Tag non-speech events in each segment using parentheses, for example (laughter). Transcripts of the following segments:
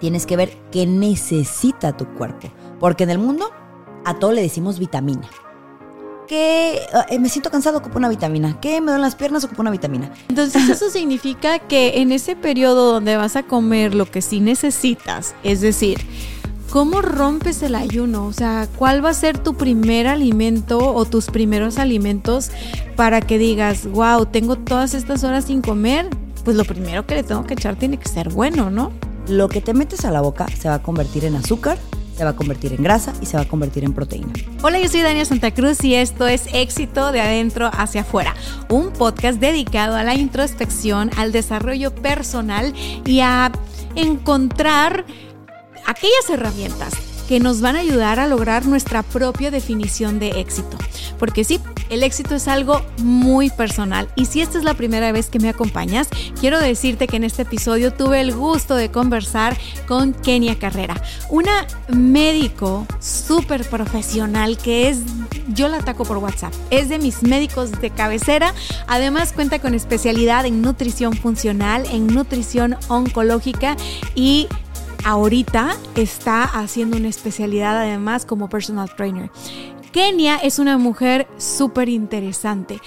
Tienes que ver qué necesita tu cuerpo, porque en el mundo a todo le decimos vitamina. Que eh, me siento cansado, ocupo una vitamina. Que me duelen las piernas, ocupo una vitamina. Entonces eso (laughs) significa que en ese periodo donde vas a comer lo que sí necesitas, es decir, ¿cómo rompes el ayuno? O sea, ¿cuál va a ser tu primer alimento o tus primeros alimentos para que digas, wow, tengo todas estas horas sin comer? Pues lo primero que le tengo que echar tiene que ser bueno, ¿no? Lo que te metes a la boca se va a convertir en azúcar, se va a convertir en grasa y se va a convertir en proteína. Hola, yo soy Dania Santa Cruz y esto es Éxito de Adentro hacia Afuera, un podcast dedicado a la introspección, al desarrollo personal y a encontrar aquellas herramientas que nos van a ayudar a lograr nuestra propia definición de éxito. Porque sí, el éxito es algo muy personal. Y si esta es la primera vez que me acompañas, quiero decirte que en este episodio tuve el gusto de conversar con Kenia Carrera, una médico súper profesional que es, yo la ataco por WhatsApp, es de mis médicos de cabecera. Además cuenta con especialidad en nutrición funcional, en nutrición oncológica y ahorita está haciendo una especialidad además como personal trainer. Kenia es una mujer súper interesante.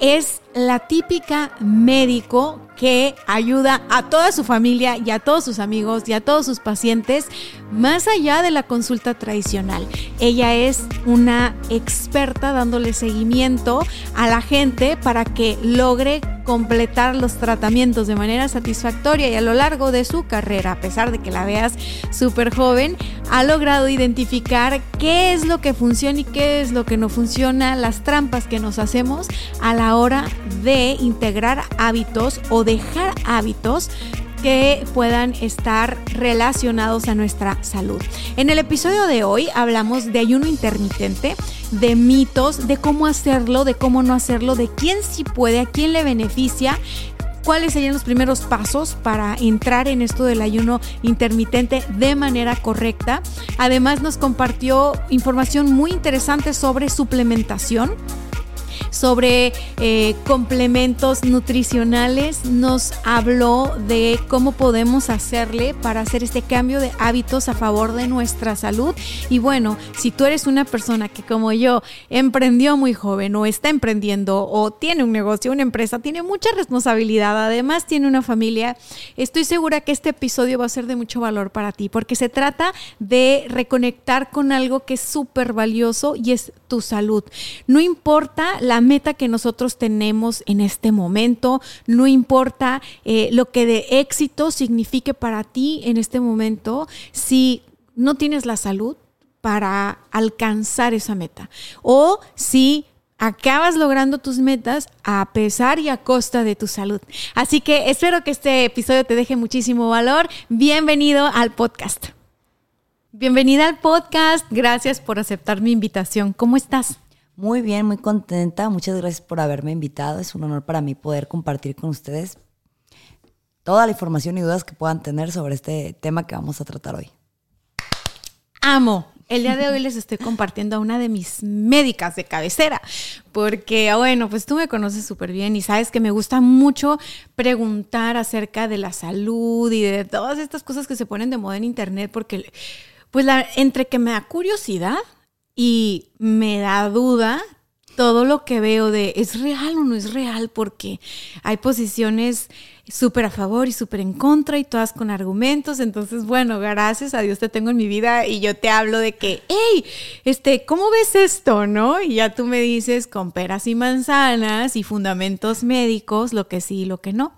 Es la típica médico que ayuda a toda su familia y a todos sus amigos y a todos sus pacientes más allá de la consulta tradicional. Ella es una experta dándole seguimiento a la gente para que logre completar los tratamientos de manera satisfactoria y a lo largo de su carrera, a pesar de que la veas súper joven, ha logrado identificar qué es lo que funciona y qué es lo que no funciona, las trampas que nos hacemos a la hora de integrar hábitos o dejar hábitos que puedan estar relacionados a nuestra salud. En el episodio de hoy hablamos de ayuno intermitente, de mitos, de cómo hacerlo, de cómo no hacerlo, de quién sí puede, a quién le beneficia cuáles serían los primeros pasos para entrar en esto del ayuno intermitente de manera correcta. Además nos compartió información muy interesante sobre suplementación sobre eh, complementos nutricionales, nos habló de cómo podemos hacerle para hacer este cambio de hábitos a favor de nuestra salud. Y bueno, si tú eres una persona que como yo emprendió muy joven o está emprendiendo o tiene un negocio, una empresa, tiene mucha responsabilidad, además tiene una familia, estoy segura que este episodio va a ser de mucho valor para ti porque se trata de reconectar con algo que es súper valioso y es tu salud. No importa la meta que nosotros tenemos en este momento, no importa eh, lo que de éxito signifique para ti en este momento, si no tienes la salud para alcanzar esa meta o si acabas logrando tus metas a pesar y a costa de tu salud. Así que espero que este episodio te deje muchísimo valor. Bienvenido al podcast. Bienvenida al podcast. Gracias por aceptar mi invitación. ¿Cómo estás? Muy bien, muy contenta. Muchas gracias por haberme invitado. Es un honor para mí poder compartir con ustedes toda la información y dudas que puedan tener sobre este tema que vamos a tratar hoy. Amo. El día de hoy les estoy compartiendo a una de mis médicas de cabecera, porque, bueno, pues tú me conoces súper bien y sabes que me gusta mucho preguntar acerca de la salud y de todas estas cosas que se ponen de moda en internet, porque, pues, entre que me da curiosidad, y me da duda todo lo que veo de es real o no es real, porque hay posiciones súper a favor y súper en contra y todas con argumentos. Entonces, bueno, gracias a Dios te tengo en mi vida y yo te hablo de que, hey, este, ¿cómo ves esto? ¿No? Y ya tú me dices con peras y manzanas y fundamentos médicos, lo que sí y lo que no.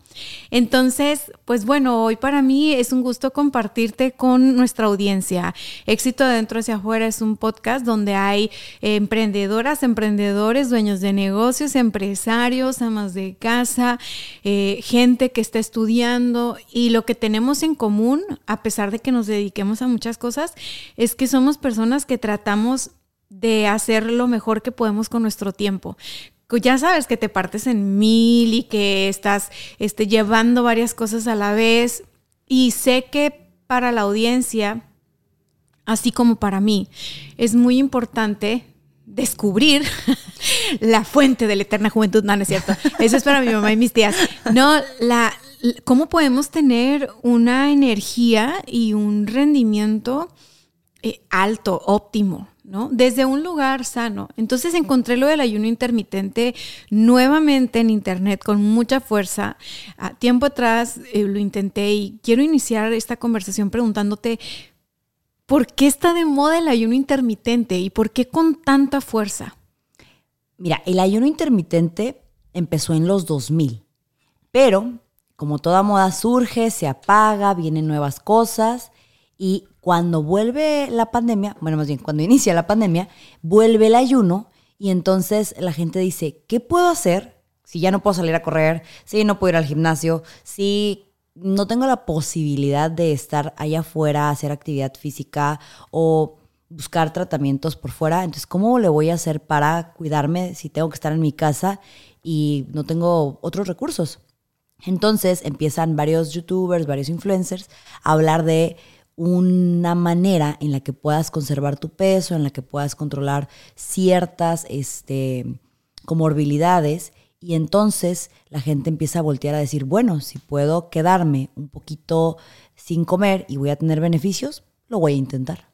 Entonces, pues bueno, hoy para mí es un gusto compartirte con nuestra audiencia. Éxito adentro hacia afuera es un podcast donde hay emprendedoras, emprendedores, dueños de negocios, empresarios, amas de casa, eh, gente que está estudiando y lo que tenemos en común, a pesar de que nos dediquemos a muchas cosas, es que somos personas que tratamos de hacer lo mejor que podemos con nuestro tiempo. Ya sabes que te partes en mil y que estás este, llevando varias cosas a la vez. Y sé que para la audiencia, así como para mí, es muy importante descubrir (laughs) la fuente de la eterna juventud. No, no es cierto. Eso es para mi mamá y mis tías. No, la, cómo podemos tener una energía y un rendimiento eh, alto, óptimo, ¿no? Desde un lugar sano. Entonces encontré lo del ayuno intermitente nuevamente en internet con mucha fuerza. A tiempo atrás eh, lo intenté y quiero iniciar esta conversación preguntándote, ¿por qué está de moda el ayuno intermitente y por qué con tanta fuerza? Mira, el ayuno intermitente empezó en los 2000, pero como toda moda surge, se apaga, vienen nuevas cosas y cuando vuelve la pandemia, bueno, más bien, cuando inicia la pandemia, vuelve el ayuno y entonces la gente dice, ¿qué puedo hacer si ya no puedo salir a correr, si no puedo ir al gimnasio, si no tengo la posibilidad de estar allá afuera, hacer actividad física o buscar tratamientos por fuera? Entonces, ¿cómo le voy a hacer para cuidarme si tengo que estar en mi casa y no tengo otros recursos? Entonces empiezan varios youtubers, varios influencers a hablar de una manera en la que puedas conservar tu peso, en la que puedas controlar ciertas este, comorbilidades y entonces la gente empieza a voltear a decir, bueno, si puedo quedarme un poquito sin comer y voy a tener beneficios, lo voy a intentar.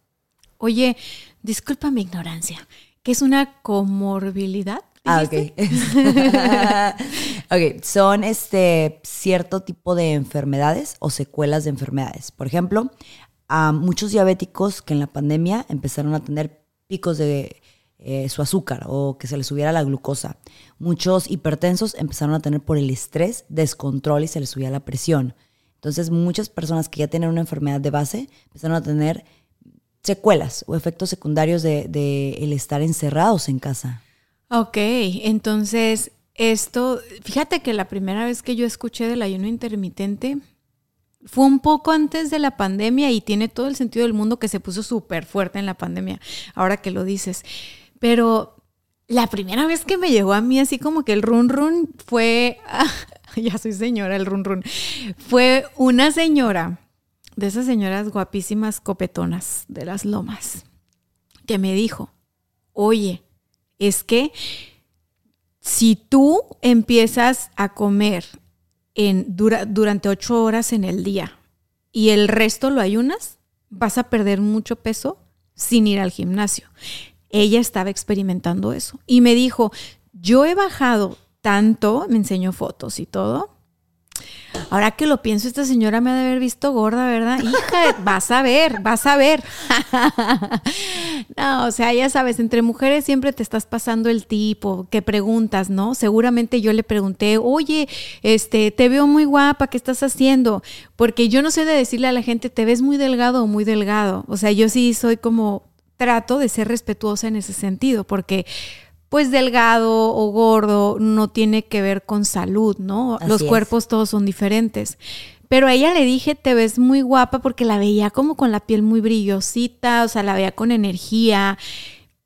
Oye, disculpa mi ignorancia, ¿qué es una comorbilidad? Ah, ok. (laughs) ok, son este cierto tipo de enfermedades o secuelas de enfermedades. Por ejemplo, a muchos diabéticos que en la pandemia empezaron a tener picos de eh, su azúcar o que se les subiera la glucosa. Muchos hipertensos empezaron a tener por el estrés descontrol y se les subía la presión. Entonces muchas personas que ya tienen una enfermedad de base empezaron a tener secuelas o efectos secundarios de, el estar encerrados en casa. Ok, entonces esto, fíjate que la primera vez que yo escuché del ayuno intermitente, fue un poco antes de la pandemia y tiene todo el sentido del mundo que se puso súper fuerte en la pandemia, ahora que lo dices. Pero la primera vez que me llegó a mí así como que el run run fue, (laughs) ya soy señora, el run run, fue una señora, de esas señoras guapísimas copetonas de las lomas, que me dijo, oye, es que si tú empiezas a comer durante ocho horas en el día y el resto lo ayunas, vas a perder mucho peso sin ir al gimnasio. Ella estaba experimentando eso y me dijo, yo he bajado tanto, me enseñó fotos y todo, Ahora que lo pienso, esta señora me ha de haber visto gorda, ¿verdad? Hija, vas a ver, vas a ver. (laughs) no, o sea, ya sabes, entre mujeres siempre te estás pasando el tipo, que preguntas, ¿no? Seguramente yo le pregunté, oye, este, te veo muy guapa, ¿qué estás haciendo? Porque yo no sé de decirle a la gente, te ves muy delgado o muy delgado. O sea, yo sí soy como, trato de ser respetuosa en ese sentido, porque pues delgado o gordo no tiene que ver con salud, ¿no? Los cuerpos todos son diferentes. Pero a ella le dije, te ves muy guapa porque la veía como con la piel muy brillosita, o sea, la veía con energía.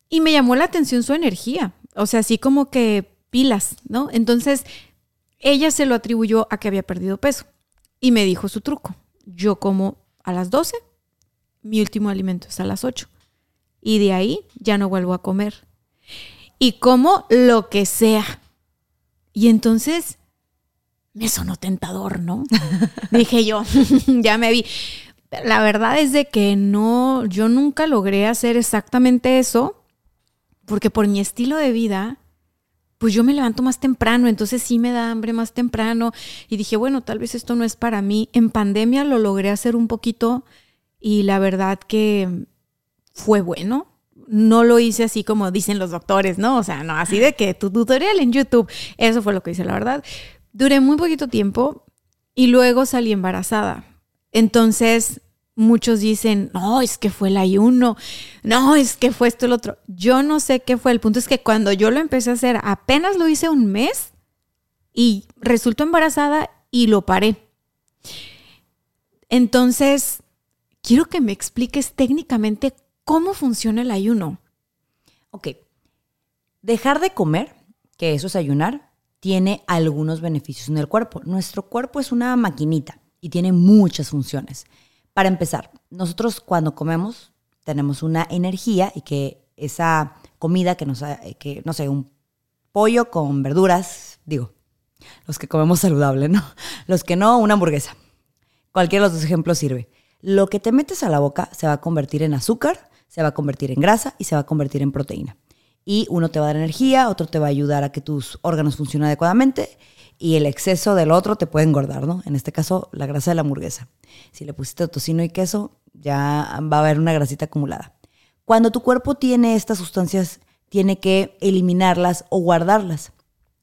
Y me llamó la atención su energía, o sea, así como que pilas, ¿no? Entonces, ella se lo atribuyó a que había perdido peso y me dijo su truco. Yo como a las 12, mi último alimento es a las 8. Y de ahí ya no vuelvo a comer y como lo que sea. Y entonces me sonó tentador, ¿no? (laughs) Dije yo, (laughs) ya me vi. La verdad es de que no, yo nunca logré hacer exactamente eso, porque por mi estilo de vida, pues yo me levanto más temprano, entonces sí me da hambre más temprano. Y dije, bueno, tal vez esto no es para mí. En pandemia lo logré hacer un poquito y la verdad que fue bueno no lo hice así como dicen los doctores, ¿no? O sea, no, así de que tu tutorial en YouTube, eso fue lo que hice, la verdad. Duré muy poquito tiempo y luego salí embarazada. Entonces, muchos dicen, no, es que fue el ayuno, no, es que fue esto el otro. Yo no sé qué fue. El punto es que cuando yo lo empecé a hacer, apenas lo hice un mes y resultó embarazada y lo paré. Entonces, quiero que me expliques técnicamente cómo funciona el ayuno. Ok. Dejar de comer, que eso es ayunar, tiene algunos beneficios en el cuerpo. Nuestro cuerpo es una maquinita y tiene muchas funciones. Para empezar, nosotros cuando comemos tenemos una energía y que esa comida que nos, que no sé, un pollo con verduras, digo, los que comemos saludable, ¿no? Los que no, una hamburguesa. Cualquiera de los dos ejemplos sirve. Lo que te metes a la boca se va a convertir en azúcar, se va a convertir en grasa y se va a convertir en proteína. Y uno te va a dar energía, otro te va a ayudar a que tus órganos funcionen adecuadamente y el exceso del otro te puede engordar, ¿no? En este caso, la grasa de la hamburguesa. Si le pusiste tocino y queso, ya va a haber una grasita acumulada. Cuando tu cuerpo tiene estas sustancias, tiene que eliminarlas o guardarlas.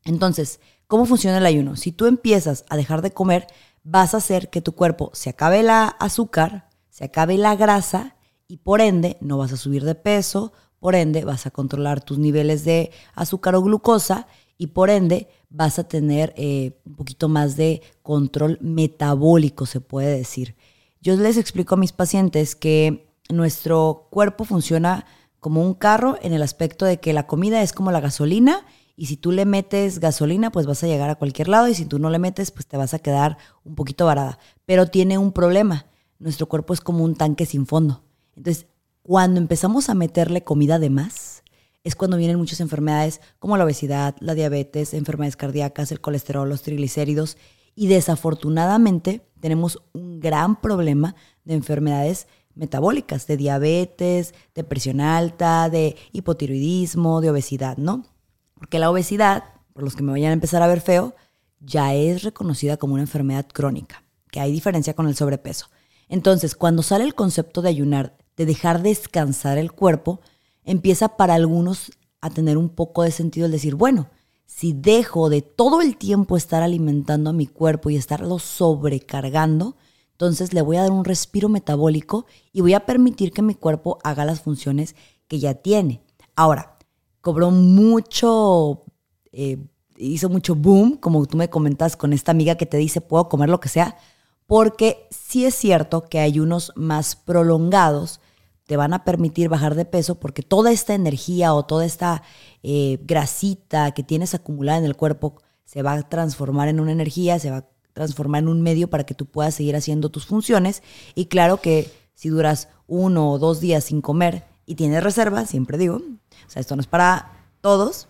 Entonces, ¿cómo funciona el ayuno? Si tú empiezas a dejar de comer, vas a hacer que tu cuerpo se acabe la azúcar, se acabe la grasa y por ende no vas a subir de peso, por ende vas a controlar tus niveles de azúcar o glucosa y por ende vas a tener eh, un poquito más de control metabólico, se puede decir. Yo les explico a mis pacientes que nuestro cuerpo funciona como un carro en el aspecto de que la comida es como la gasolina y si tú le metes gasolina, pues vas a llegar a cualquier lado y si tú no le metes, pues te vas a quedar un poquito varada. Pero tiene un problema. Nuestro cuerpo es como un tanque sin fondo. Entonces, cuando empezamos a meterle comida de más, es cuando vienen muchas enfermedades como la obesidad, la diabetes, enfermedades cardíacas, el colesterol, los triglicéridos. Y desafortunadamente tenemos un gran problema de enfermedades metabólicas, de diabetes, de presión alta, de hipotiroidismo, de obesidad, ¿no? Porque la obesidad, por los que me vayan a empezar a ver feo, ya es reconocida como una enfermedad crónica, que hay diferencia con el sobrepeso. Entonces, cuando sale el concepto de ayunar, de dejar descansar el cuerpo, empieza para algunos a tener un poco de sentido el decir, bueno, si dejo de todo el tiempo estar alimentando a mi cuerpo y estarlo sobrecargando, entonces le voy a dar un respiro metabólico y voy a permitir que mi cuerpo haga las funciones que ya tiene. Ahora, cobró mucho, eh, hizo mucho boom, como tú me comentas con esta amiga que te dice, puedo comer lo que sea, porque sí es cierto que hay unos más prolongados te van a permitir bajar de peso porque toda esta energía o toda esta eh, grasita que tienes acumulada en el cuerpo se va a transformar en una energía, se va a transformar en un medio para que tú puedas seguir haciendo tus funciones. Y claro que si duras uno o dos días sin comer y tienes reserva, siempre digo, o sea, esto no es para todos,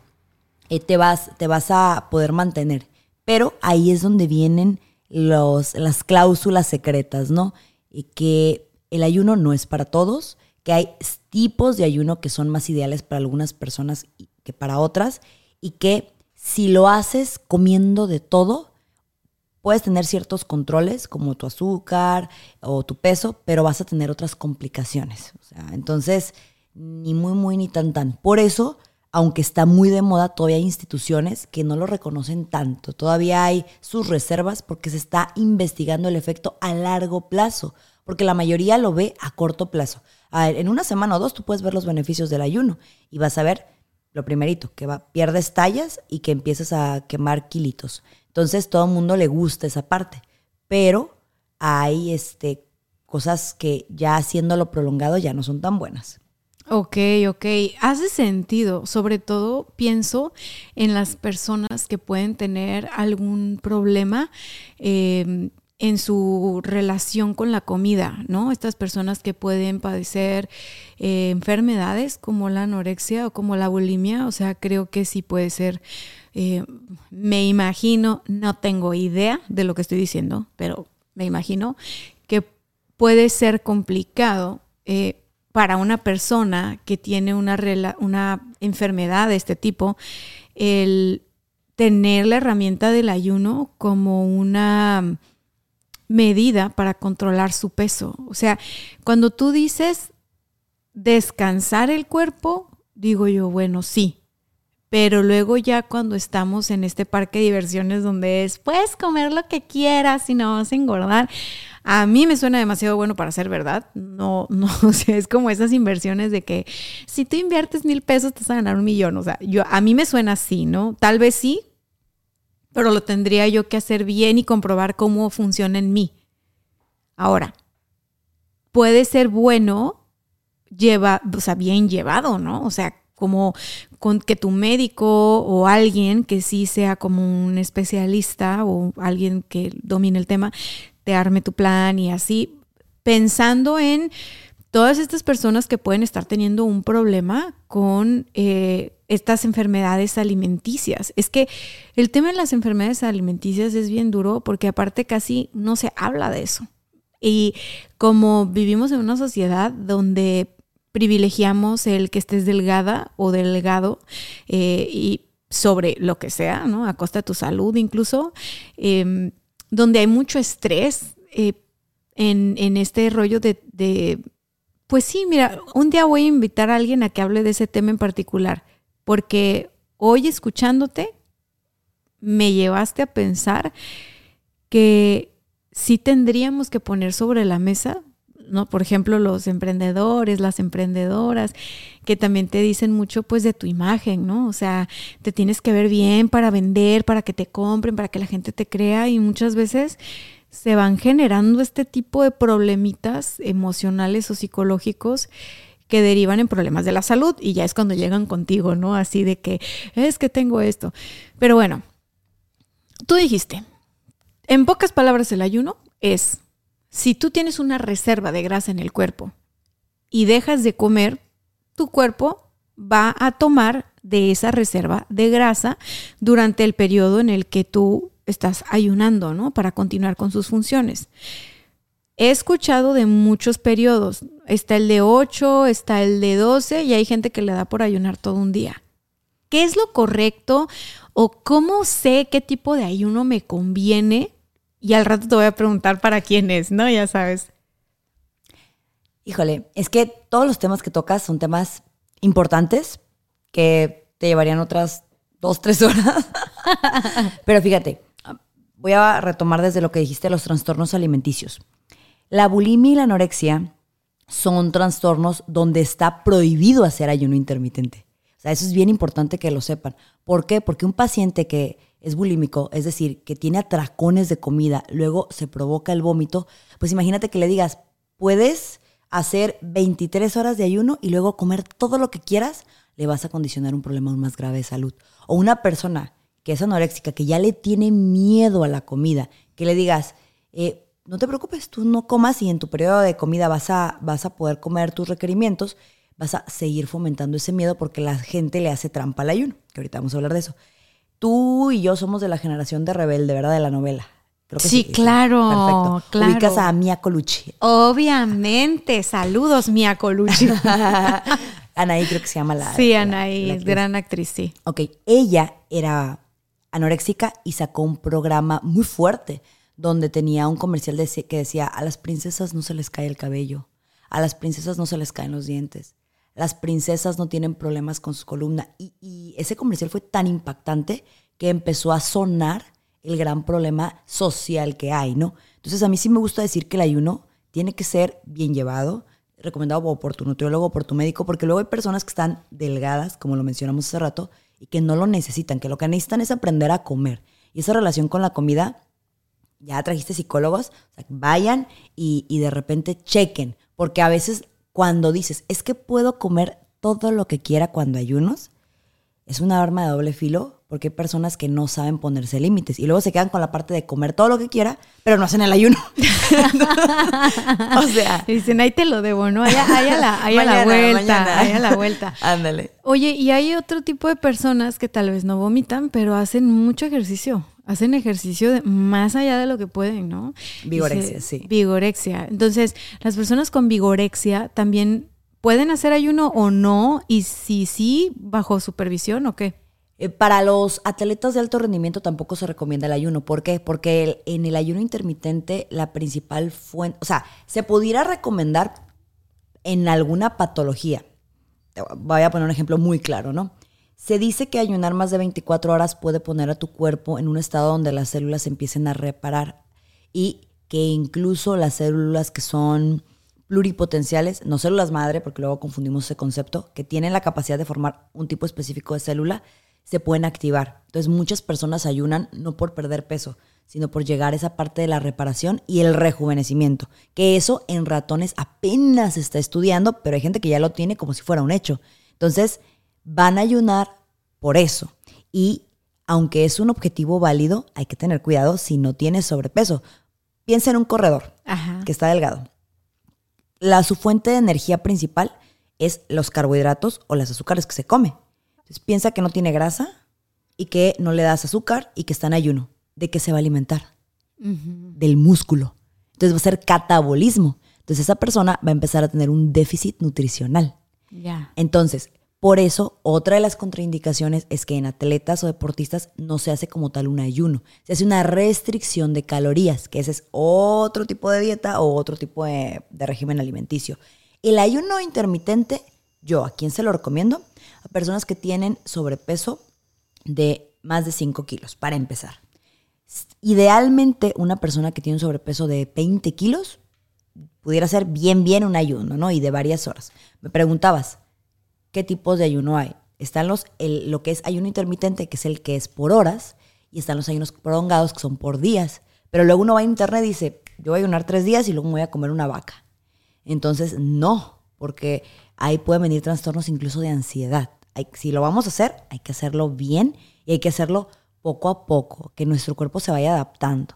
eh, te, vas, te vas a poder mantener. Pero ahí es donde vienen los, las cláusulas secretas, ¿no? Y que el ayuno no es para todos, que hay tipos de ayuno que son más ideales para algunas personas que para otras, y que si lo haces comiendo de todo, puedes tener ciertos controles como tu azúcar o tu peso, pero vas a tener otras complicaciones. Entonces, ni muy, muy, ni tan, tan. Por eso, aunque está muy de moda, todavía hay instituciones que no lo reconocen tanto. Todavía hay sus reservas porque se está investigando el efecto a largo plazo, porque la mayoría lo ve a corto plazo. En una semana o dos tú puedes ver los beneficios del ayuno y vas a ver lo primerito, que va, pierdes tallas y que empiezas a quemar kilitos. Entonces todo el mundo le gusta esa parte, pero hay este, cosas que ya haciéndolo prolongado ya no son tan buenas. Ok, ok. Hace sentido. Sobre todo pienso en las personas que pueden tener algún problema em, en su relación con la comida, ¿no? Estas personas que pueden padecer eh, enfermedades como la anorexia o como la bulimia, o sea, creo que sí puede ser, eh, me imagino, no tengo idea de lo que estoy diciendo, pero me imagino que puede ser complicado. Eh, para una persona que tiene una, una enfermedad de este tipo, el tener la herramienta del ayuno como una medida para controlar su peso. O sea, cuando tú dices descansar el cuerpo, digo yo, bueno, sí. Pero luego ya cuando estamos en este parque de diversiones donde es, puedes comer lo que quieras y no vas a engordar, a mí me suena demasiado bueno para ser verdad. No, no, (laughs) o sea, es como esas inversiones de que si tú inviertes mil pesos te vas a ganar un millón. O sea, yo, a mí me suena así, ¿no? Tal vez sí, pero lo tendría yo que hacer bien y comprobar cómo funciona en mí. Ahora, puede ser bueno, lleva, o sea, bien llevado, ¿no? O sea, como con que tu médico o alguien que sí sea como un especialista o alguien que domine el tema, te arme tu plan y así, pensando en todas estas personas que pueden estar teniendo un problema con eh, estas enfermedades alimenticias. Es que el tema de las enfermedades alimenticias es bien duro porque aparte casi no se habla de eso. Y como vivimos en una sociedad donde privilegiamos el que estés delgada o delgado eh, y sobre lo que sea, ¿no? A costa de tu salud incluso, em, donde hay mucho estrés eh, en, en, este rollo de, de, pues sí, mira, un día voy a invitar a alguien a que hable de ese tema en particular porque hoy escuchándote me llevaste a pensar que sí tendríamos que poner sobre la mesa, ¿no? Por ejemplo, los emprendedores, las emprendedoras, que también te dicen mucho pues de tu imagen, ¿no? O sea, te tienes que ver bien para vender, para que te compren, para que la gente te crea y muchas veces se van generando este tipo de problemitas emocionales o psicológicos que derivan en problemas de la salud y ya es cuando llegan contigo, ¿no? Así de que es que tengo esto. Pero bueno, tú dijiste, en pocas palabras el ayuno es, si tú tienes una reserva de grasa en el cuerpo y dejas de comer, tu cuerpo va a tomar de esa reserva de grasa durante el periodo en el que tú estás ayunando, ¿no? Para continuar con sus funciones. He escuchado de muchos periodos. Está el de 8, está el de 12 y hay gente que le da por ayunar todo un día. ¿Qué es lo correcto o cómo sé qué tipo de ayuno me conviene? Y al rato te voy a preguntar para quién es, ¿no? Ya sabes. Híjole, es que todos los temas que tocas son temas importantes que te llevarían otras dos, tres horas. (laughs) Pero fíjate, voy a retomar desde lo que dijiste, los trastornos alimenticios. La bulimia y la anorexia son trastornos donde está prohibido hacer ayuno intermitente. O sea, eso es bien importante que lo sepan. ¿Por qué? Porque un paciente que es bulímico, es decir, que tiene atracones de comida, luego se provoca el vómito, pues imagínate que le digas, puedes hacer 23 horas de ayuno y luego comer todo lo que quieras, le vas a condicionar un problema aún más grave de salud. O una persona que es anoréxica, que ya le tiene miedo a la comida, que le digas, eh, no te preocupes, tú no comas y en tu periodo de comida vas a, vas a poder comer tus requerimientos, vas a seguir fomentando ese miedo porque la gente le hace trampa al ayuno, que ahorita vamos a hablar de eso. Tú y yo somos de la generación de rebelde, ¿verdad? De la novela. Creo que sí, claro, Perfecto. claro. Ubicas a Mia Colucci. Obviamente. Saludos, Mia Colucci. (laughs) Anaí creo que se llama la... Sí, Anaí, gran actriz, sí. Ok, ella era anoréxica y sacó un programa muy fuerte donde tenía un comercial que decía, a las princesas no se les cae el cabello, a las princesas no se les caen los dientes, las princesas no tienen problemas con su columna. Y, ese comercial fue tan impactante que empezó a sonar el gran problema social que hay, ¿no? Entonces a mí sí me gusta decir que el ayuno tiene que ser bien llevado, recomendado por tu nutriólogo por tu médico, porque luego hay personas que están delgadas, como lo mencionamos hace rato, y que no lo necesitan, que lo que necesitan es aprender a comer. Y esa relación con la comida ya trajiste psicólogos, vayan y, y de repente chequen, porque a veces cuando dices, es que puedo comer todo lo que quiera cuando ayunos, es una arma de doble filo porque hay personas que no saben ponerse límites y luego se quedan con la parte de comer todo lo que quiera, pero no hacen el ayuno. (laughs) o sea. Dicen, ahí te lo debo, ¿no? Ahí, a la, la vuelta, ahí a la vuelta. (laughs) Ándale. Oye, y hay otro tipo de personas que tal vez no vomitan, pero hacen mucho ejercicio hacen ejercicio más allá de lo que pueden, ¿no? Vigorexia, sí. Vigorexia. Entonces, las personas con vigorexia también pueden hacer ayuno o no, y si sí, bajo supervisión o qué. Eh, para los atletas de alto rendimiento tampoco se recomienda el ayuno. ¿Por qué? Porque en el ayuno intermitente la principal fuente, o sea, se pudiera recomendar en alguna patología. Voy a poner un ejemplo muy claro, ¿no? Se dice que ayunar más de 24 horas puede poner a tu cuerpo en un estado donde las células empiecen a reparar y que incluso las células que son pluripotenciales, no células madre, porque luego confundimos ese concepto, que tienen la capacidad de formar un tipo específico de célula, se pueden activar. Entonces muchas personas ayunan no por perder peso, sino por llegar a esa parte de la reparación y el rejuvenecimiento. Que eso en ratones apenas se está estudiando, pero hay gente que ya lo tiene como si fuera un hecho. Entonces van a ayunar por eso. Y aunque es un objetivo válido, hay que tener cuidado si no tienes sobrepeso. Piensa en un corredor que está delgado. La, su fuente de energía principal es los carbohidratos o las azúcares que se come. Entonces piensa que no tiene grasa y que no le das azúcar y que está en ayuno. ¿De qué se va a alimentar? Del músculo. Entonces va a ser catabolismo. Entonces esa persona va a empezar a tener un déficit nutricional. Ya. Entonces, por eso, otra de las contraindicaciones es que en atletas o deportistas no se hace como tal un ayuno, se hace una restricción de calorías, que ese es otro tipo de dieta o otro tipo de, régimen alimenticio. El ayuno intermitente, yo, ¿a quién se lo recomiendo? A personas que tienen sobrepeso de más de 5 kilos, para empezar. Idealmente, una persona que tiene un sobrepeso de 20 kilos pudiera hacer bien, bien un ayuno, ¿no? Y de varias horas. Me preguntabas, ¿qué tipos de ayuno hay? Están los, el, lo que es ayuno intermitente, que es el que es por horas, y están los ayunos prolongados, que son por días. Pero luego uno va a internet y dice, yo voy a ayunar tres días y luego me voy a comer una vaca. Entonces, no, porque ahí pueden venir trastornos incluso de ansiedad. Si lo vamos a hacer, hay que hacerlo bien y hay que hacerlo poco a poco, que nuestro cuerpo se vaya adaptando.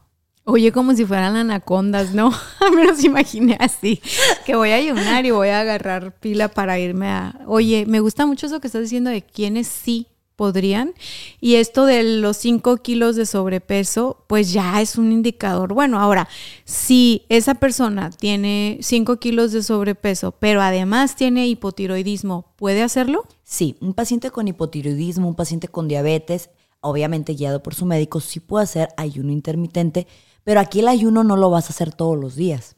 Oye, como si fueran anacondas, ¿no? (laughs) Me los imaginé así, que voy a ayunar y voy a agarrar pila para irme a... Oye, me gusta mucho eso que estás diciendo de quienes sí podrían. Y esto de los 5 kilos de sobrepeso, pues ya es un indicador. Bueno, ahora, si esa persona tiene 5 kilos de sobrepeso, pero además tiene hipotiroidismo, ¿puede hacerlo? Sí, un paciente con hipotiroidismo, un paciente con diabetes, obviamente guiado por su médico, sí puede hacer ayuno intermitente, pero aquí el ayuno no lo vas a hacer todos los días.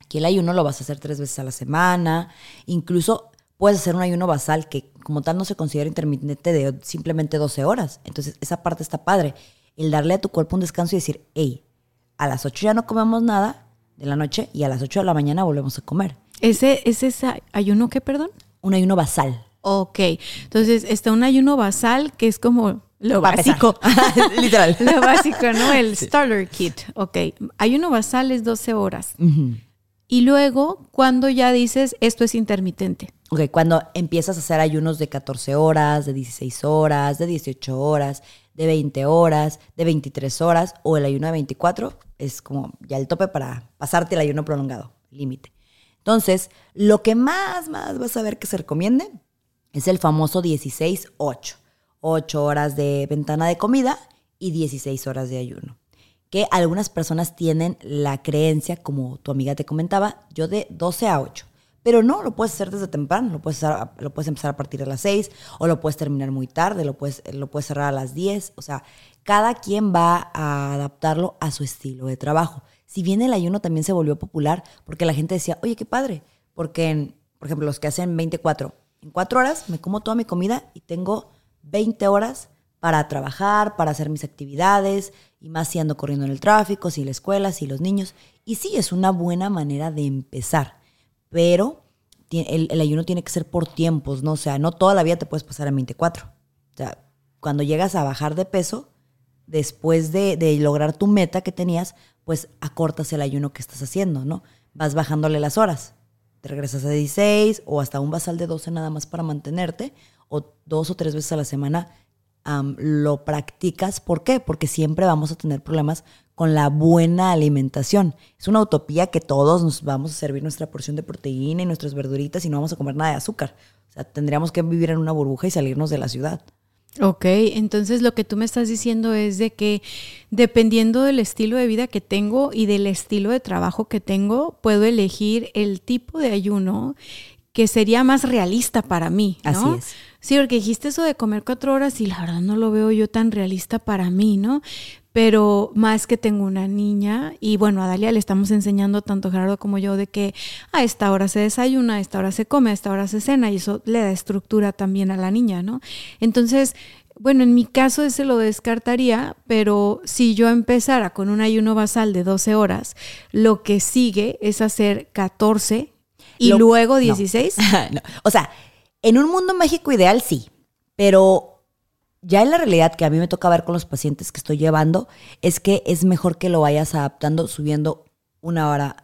Aquí el ayuno lo vas a hacer tres veces a la semana, incluso puedes hacer un ayuno basal que como tal no se considera intermitente de simplemente 12 horas. Entonces esa parte está padre. El darle a tu cuerpo un descanso y decir, hey, a las 8 ya no comemos nada de la noche y a las 8 de la mañana volvemos a comer. ¿Ese es ese ayuno qué, perdón? Un ayuno basal. Ok, entonces está un ayuno basal que es como lo básico. (laughs) Literal. Lo básico, ¿no? El starter kit. Ok. Ayuno basal es 12 horas. Y luego, cuando ya dices, esto es intermitente. Ok, cuando empiezas a hacer ayunos de 14 horas, de 16 horas, de 18 horas, de 20 horas, de 23 horas, o el ayuno de 24, es como ya el tope para pasarte el ayuno prolongado, límite. Entonces, lo que más, más vas a ver que se recomiende es el famoso 16-8. 8 horas de ventana de comida y 16 horas de ayuno. Que algunas personas tienen la creencia, como tu amiga te comentaba, yo de 12 a 8. Pero no, lo puedes hacer desde temprano, lo puedes, lo puedes empezar a partir de las 6 o lo puedes terminar muy tarde, lo puedes, lo puedes cerrar a las 10. O sea, cada quien va a adaptarlo a su estilo de trabajo. Si bien el ayuno también se volvió popular porque la gente decía, oye, qué padre, porque, por ejemplo, los que hacen 24, en 4 horas me como toda mi comida y tengo 20 horas para trabajar, para hacer mis actividades, y más si ando corriendo en el tráfico, si la escuela, si los niños. Y sí, es una buena manera de empezar, pero el, ayuno tiene que ser por tiempos, ¿no? O sea, no toda la vida te puedes pasar en 24. O sea, cuando llegas a bajar de peso, después de, de lograr tu meta que tenías, pues acortas el ayuno que estás haciendo, ¿no? Vas bajándole las horas. Te regresas a 16 o hasta un basal de 12 nada más para mantenerte o dos o tres veces a la semana lo practicas. ¿Por qué? Porque siempre vamos a tener problemas con la buena alimentación. Es una utopía que todos nos vamos a servir nuestra porción de proteína y nuestras verduritas y no vamos a comer nada de azúcar. O sea, tendríamos que vivir en una burbuja y salirnos de la ciudad. Ok, entonces lo que tú me estás diciendo es de que dependiendo del estilo de vida que tengo y del estilo de trabajo que tengo, puedo elegir el tipo de ayuno que sería más realista para mí. ¿no? Así es. Sí, porque dijiste eso de comer cuatro horas y la verdad no lo veo yo tan realista para mí, ¿no? Pero más que tengo una niña y bueno, a Dalia le estamos enseñando tanto Gerardo como yo de que a esta hora se desayuna, a esta hora se come, a esta hora se cena y eso le da estructura también a la niña, ¿no? Entonces, bueno, en mi caso ese lo descartaría, pero si yo empezara con un ayuno basal de 12 horas, lo que sigue es hacer 14 y luego 16. (laughs) no. O sea, en un mundo mágico ideal sí, pero ya en la realidad que a mí me toca ver con los pacientes que estoy llevando, es que es mejor que lo vayas adaptando subiendo una hora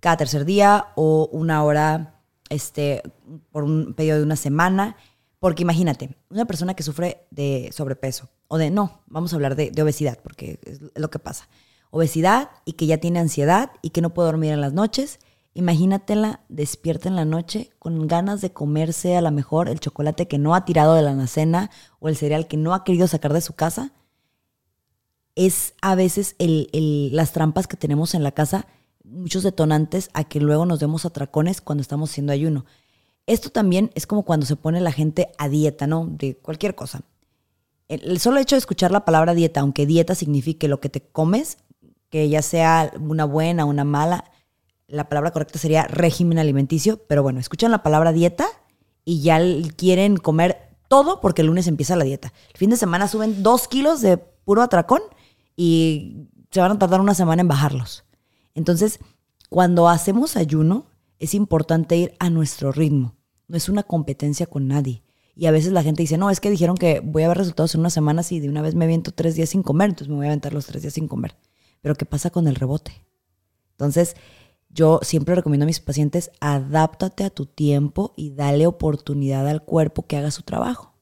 cada tercer día o una hora este, por un periodo de una semana. Porque imagínate, una persona que sufre de sobrepeso o de, no, vamos a hablar de, de obesidad, porque es lo que pasa. Obesidad y que ya tiene ansiedad y que no puede dormir en las noches Imagínatela despierta en la noche con ganas de comerse a lo mejor el chocolate que no ha tirado de la alacena o el cereal que no ha querido sacar de su casa. Es a veces las trampas que tenemos en la casa, muchos detonantes a que luego nos demos atracones cuando estamos haciendo ayuno. Esto también es como cuando se pone la gente a dieta, ¿no? De cualquier cosa. El solo hecho de escuchar la palabra dieta, aunque dieta signifique lo que te comes, que ya sea una buena una mala, la palabra correcta sería régimen alimenticio, pero bueno, escuchan la palabra dieta y ya quieren comer todo porque el lunes empieza la dieta. El fin de semana suben dos kilos de puro atracón y se van a tardar una semana en bajarlos. Entonces, cuando hacemos ayuno, es importante ir a nuestro ritmo. No es una competencia con nadie. Y a veces la gente dice, no, es que dijeron que voy a ver resultados en una semana si de una vez me aviento tres días sin comer, entonces me voy a aventar los tres días sin comer. Pero ¿qué pasa con el rebote? Entonces, yo siempre recomiendo a mis pacientes, adáptate a tu tiempo y dale oportunidad al cuerpo que haga su trabajo.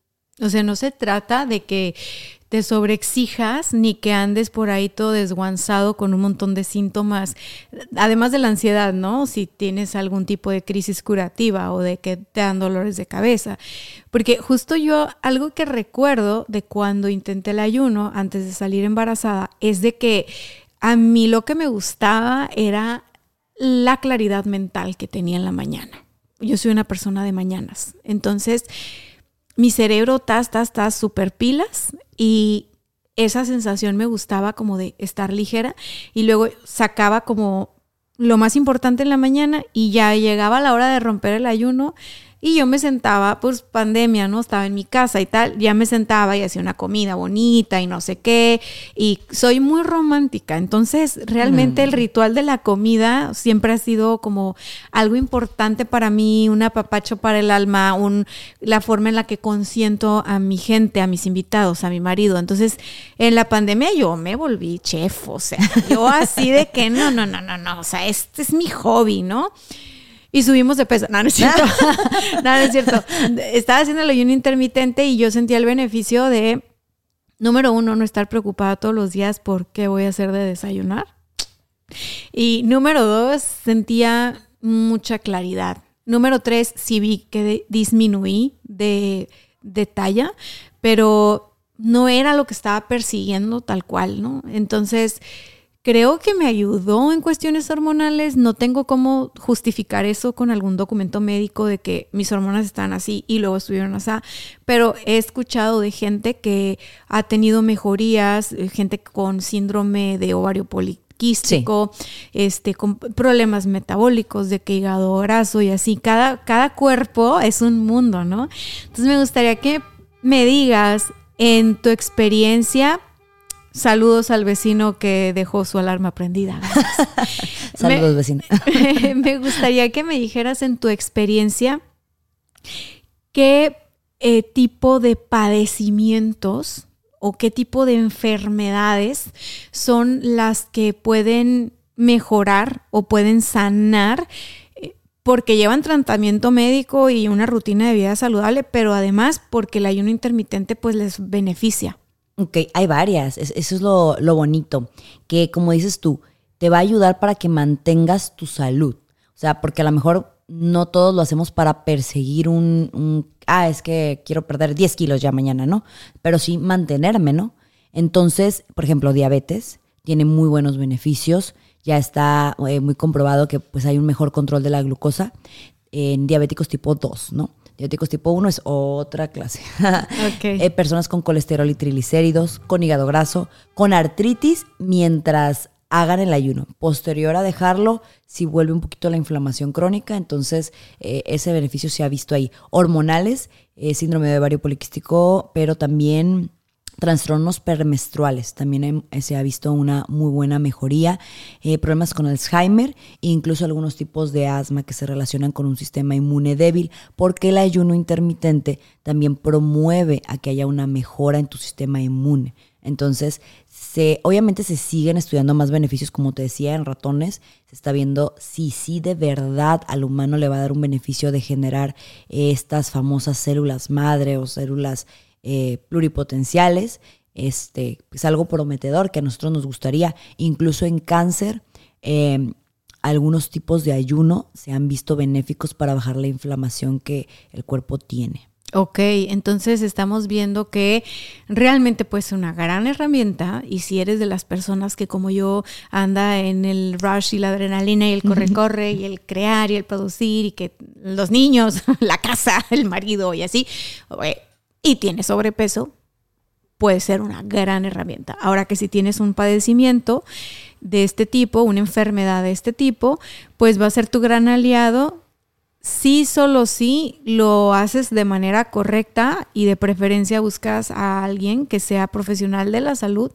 O sea, no se trata de que te sobreexijas ni que andes por ahí todo desguanzado con un montón de síntomas, además de la ansiedad, ¿no? Si tienes algún tipo de crisis curativa o de que te dan dolores de cabeza. Porque justo yo, algo que recuerdo de cuando intenté el ayuno antes de salir embarazada, es de que a mí lo que me gustaba era la claridad mental que tenía en la mañana. Yo soy una persona de mañanas. Entonces, mi cerebro está, está, está súper pilas y esa sensación me gustaba como de estar ligera y luego sacaba como lo más importante en la mañana y ya llegaba la hora de romper el ayuno y yo me sentaba, pues pandemia, ¿no? Estaba en mi casa y tal, ya me sentaba y hacía una comida bonita y no sé qué. Y soy muy romántica, entonces realmente el mm. ritual de la comida siempre ha sido como algo importante para mí, un apapacho para el alma, un, la forma en la que consiento a mi gente, a mis invitados, a mi marido. Entonces, en la pandemia yo me volví chef, o sea, yo así de que no, no, no, no, no, o sea, este es mi hobby, ¿no? Y subimos de peso. No, no es cierto. (laughs) no, no es cierto. Estaba haciendo el ayuno intermitente y yo sentía el beneficio de, número uno, no estar preocupada todos los días por qué voy a hacer de desayunar. Y número dos, sentía mucha claridad. Número tres, sí vi que disminuí de, de talla, pero no era lo que estaba persiguiendo tal cual, ¿no? Entonces, creo que me ayudó en cuestiones hormonales. No tengo cómo justificar eso con algún documento médico de que mis hormonas están así y luego estuvieron así. Pero he escuchado de gente que ha tenido mejorías, eh, gente con síndrome de ovario poliquístico, este, con problemas metabólicos, de que hígado graso y así. Cada, cada cuerpo es un mundo, ¿no? Entonces me gustaría que me digas en tu experiencia Saludos al vecino que dejó su alarma prendida. (laughs) Saludos, vecino. (laughs) me gustaría que me dijeras en tu experiencia qué eh, tipo de padecimientos o qué tipo de enfermedades son las que pueden mejorar o pueden sanar eh, porque llevan tratamiento médico y una rutina de vida saludable, pero además porque el ayuno intermitente pues les beneficia. Ok, hay varias. eso es lo, bonito. Que como dices tú, te va a ayudar para que mantengas tu salud. O sea, porque a lo mejor no todos lo hacemos para perseguir un, ah, es que quiero perder 10 kilos ya mañana, ¿no? Pero sí mantenerme, ¿no? Entonces, por ejemplo, diabetes tiene muy buenos beneficios. Ya está eh, muy comprobado que pues hay un mejor control de la glucosa en diabéticos tipo 2, ¿no? Diabéticos tipo 1 es otra clase. (laughs) Okay. Eh, personas con colesterol y triglicéridos, con hígado graso, con artritis mientras hagan el ayuno. Posterior a dejarlo, si vuelve un poquito la inflamación crónica, entonces eh, ese beneficio se ha visto ahí. Hormonales, eh, síndrome de ovario poliquístico, pero también trastornos permenstruales. También se ha visto una muy buena mejoría. Eh, problemas con Alzheimer e incluso algunos tipos de asma que se relacionan con un sistema inmune débil, porque el ayuno intermitente también promueve a que haya una mejora en tu sistema inmune. Entonces, se, obviamente se siguen estudiando más beneficios, como te decía, en ratones. Se está viendo si sí de verdad al humano le va a dar un beneficio de generar estas famosas células madre o células eh, pluripotenciales. Este, es algo prometedor que a nosotros nos gustaría. Incluso en cáncer, em, algunos tipos de ayuno se han visto benéficos para bajar la inflamación que el cuerpo tiene. Ok, entonces estamos viendo que realmente puede ser una gran herramienta y si eres de las personas que como yo anda en el rush y la adrenalina y el corre-corre y el crear y el producir y que los niños, (laughs) la casa, el marido y así, y tienes sobrepeso, puede ser una gran herramienta. Ahora que si tienes un padecimiento de este tipo, una enfermedad de este tipo, pues va a ser tu gran aliado si solo si lo haces de manera correcta y de preferencia buscas a alguien que sea profesional de la salud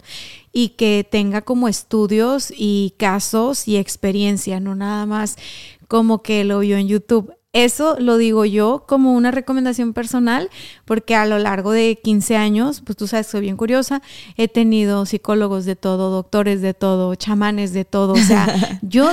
y que tenga como estudios y casos y experiencia, no nada más como que lo vio en YouTube. Eso lo digo yo como una recomendación personal, porque a lo largo de 15 años, pues tú sabes, soy bien curiosa, he tenido psicólogos de todo, doctores de todo, chamanes de todo, o sea, (laughs) yo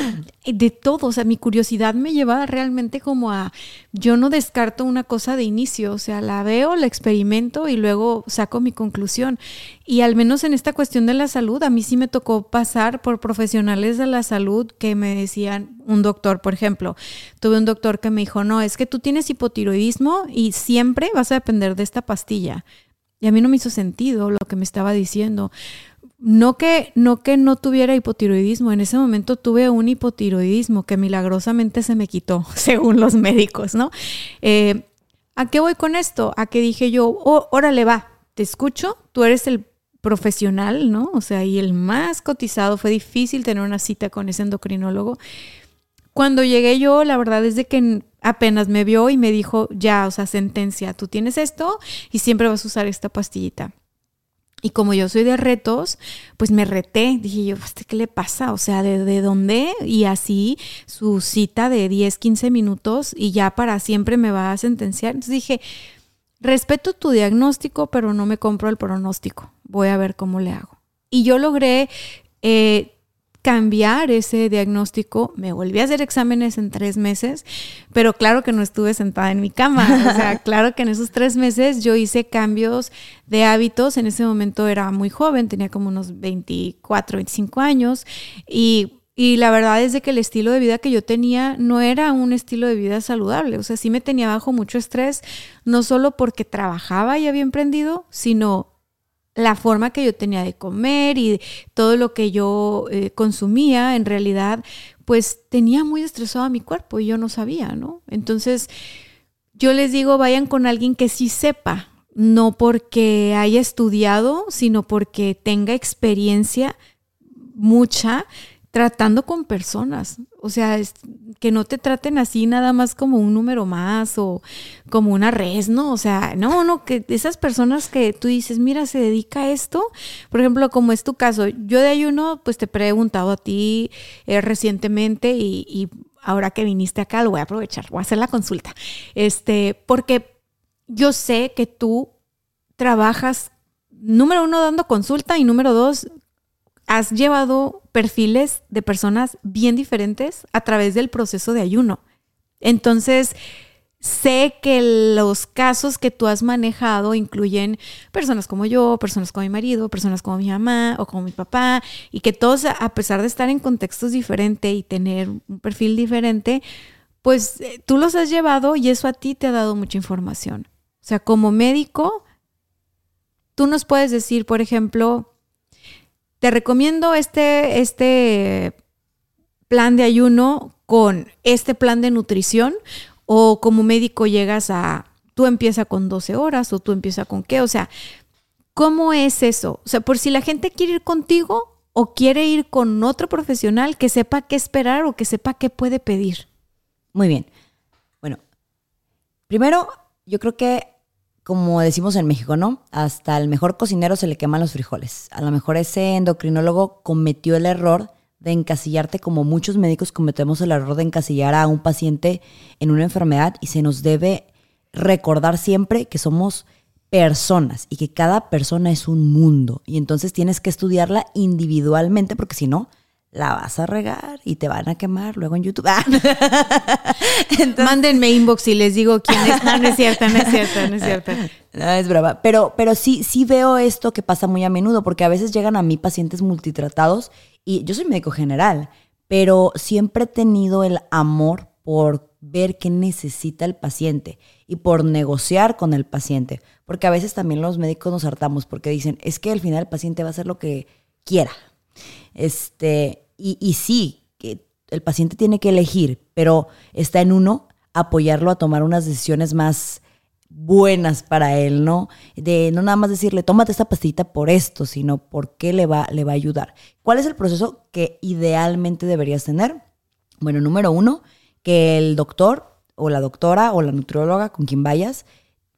de todo, o sea, mi curiosidad me lleva realmente como a, yo no descarto una cosa de inicio, o sea, la veo, la experimento y luego saco mi conclusión. Y al menos en esta cuestión de la salud, a mí sí me tocó pasar por profesionales de la salud que me decían, un doctor, por ejemplo, tuve un doctor que me dijo, no, es que tú tienes hipotiroidismo y siempre vas a depender de esta pastilla. Y a mí no me hizo sentido lo que me estaba diciendo. No que, no que no tuviera hipotiroidismo, en ese momento tuve un hipotiroidismo que milagrosamente se me quitó, (laughs) según los médicos, ¿no? Eh, ¿A qué voy con esto? A que dije yo, oh, órale, va, te escucho, tú eres el profesional, ¿no? O sea, y el más cotizado, fue difícil tener una cita con ese endocrinólogo. Cuando llegué yo, la verdad es de que apenas me vio y me dijo, ya, o sea, sentencia, tú tienes esto y siempre vas a usar esta pastillita. Y como yo soy de retos, pues me reté. Dije yo, ¿este ¿qué le pasa? O sea, ¿de, ¿de, dónde? Y así su cita de 10, 15 minutos y ya para siempre me va a sentenciar. Entonces dije, respeto tu diagnóstico, pero no me compro el pronóstico. Voy a ver cómo le hago. Y yo logré eh, cambiar ese diagnóstico. Me volví a hacer exámenes en tres meses, pero claro que no estuve sentada en mi cama. O sea, (laughs) claro que en esos tres meses yo hice cambios de hábitos. En ese momento era muy joven, tenía como unos 24, 25 años y y la verdad es de que el estilo de vida que yo tenía no era un estilo de vida saludable. O sea, sí me tenía bajo mucho estrés, no solo porque trabajaba y había emprendido, sino la forma que yo tenía de comer y todo lo que yo eh, consumía, en realidad, pues tenía muy estresado a mi cuerpo y yo no sabía, ¿no? Entonces, yo les digo, vayan con alguien que sí sepa, no porque haya estudiado, sino porque tenga experiencia mucha tratando con personas. O sea, que no te traten así nada más como un número más o como una res, ¿no? O sea, no, no, que esas personas que tú dices, mira, se dedica a esto, por ejemplo, como es tu caso, yo de ayuno, pues te he preguntado a ti eh, recientemente y, y ahora que viniste acá, lo voy a aprovechar, voy a hacer la consulta. Este, porque yo sé que tú trabajas, número uno, dando consulta y número dos, has llevado perfiles de personas bien diferentes a través del proceso de ayuno. Entonces, sé que los casos que tú has manejado incluyen personas como yo, personas como mi marido, personas como mi mamá o como mi papá, y que todos, a pesar de estar en contextos diferentes y tener un perfil diferente, pues eh, tú los has llevado y eso a ti te ha dado mucha información. O sea, como médico, tú nos puedes decir, por ejemplo, te recomiendo este, este plan de ayuno con este plan de nutrición o como médico llegas a, tú empiezas con 12 horas o tú empiezas con qué, o sea, ¿cómo es eso? O sea, por si la gente quiere ir contigo o quiere ir con otro profesional que sepa qué esperar o que sepa qué puede pedir. Muy bien. Bueno, primero, yo creo que como decimos en México, ¿no? Hasta el mejor cocinero se le queman los frijoles. A lo mejor ese endocrinólogo cometió el error de encasillarte como muchos médicos cometemos el error de encasillar a un paciente en una enfermedad y se nos debe recordar siempre que somos personas y que cada persona es un mundo y entonces tienes que estudiarla individualmente porque si no la vas a regar y te van a quemar luego en YouTube. (laughs) Mándenme inbox y les digo quién es. (laughs) No, no es cierto, no es cierto, no es cierto. No, es brava. Pero, pero sí, sí veo esto que pasa muy a menudo, porque a veces llegan a mí pacientes multitratados y yo soy médico general, pero siempre he tenido el amor por ver qué necesita el paciente y por negociar con el paciente. Porque a veces también los médicos nos hartamos porque dicen, es que al final el paciente va a hacer lo que quiera. Este, y, y sí, que el paciente tiene que elegir, pero está en uno apoyarlo a tomar unas decisiones más buenas para él, ¿no? De no nada más decirle, tómate esta pastillita por esto, sino por qué le va, le va a ayudar. ¿Cuál es el proceso que idealmente deberías tener? Bueno, número uno, que el doctor o la doctora o la nutrióloga con quien vayas,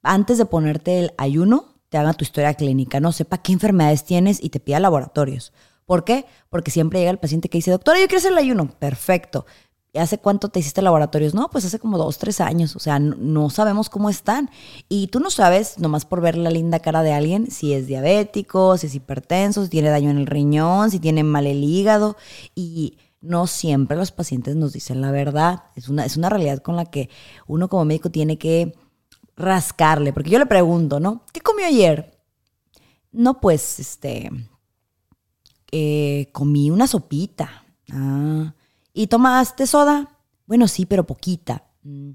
antes de ponerte el ayuno, te haga tu historia clínica, ¿no? Sepa qué enfermedades tienes y te pida laboratorios. ¿Por qué? Porque siempre llega el paciente que dice, doctora, yo quiero hacer el ayuno. Perfecto. ¿Y hace cuánto te hiciste laboratorios? No, pues hace como dos, tres años. O sea, no, sabemos cómo están. Y tú no sabes, nomás por ver la linda cara de alguien, si es diabético, si es hipertenso, si tiene daño en el riñón, si tiene mal el hígado. Y no siempre los pacientes nos dicen la verdad. Es una, es una realidad con la que uno como médico tiene que rascarle. Porque yo le pregunto, ¿no? ¿Qué comió ayer? No, pues, este, eh, comí una sopita. Ah. ¿Y tomaste soda? Bueno, sí, pero poquita. Mm.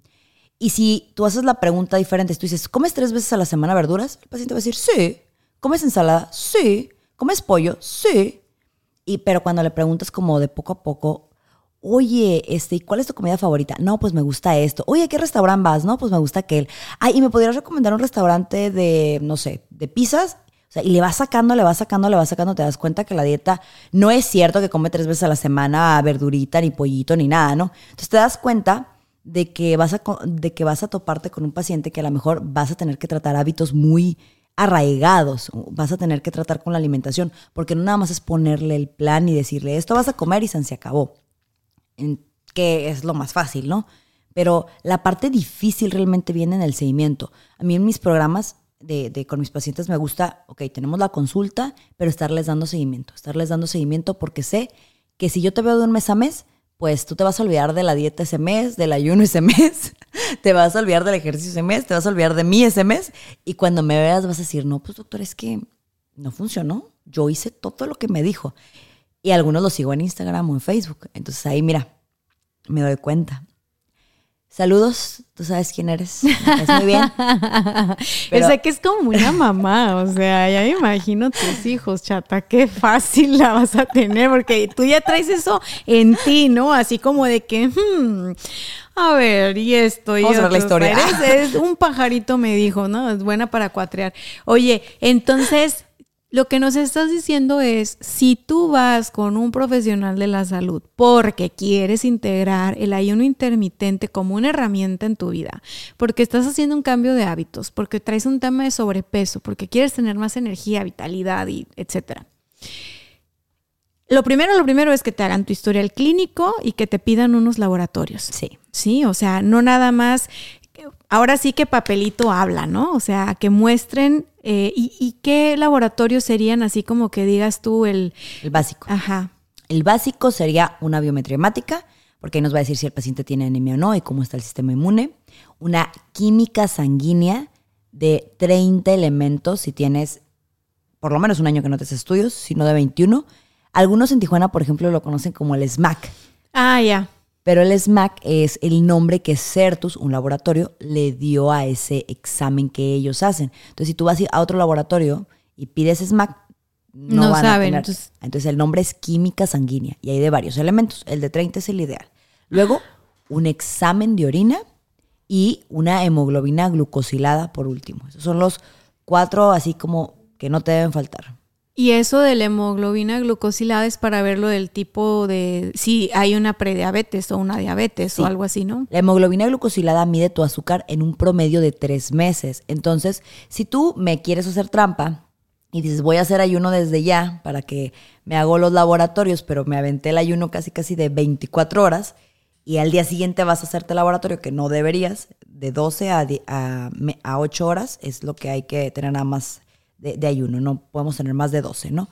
Y si tú haces la pregunta diferente, tú dices, ¿comes tres veces a la semana verduras? El paciente va a decir, sí. ¿Comes ensalada? Sí. ¿Comes pollo? Sí. Y, pero cuando le preguntas como de poco a poco, oye, este, ¿cuál es tu comida favorita? No, pues me gusta esto. Oye, ¿qué restaurante vas? No, pues me gusta aquel. Ay, ¿y me podrías recomendar un restaurante de, no sé, de pizzas? Y le vas sacando, le vas sacando, le vas sacando, te das cuenta que la dieta no es cierto que come tres veces a la semana verdurita, ni pollito, ni nada, ¿no? Entonces te das cuenta de que vas a, de que vas a toparte con un paciente que a lo mejor vas a tener que tratar hábitos muy arraigados, vas a tener que tratar con la alimentación, porque no nada más es ponerle el plan y decirle, esto vas a comer y se acabó, que es lo más fácil, ¿no? Pero la parte difícil realmente viene en el seguimiento. A mí en mis programas de, con mis pacientes me gusta, ok, tenemos la consulta, pero estarles dando seguimiento, estarles dando seguimiento porque sé que si yo te veo de un mes a mes, pues tú te vas a olvidar de la dieta ese mes, del ayuno ese (laughs) mes, te vas a olvidar del ejercicio ese mes, te vas a olvidar de mí ese mes, y cuando me veas vas a decir, no, pues doctor, es que no funcionó, yo hice todo lo que me dijo. Y algunos lo sigo en Instagram o en Facebook, entonces ahí mira, me doy cuenta. Saludos, tú sabes quién eres. Es muy bien. (laughs) O sea que es como una mamá, o sea, ya me imagino tus hijos, chata, qué fácil la vas a tener, porque tú ya traes eso en ti, ¿no? Así como de que, hmm, a ver, y esto, y Vamos a ver la historia. es, un pajarito me dijo, ¿no? Es buena para cuatrear. Oye, entonces lo que nos estás diciendo es, si tú vas con un profesional de la salud porque quieres integrar el ayuno intermitente como una herramienta en tu vida, porque estás haciendo un cambio de hábitos, porque traes un tema de sobrepeso, porque quieres tener más energía, vitalidad y etcétera. Lo primero, lo primero es que te hagan tu historial clínico y que te pidan unos laboratorios. Sí. Sí, o sea, no nada más ahora sí que papelito habla, ¿no? O sea, que muestren eh, y, qué laboratorios serían así como que digas tú el... El básico. Ajá. El básico sería una biometría hemática, porque ahí nos va a decir si el paciente tiene anemia o no y cómo está el sistema inmune. Una química sanguínea de 30 elementos si tienes por lo menos un año que no te haces estudios, sino de 21. Algunos en Tijuana, por ejemplo, lo conocen como el SMAC. Ah, ya. Pero el SMAC es el nombre que Certus, un laboratorio, le dio a ese examen que ellos hacen. Entonces, si tú vas a otro laboratorio y pides SMAC, no, van saben. A tener. Entonces... el nombre es química sanguínea y hay de varios elementos. El de 30 es el ideal. Luego, un examen de orina y una hemoglobina glucosilada por último. Esos son los cuatro así como que no te deben faltar. Y eso de la hemoglobina glucosilada es para ver lo del tipo de si hay una prediabetes o una diabetes o algo así, ¿no? La hemoglobina glucosilada mide tu azúcar en un promedio de tres meses. Entonces, si tú me quieres hacer trampa y dices voy a hacer ayuno desde ya para que me hago los laboratorios, pero me aventé el ayuno casi casi de 24 horas y al día siguiente vas a hacerte el laboratorio que no deberías, de 12 a, a, a 8 horas es lo que hay que tener nada más de, ayuno, no podemos tener más de 12, ¿no?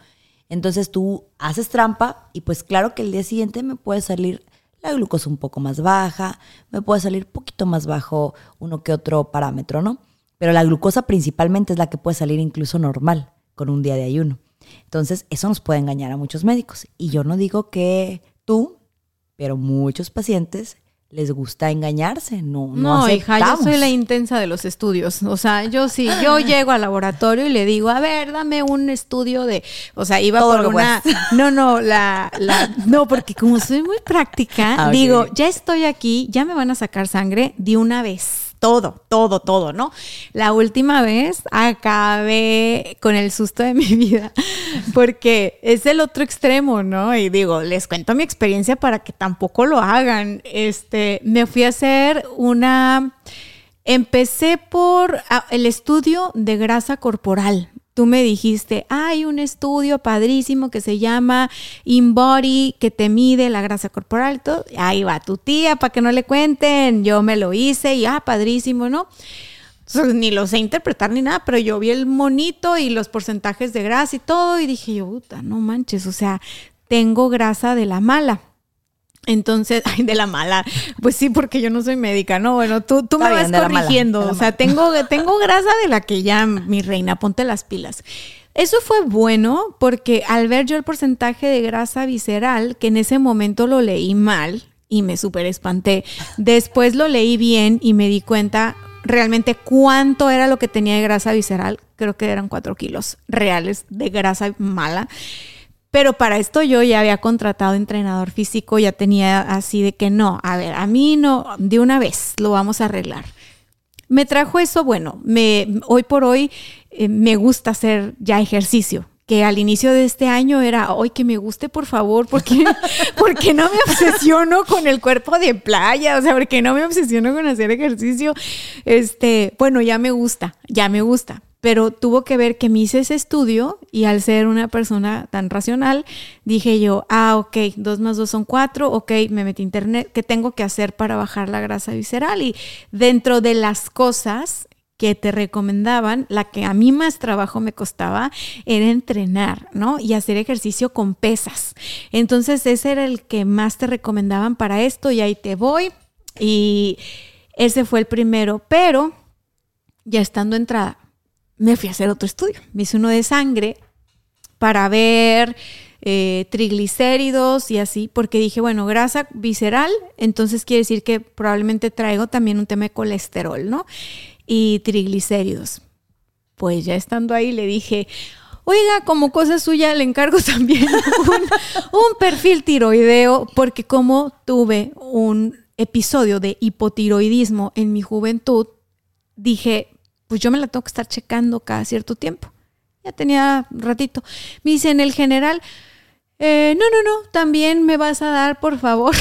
Entonces tú haces trampa y pues claro que el día siguiente me puede salir la glucosa un poco más baja, me puede salir poquito más bajo uno que otro parámetro, ¿no? Pero la glucosa principalmente es la que puede salir incluso normal con un día de ayuno. Entonces, eso nos puede engañar a muchos médicos. Y yo no digo que tú, pero muchos pacientes les gusta engañarse, no No, no hija, yo soy la intensa de los estudios. O sea, yo sí, yo (laughs) llego al laboratorio y le digo, a ver, dame un estudio de, o sea, iba por una, (laughs) no, no, la, la, no, porque como soy muy práctica, ah, digo, ya estoy aquí, ya me van a sacar sangre de una vez todo, todo, todo, ¿no? La última vez acabé con el susto de mi (laughs) vida porque es el otro extremo, ¿no? Y digo, les cuento mi experiencia para que tampoco lo hagan. Este, me fui a hacer una Empecé por ah, el estudio de grasa corporal. Tú me dijiste, hay un estudio padrísimo que se llama InBody, que te mide la grasa corporal. Todo. Ahí va tu tía para que no le cuenten. Yo me lo hice y, ah, padrísimo, ¿no? ni lo sé interpretar ni nada, pero yo vi el monito y los porcentajes de grasa y todo y dije yo, puta, no manches, o sea, tengo grasa de la mala. Entonces, (laughs) ay, de la mala. Pues sí, porque yo no soy médica, ¿no? Bueno, tú, tú me vas corrigiendo. o sea, (laughs) tengo, tengo grasa de la que ya, mi reina, ponte las pilas. Eso fue bueno porque al ver yo el porcentaje de grasa visceral, que en ese momento lo leí mal y me súper espanté, después lo leí bien y me di cuenta realmente cuánto era lo que tenía de grasa visceral. Creo que eran cuatro kilos reales de grasa mala. Pero para esto yo ya había contratado entrenador físico, ya tenía así de que no, a ver, a mí no, de una vez lo vamos a arreglar. Me trajo eso, bueno, me, hoy por hoy eh, me gusta hacer ya ejercicio, que al inicio de este año era, hoy que me guste, por favor, porque, (laughs) porque no me obsesiono con el cuerpo de playa, o sea, porque no me obsesiono con hacer ejercicio. Este, bueno, ya me gusta, ya me gusta pero tuvo que ver que me hice ese estudio y al ser una persona tan racional, dije yo, ah, ok, dos más dos son cuatro, ok, me metí internet, ¿qué tengo que hacer para bajar la grasa visceral? Y dentro de las cosas que te recomendaban, la que a mí más trabajo me costaba era entrenar, ¿no? Y hacer ejercicio con pesas. Entonces ese era el que más te recomendaban para esto y ahí te voy. Y ese fue el primero, pero ya estando entrada, me fui a hacer otro estudio. Me hice uno de sangre para ver eh, triglicéridos y así, porque dije, bueno, grasa visceral, entonces quiere decir que probablemente traigo también un tema de colesterol, ¿no? Y triglicéridos. Pues ya estando ahí le dije, oiga, como cosa suya le encargo (laughs) también un, un perfil tiroideo, porque como tuve un episodio de hipotiroidismo en mi juventud, dije, pues yo me la tengo que estar checando cada cierto tiempo. Ya tenía ratito. Me dice, en el general, eh, no, no, no, también me vas a dar, por favor,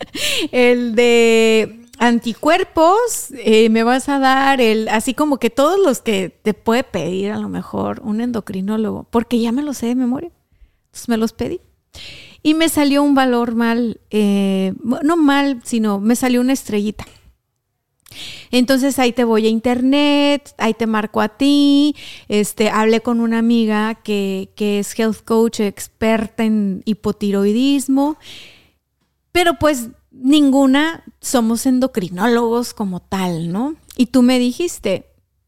(laughs) el de anticuerpos, eh, me vas a dar el, así como que todos los que te puede pedir a lo mejor un endocrinólogo, porque ya me los sé de memoria. Entonces me los pedí. Y me salió un valor mal, eh, no mal, sino me salió una estrellita. Entonces ahí te voy a internet, ahí te marco a ti. Este, hablé con una amiga que, que es health coach experta en hipotiroidismo, pero pues ninguna somos endocrinólogos como tal, ¿no? Y tú me dijiste,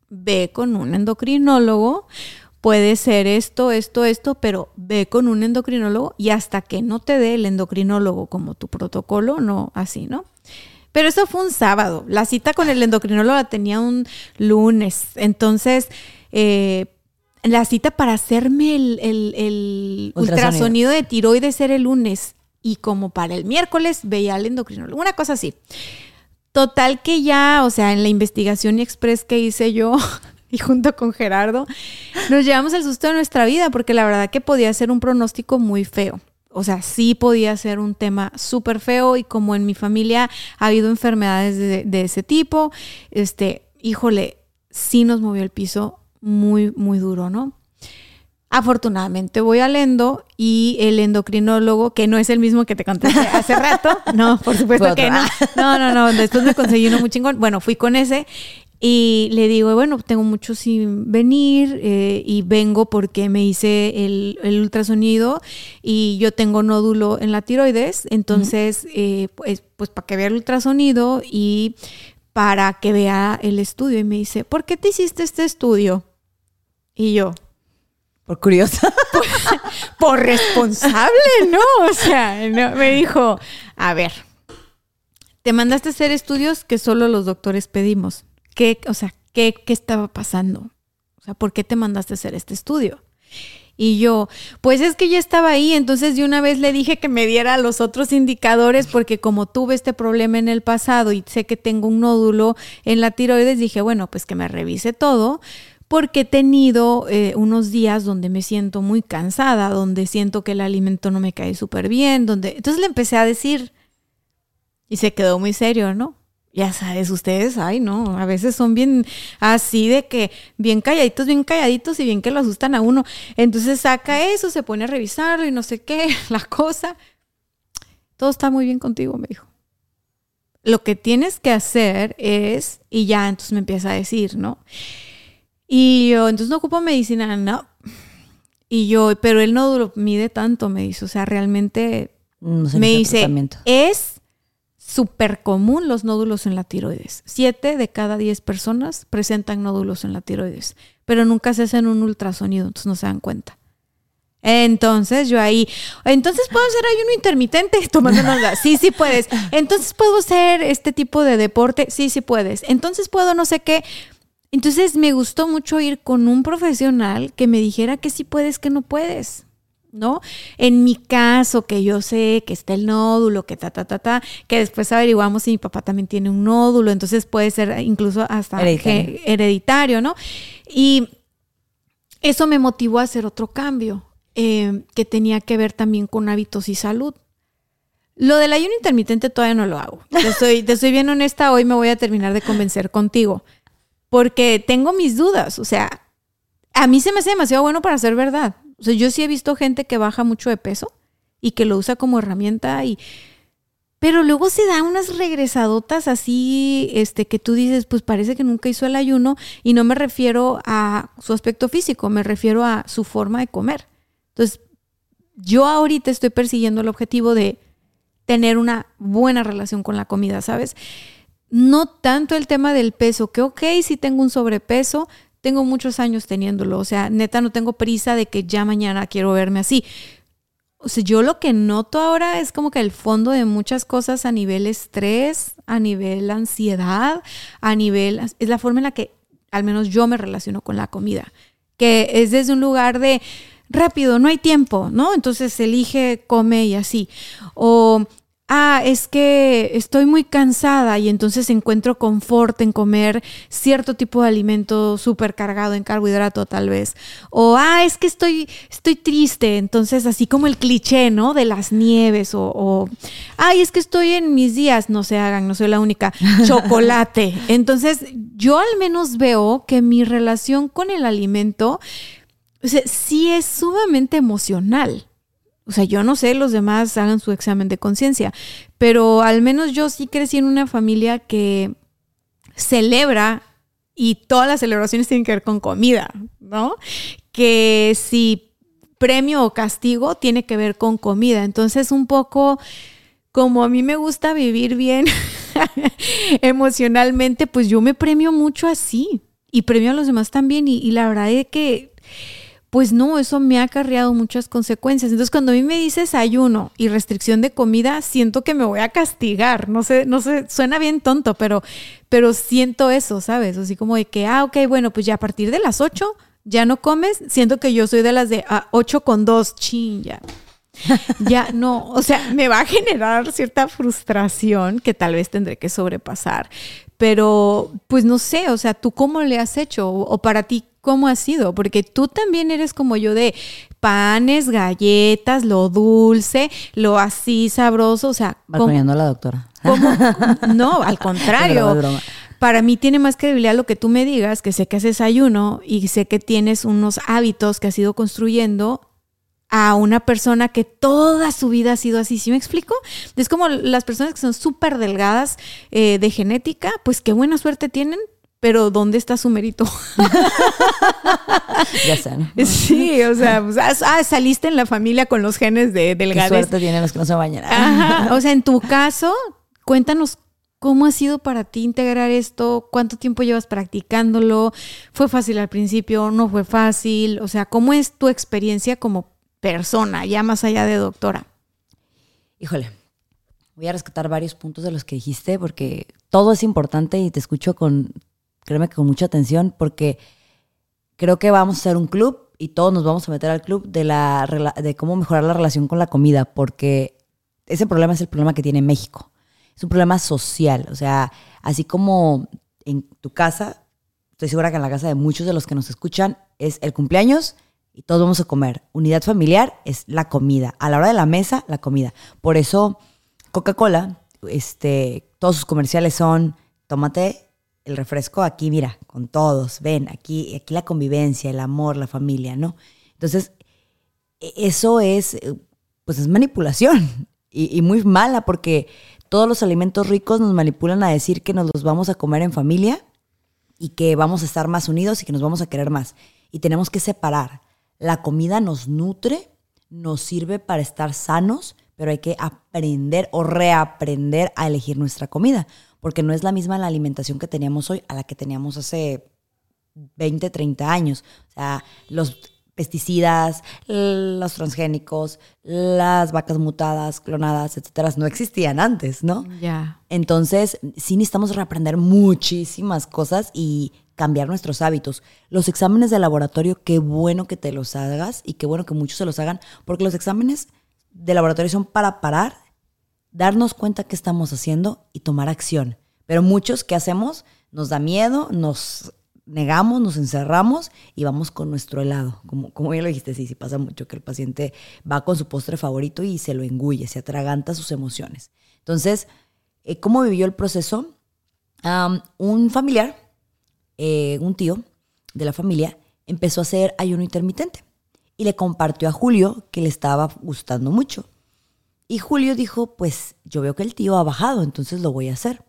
ve con un endocrinólogo, puede ser esto, esto, esto, pero ve con un endocrinólogo y hasta que no te dé el endocrinólogo como tu protocolo, no así, ¿no? Pero eso fue un sábado. La cita con el endocrinólogo la tenía un lunes. Entonces, eh, la cita para hacerme el, ultrasonido de tiroides era el lunes. Y como para el miércoles veía al endocrinólogo. Una cosa así. Total que ya, o sea, en la investigación express que hice yo, (laughs) y junto con Gerardo nos llevamos el susto de nuestra vida porque la verdad que podía ser un pronóstico muy feo. O sea, sí podía ser un tema súper feo y como en mi familia ha habido enfermedades de, de, ese tipo, este, híjole, sí nos movió el piso muy, muy duro, ¿no? Afortunadamente voy al endo y el endocrinólogo, que no es el mismo que te conté hace rato, (laughs) no, por supuesto que no. No, no, no, después me conseguí uno muy chingón. Bueno, fui con ese y le digo, bueno, tengo mucho sin venir eh, y vengo porque me hice el, ultrasonido y yo tengo nódulo en la tiroides, entonces, eh, pues, pues para que vea el ultrasonido y para que vea el estudio. Y me dice, ¿por qué te hiciste este estudio? Y yo, por curiosa. Por, responsable, ¿no? O sea, me dijo, a ver, te mandaste a hacer estudios que solo los doctores pedimos. ¿Qué, o sea, qué, qué estaba pasando? O sea, ¿por qué te mandaste a hacer este estudio? Y yo, pues es que ya estaba ahí, entonces de una vez le dije que me diera los otros indicadores porque como tuve este problema en el pasado y sé que tengo un nódulo en la tiroides, dije, bueno, pues que me revise todo, porque he tenido eh, unos días donde me siento muy cansada, donde siento que el alimento no me cae súper bien, donde... Entonces le empecé a decir y se quedó muy serio, ¿no? Ya sabes, ustedes, ay, no, a veces son bien así de que bien calladitos, bien calladitos y bien que lo asustan a uno. Entonces saca eso, se pone a revisarlo y no sé qué, (laughs) la cosa. Todo está muy bien contigo, me dijo. Lo que tienes que hacer es, y ya entonces me empieza a decir, ¿no? Y yo, entonces no ocupo medicina, no. Y yo, pero el nódulo mide tanto, me dice. O sea, realmente me dice, es súper común los nódulos en la tiroides. Siete de cada diez personas presentan nódulos en la tiroides, pero nunca se hacen un ultrasonido, entonces no se dan cuenta. Entonces yo ahí, entonces puedo hacer ayuno intermitente (laughs) tomando nada. Sí, sí puedes. Entonces puedo hacer este tipo de deporte. Sí, sí puedes. Entonces puedo no sé qué. Entonces me gustó mucho ir con un profesional que me dijera que sí puedes, que no puedes. ¿No? En mi caso, que yo sé que está el nódulo, que ta, ta, ta, ta, que después averiguamos si mi papá también tiene un nódulo, entonces puede ser incluso hasta hereditario, ¿no? Y eso me motivó a hacer otro cambio, eh, que tenía que ver también con hábitos y salud. Lo del ayuno intermitente todavía no lo hago. Te estoy, te estoy bien honesta, hoy me voy a terminar de convencer contigo porque tengo mis dudas, o sea, a mí se me hace demasiado bueno para ser verdad. O sea, yo sí he visto gente que baja mucho de peso y que lo usa como herramienta y pero luego se da unas regresadotas así, este, que tú dices, pues parece que nunca hizo el ayuno y no me refiero a su aspecto físico, me refiero a su forma de comer. Entonces, yo ahorita estoy persiguiendo el objetivo de tener una buena relación con la comida, ¿sabes? no tanto el tema del peso, que ok, si tengo un sobrepeso, tengo muchos años teniéndolo, o sea, neta no tengo prisa de que ya mañana quiero verme así. O sea, yo lo que noto ahora es como que el fondo de muchas cosas a nivel estrés, a nivel ansiedad, a nivel, es la forma en la que al menos yo me relaciono con la comida, que es desde un lugar de rápido, no hay tiempo, ¿no? Entonces elige, come y así. O ah, es que estoy muy cansada y entonces encuentro confort en comer cierto tipo de alimento súper cargado en carbohidrato tal vez. O, ah, es que estoy, estoy triste, entonces así como el cliché, ¿no? De las nieves o, o, ay, es que estoy en mis días, no se hagan, no soy la única, (laughs) chocolate. Entonces yo al menos veo que mi relación con el alimento o sea, sí es sumamente emocional. O sea, yo no sé, los demás hagan su examen de conciencia, pero al menos yo sí crecí en una familia que celebra y todas las celebraciones tienen que ver con comida, ¿no? Que si premio o castigo tiene que ver con comida. Entonces, un poco como a mí me gusta vivir bien (laughs) emocionalmente, pues yo me premio mucho así y premio a los demás también. Y, la verdad es que pues no, eso me ha acarreado muchas consecuencias. Entonces, cuando a mí me dices ayuno y restricción de comida, siento que me voy a castigar. No sé, no sé, suena bien tonto, pero, pero siento eso, ¿sabes? Así como de que, ah, ok, bueno, pues ya a partir de las 8 ya no comes. Siento que yo soy de las de ah, 8 con 2, chin, ya. ya no, o sea, me va a generar cierta frustración que tal vez tendré que sobrepasar. Pero, pues no sé, o sea, ¿tú cómo le has hecho? O, para ti, ¿cómo ha sido? Porque tú también eres como yo de panes, galletas, lo dulce, lo así sabroso, o sea... Balconeando a la doctora. ¿cómo? (laughs) No, al contrario. Para mí tiene más credibilidad lo que tú me digas, que sé que haces ayuno y sé que tienes unos hábitos que has ido construyendo a una persona que toda su vida ha sido así. ¿Sí me explico? Es como las personas que son súper delgadas eh, de genética, pues qué buena suerte tienen, pero ¿dónde está su mérito? (laughs) ya sé. (laughs) Sí, o sea, pues, ah, ah, saliste en la familia con los genes de delgadez. Qué suerte tienen los que no se bañan. Ajá. O sea, en tu caso, cuéntanos ¿Cómo ha sido para ti integrar esto? ¿Cuánto tiempo llevas practicándolo? ¿Fue fácil al principio? ¿No fue fácil? O sea, ¿cómo es tu experiencia como persona, ya más allá de doctora? Híjole, voy a rescatar varios puntos de los que dijiste porque todo es importante y te escucho con, créeme que con mucha atención porque creo que vamos a ser un club y todos nos vamos a meter al club de, la, de cómo mejorar la relación con la comida porque ese problema es el problema que tiene México. Es un problema social, o sea, así como en tu casa, estoy segura que en la casa de muchos de los que nos escuchan es el cumpleaños, y todos vamos a comer. Unidad familiar es la comida. A la hora de la mesa, la comida. Por eso, Coca-Cola, este, todos sus comerciales son, tómate el refresco aquí, mira, con todos, ven, aquí, aquí la convivencia, el amor, la familia, ¿no? Entonces, e, eso es, pues es manipulación (laughs) y, y muy mala porque todos los alimentos ricos nos manipulan a decir que nos los vamos a comer en familia y que vamos a estar más unidos y que nos vamos a querer más. Y tenemos que separar la comida nos nutre, nos sirve para estar sanos, pero hay que aprender o reaprender a elegir nuestra comida, porque no es la misma la alimentación que teníamos hoy a la que teníamos hace 20, 30 años. O sea, los pesticidas, los transgénicos, las vacas mutadas, clonadas, etcétera, no existían antes, ¿no? Ya. Entonces, sí necesitamos reaprender muchísimas cosas y cambiar nuestros hábitos. Los exámenes de laboratorio, qué bueno que te los hagas y qué bueno que muchos se los hagan, porque los exámenes de laboratorio son para parar, darnos cuenta qué estamos haciendo y tomar acción. Pero muchos, ¿qué hacemos? Nos da miedo, nos negamos, nos encerramos y vamos con nuestro helado. Como, como ya lo dijiste, sí, sí pasa mucho que el paciente va con su postre favorito y se lo engulle, se atraganta sus emociones. Entonces, eh, ¿cómo vivió el proceso? un familiar eh, un tío de la familia empezó a hacer ayuno intermitente y le compartió a Julio que le estaba gustando mucho. Y Julio dijo, pues yo veo que el tío ha bajado, entonces lo voy a hacer.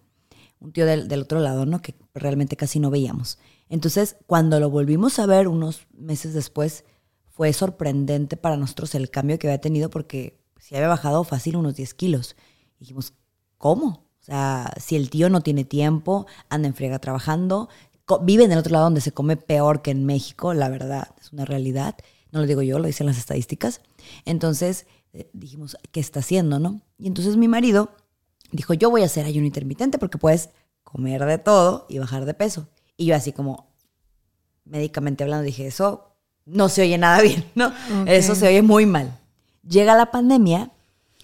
Un tío del, otro lado, ¿no? Que realmente casi no veíamos. Entonces, cuando lo volvimos a ver unos meses después, fue sorprendente para nosotros el cambio que había tenido porque se había bajado fácil unos 10 kilos. Dijimos, ¿cómo? O sea, si el tío no tiene tiempo, anda en friega trabajando, vive en el otro lado donde se come peor que en México, la verdad, es una realidad. No lo digo yo, lo dicen las estadísticas. Entonces dijimos, ¿qué está haciendo, no? Y entonces mi marido dijo, yo voy a hacer ayuno intermitente porque puedes comer de todo y bajar de peso. Y yo así como, médicamente hablando, dije, eso no se oye nada (laughs) bien, ¿no? Eso se oye muy mal. Llega la pandemia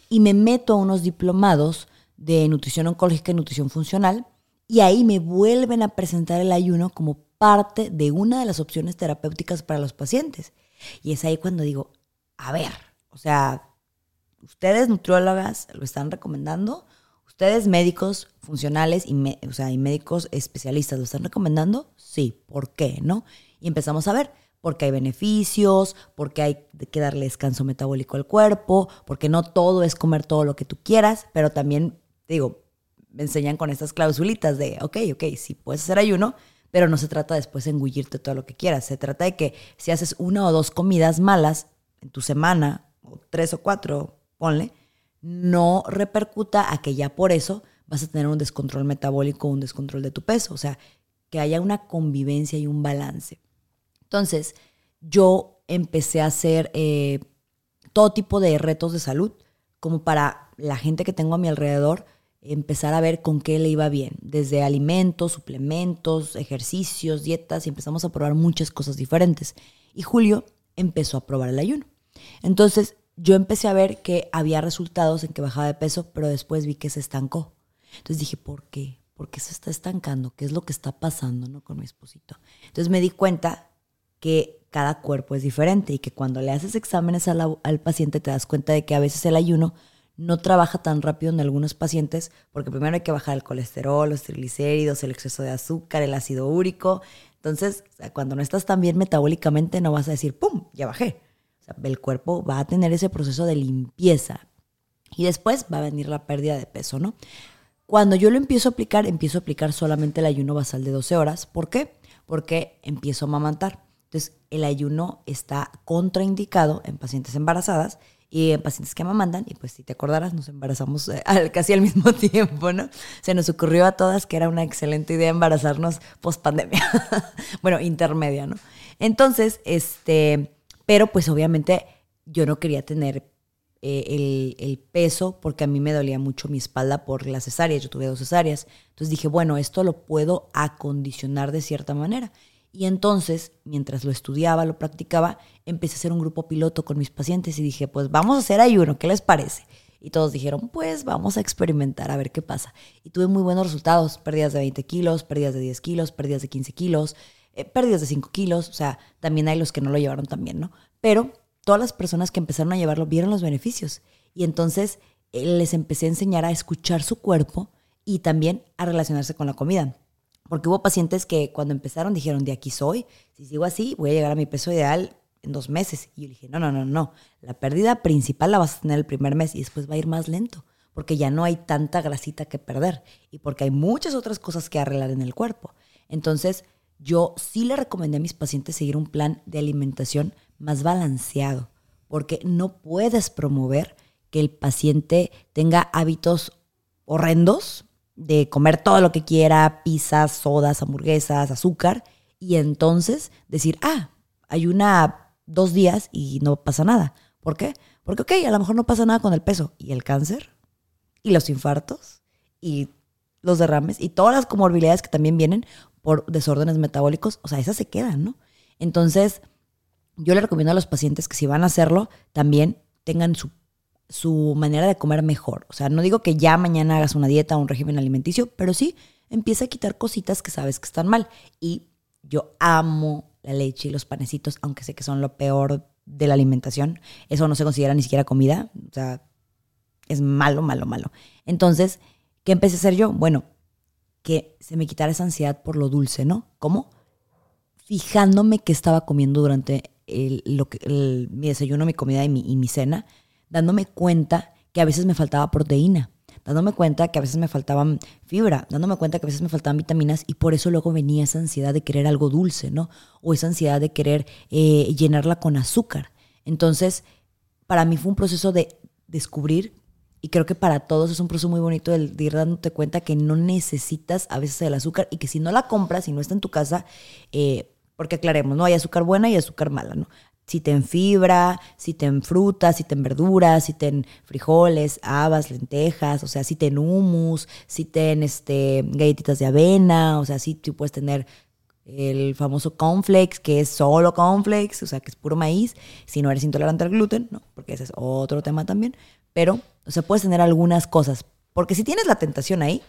y me meto a unos diplomados de nutrición oncológica y nutrición funcional y ahí me vuelven a presentar el ayuno como parte de una de las opciones terapéuticas para los pacientes. Y es ahí cuando digo, a ver, o sea, ustedes nutriólogas lo están recomendando, ustedes médicos funcionales y, o sea, y médicos especialistas lo están recomendando, sí, ¿por qué? ¿No? Y empezamos a ver, porque hay beneficios, porque hay que darle descanso metabólico al cuerpo, porque no todo es comer todo lo que tú quieras, pero también, digo, me enseñan con estas clausulitas de, ok, ok, sí puedes hacer ayuno, pero no se trata después de engullirte todo lo que quieras. Se trata de que si haces una o dos comidas malas en tu semana, o tres o cuatro, ponle, no repercuta a que ya por eso vas a tener un descontrol metabólico, un descontrol de tu peso. O sea, que haya una convivencia y un balance. Entonces, yo empecé a hacer eh, todo tipo de retos de salud, como para la gente que tengo a mi alrededor, empezar a ver con qué le iba bien, desde alimentos, suplementos, ejercicios, dietas, y empezamos a probar muchas cosas diferentes. Y Julio empezó a probar el ayuno. Entonces, yo empecé a ver que había resultados en que bajaba de peso, pero después vi que se estancó. Entonces dije, ¿por qué? ¿Por qué se está estancando? ¿Qué es lo que está pasando ¿no? con mi esposito? Entonces me di cuenta que cada cuerpo es diferente y que cuando le haces exámenes al, paciente te das cuenta de que a veces el ayuno no trabaja tan rápido en algunos pacientes porque primero hay que bajar el colesterol, los triglicéridos, el exceso de azúcar, el ácido úrico. Entonces, cuando no estás tan bien metabólicamente, no vas a decir, ¡pum!, ya bajé. Sea, el cuerpo va a tener ese proceso de limpieza y después va a venir la pérdida de peso, ¿no? Cuando yo lo empiezo a aplicar, empiezo a aplicar solamente el ayuno basal de 12 horas. ¿Por qué? Porque empiezo a amamantar. Entonces, el ayuno está contraindicado en pacientes embarazadas y en pacientes que amamantan, y pues si te acordarás, nos embarazamos eh, (laughs) casi al mismo (laughs) tiempo, ¿no? Se nos ocurrió a todas que era una excelente idea embarazarnos post pandemia, (laughs) bueno, intermedia, ¿no? Entonces, este, pero pues obviamente yo no quería tener eh, el, peso porque a mí me dolía mucho mi espalda por las cesáreas, yo tuve dos cesáreas, entonces dije, bueno, esto lo puedo acondicionar de cierta manera. Y entonces, mientras lo estudiaba, lo practicaba, empecé a hacer un grupo piloto con mis pacientes y dije, pues vamos a hacer ayuno, ¿qué les parece? Y todos dijeron, pues vamos a experimentar a ver qué pasa. Y tuve muy buenos resultados, pérdidas de 20 kilos, pérdidas de 10 kilos, pérdidas de 15 kilos, eh, pérdidas de 5 kilos, o sea, también hay los que no lo llevaron tan bien, ¿no? Pero todas las personas que empezaron a llevarlo vieron los beneficios. Y entonces eh, les empecé a enseñar a escuchar su cuerpo y también a relacionarse con la comida. Porque hubo pacientes que cuando empezaron dijeron, de aquí soy, si sigo así, voy a llegar a mi peso ideal en dos meses. Y yo dije, no, no, no, no, la pérdida principal la vas a tener el primer mes y después va a ir más lento, porque ya no hay tanta grasita que perder y porque hay muchas otras cosas que arreglar en el cuerpo. Entonces, yo sí le recomendé a mis pacientes seguir un plan de alimentación más balanceado, porque no puedes promover que el paciente tenga hábitos horrendos de comer todo lo que quiera, pizzas, sodas, hamburguesas, azúcar, y entonces decir, ah, hay una dos días y no pasa nada. ¿Por qué? Porque, ok, a lo mejor no pasa nada con el peso. ¿Y el cáncer? ¿Y los infartos? ¿Y los derrames? ¿Y todas las comorbilidades que también vienen por desórdenes metabólicos? O sea, esas se quedan, ¿no? Entonces, yo le recomiendo a los pacientes que si van a hacerlo, también tengan su su manera de comer mejor. O sea, no digo que ya mañana hagas una dieta o un régimen alimenticio, pero sí empieza a quitar cositas que sabes que están mal. Y yo amo la leche y los panecitos, aunque sé que son lo peor de la alimentación. Eso no se considera ni siquiera comida. O sea, es malo, malo, malo. Entonces, ¿qué empecé a hacer yo? Bueno, que se me quitara esa ansiedad por lo dulce, ¿no? ¿Cómo? Fijándome qué estaba comiendo durante lo que, mi desayuno, mi comida y mi, cena dándome cuenta que a veces me faltaba proteína, dándome cuenta que a veces me faltaban fibra, dándome cuenta que a veces me faltaban vitaminas y por eso luego venía esa ansiedad de querer algo dulce, ¿no? O esa ansiedad de querer eh, llenarla con azúcar. Entonces, para mí fue un proceso de descubrir y creo que para todos es un proceso muy bonito de, ir dándote cuenta que no necesitas a veces el azúcar y que si no la compras y no está en tu casa, eh, porque aclaremos, ¿no? Hay azúcar buena y azúcar mala, ¿no? si te en fibra, si te en frutas, si te en verduras, si te en frijoles, habas, lentejas, o sea, si te en humus, si te en este, galletitas de avena, o sea, si tú puedes tener el famoso cornflakes, que es solo cornflakes, o sea, que es puro maíz, si no eres intolerante al gluten, ¿no? Porque ese es otro tema también, pero, o sea, puedes tener algunas cosas, porque si tienes la tentación ahí,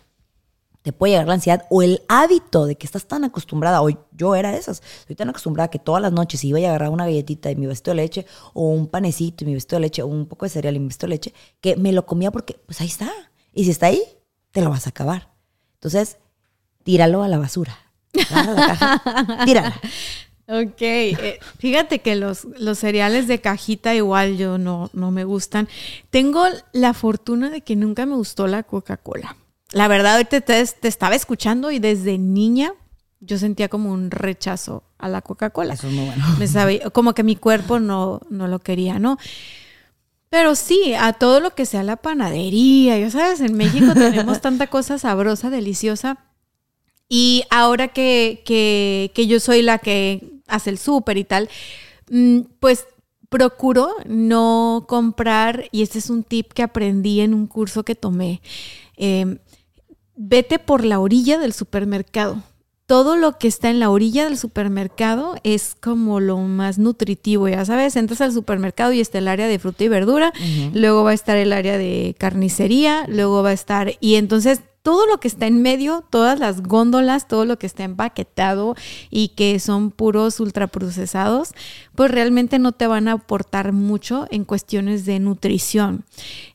te puede llegar la ansiedad o el hábito de que estás tan acostumbrada, o yo era de esas, estoy tan acostumbrada que todas las noches iba a agarrar una galletita y mi vestido de leche, o un panecito y mi vestido de leche, o un poco de cereal y mi vestido de leche, que me lo comía porque, pues ahí está. Y si está ahí, te lo vas a acabar. Entonces, tíralo a la basura. (laughs) tírala. Ok, eh, fíjate que los, los cereales de cajita igual yo no, no me gustan. Tengo la fortuna de que nunca me gustó la Coca-Cola. La verdad, ahorita te, te, estaba escuchando y desde niña yo sentía como un rechazo a la Coca-Cola. Eso es muy bueno. Me sabía, como que mi cuerpo no, no lo quería, ¿no? Pero sí, a todo lo que sea la panadería, ya sabes, en México (laughs) tenemos tanta cosa sabrosa, deliciosa. Y ahora que, que, que yo soy la que hace el súper y tal, mm, pues procuro no comprar, y este es un tip que aprendí en un curso que tomé. Eh, vete por la orilla del supermercado. todo lo que está en la orilla del supermercado es como lo más nutritivo, ya sabes, entras al supermercado y está el área de fruta y verdura, luego va a estar el área de carnicería, luego va a estar, y entonces todo lo que está en medio, todas las góndolas, todo lo que está empaquetado y que son puros ultraprocesados, pues realmente no te van a aportar mucho en cuestiones de nutrición.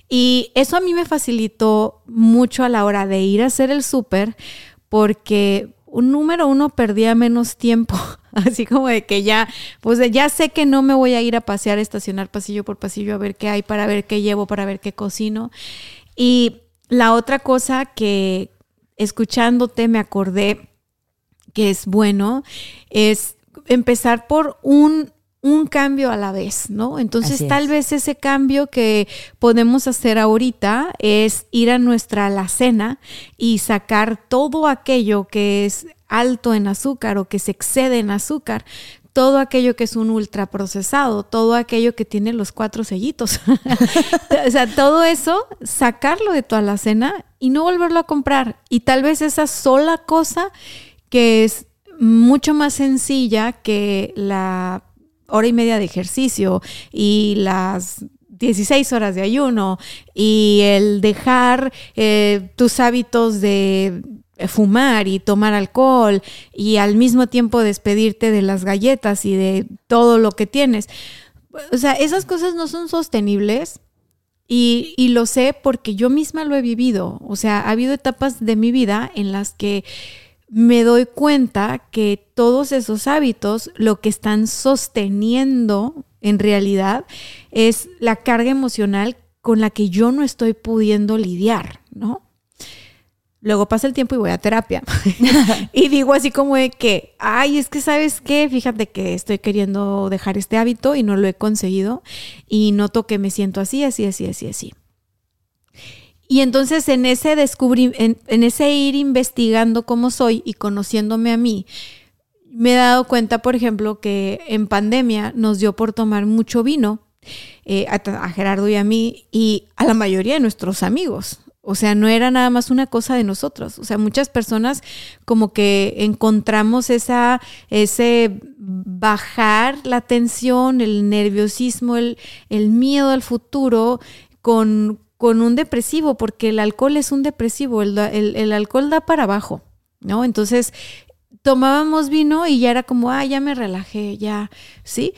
Y eso a mí me facilitó mucho a la hora de ir a hacer el súper porque un número uno perdía menos tiempo, (laughs) así como de que ya, pues ya sé que no me voy a ir a pasear, estacionar pasillo por pasillo a ver qué hay, para ver qué llevo, para ver qué cocino. Y la otra cosa que escuchándote me acordé que es bueno es empezar por un un cambio a la vez, ¿no? Entonces tal vez ese cambio que podemos hacer ahorita es ir a nuestra alacena y sacar todo aquello que es alto en azúcar o que se excede en azúcar, todo aquello que es un ultraprocesado, todo aquello que tiene los cuatro sellitos. (laughs) o sea, todo eso, sacarlo de tu alacena y no volverlo a comprar. Y tal vez esa sola cosa que es mucho más sencilla que la hora y media de ejercicio y las 16 horas de ayuno y el dejar eh, tus hábitos de fumar y tomar alcohol y al mismo tiempo despedirte de las galletas y de todo lo que tienes. O sea, esas cosas no son sostenibles y, y lo sé porque yo misma lo he vivido. O sea, ha habido etapas de mi vida en las que me doy cuenta que todos esos hábitos lo que están sosteniendo en realidad es la carga emocional con la que yo no estoy pudiendo lidiar, ¿no? Luego pasa el tiempo y voy a terapia. (laughs) (laughs) y digo así como de que, ay, es que sabes qué, fíjate que estoy queriendo dejar este hábito y no lo he conseguido y noto que me siento así, así, así, así, así. Y entonces en ese descubrir, en, ese ir investigando cómo soy y conociéndome a mí, me he dado cuenta, por ejemplo, que en pandemia nos dio por tomar mucho vino eh, a, Gerardo y a mí y a la mayoría de nuestros amigos. O sea, no era nada más una cosa de nosotros. O sea, muchas personas como que encontramos esa, ese bajar la tensión, el nerviosismo, el, el miedo al futuro con, con un depresivo, porque el alcohol es un depresivo, el, alcohol da para abajo, ¿no? Entonces tomábamos vino y ya era como, ah, ya me relajé, ya, ¿sí?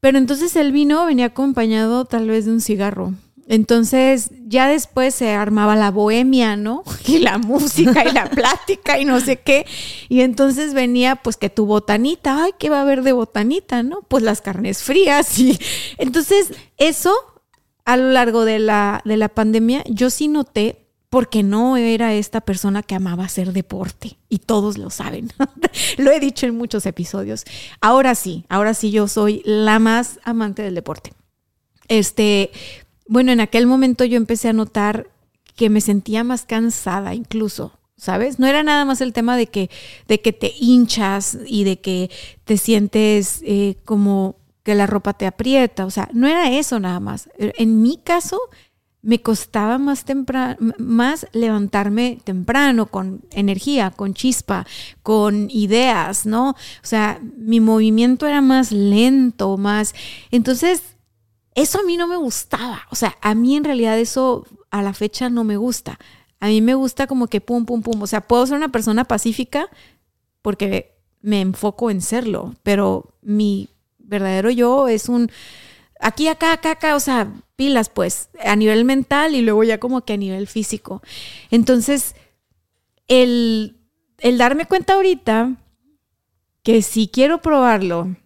Pero entonces el vino venía acompañado tal vez de un cigarro. Entonces ya después se armaba la bohemia, ¿no? (laughs) Y la música y la (laughs) plática y no sé qué. Y entonces venía pues que tu botanita, ay, ¿qué va a haber de botanita, no? Pues las carnes frías y (laughs) entonces eso a lo largo de la, de la pandemia, yo sí noté, porque no era esta persona que amaba hacer deporte, y todos lo saben, lo he dicho en muchos episodios. Ahora sí, ahora sí yo soy la más amante del deporte. Este, bueno, en aquel momento yo empecé a notar que me sentía más cansada incluso, ¿sabes? No era nada más el tema de que, de que te hinchas y de que te sientes eh, como que la ropa te aprieta, o sea, no era eso nada más. En mi caso, me costaba más, más levantarme temprano, con energía, con chispa, con ideas, ¿no? O sea, mi movimiento era más lento, más... Entonces, eso a mí no me gustaba. O sea, a mí en realidad eso a la fecha no me gusta. A mí me gusta como que pum, pum, pum. O sea, puedo ser una persona pacífica porque me enfoco en serlo, pero mi verdadero yo es un aquí, acá, acá, acá, o sea, pilas pues, a nivel mental y luego ya como que a nivel físico. Entonces, el, el darme cuenta ahorita que si quiero probarlo,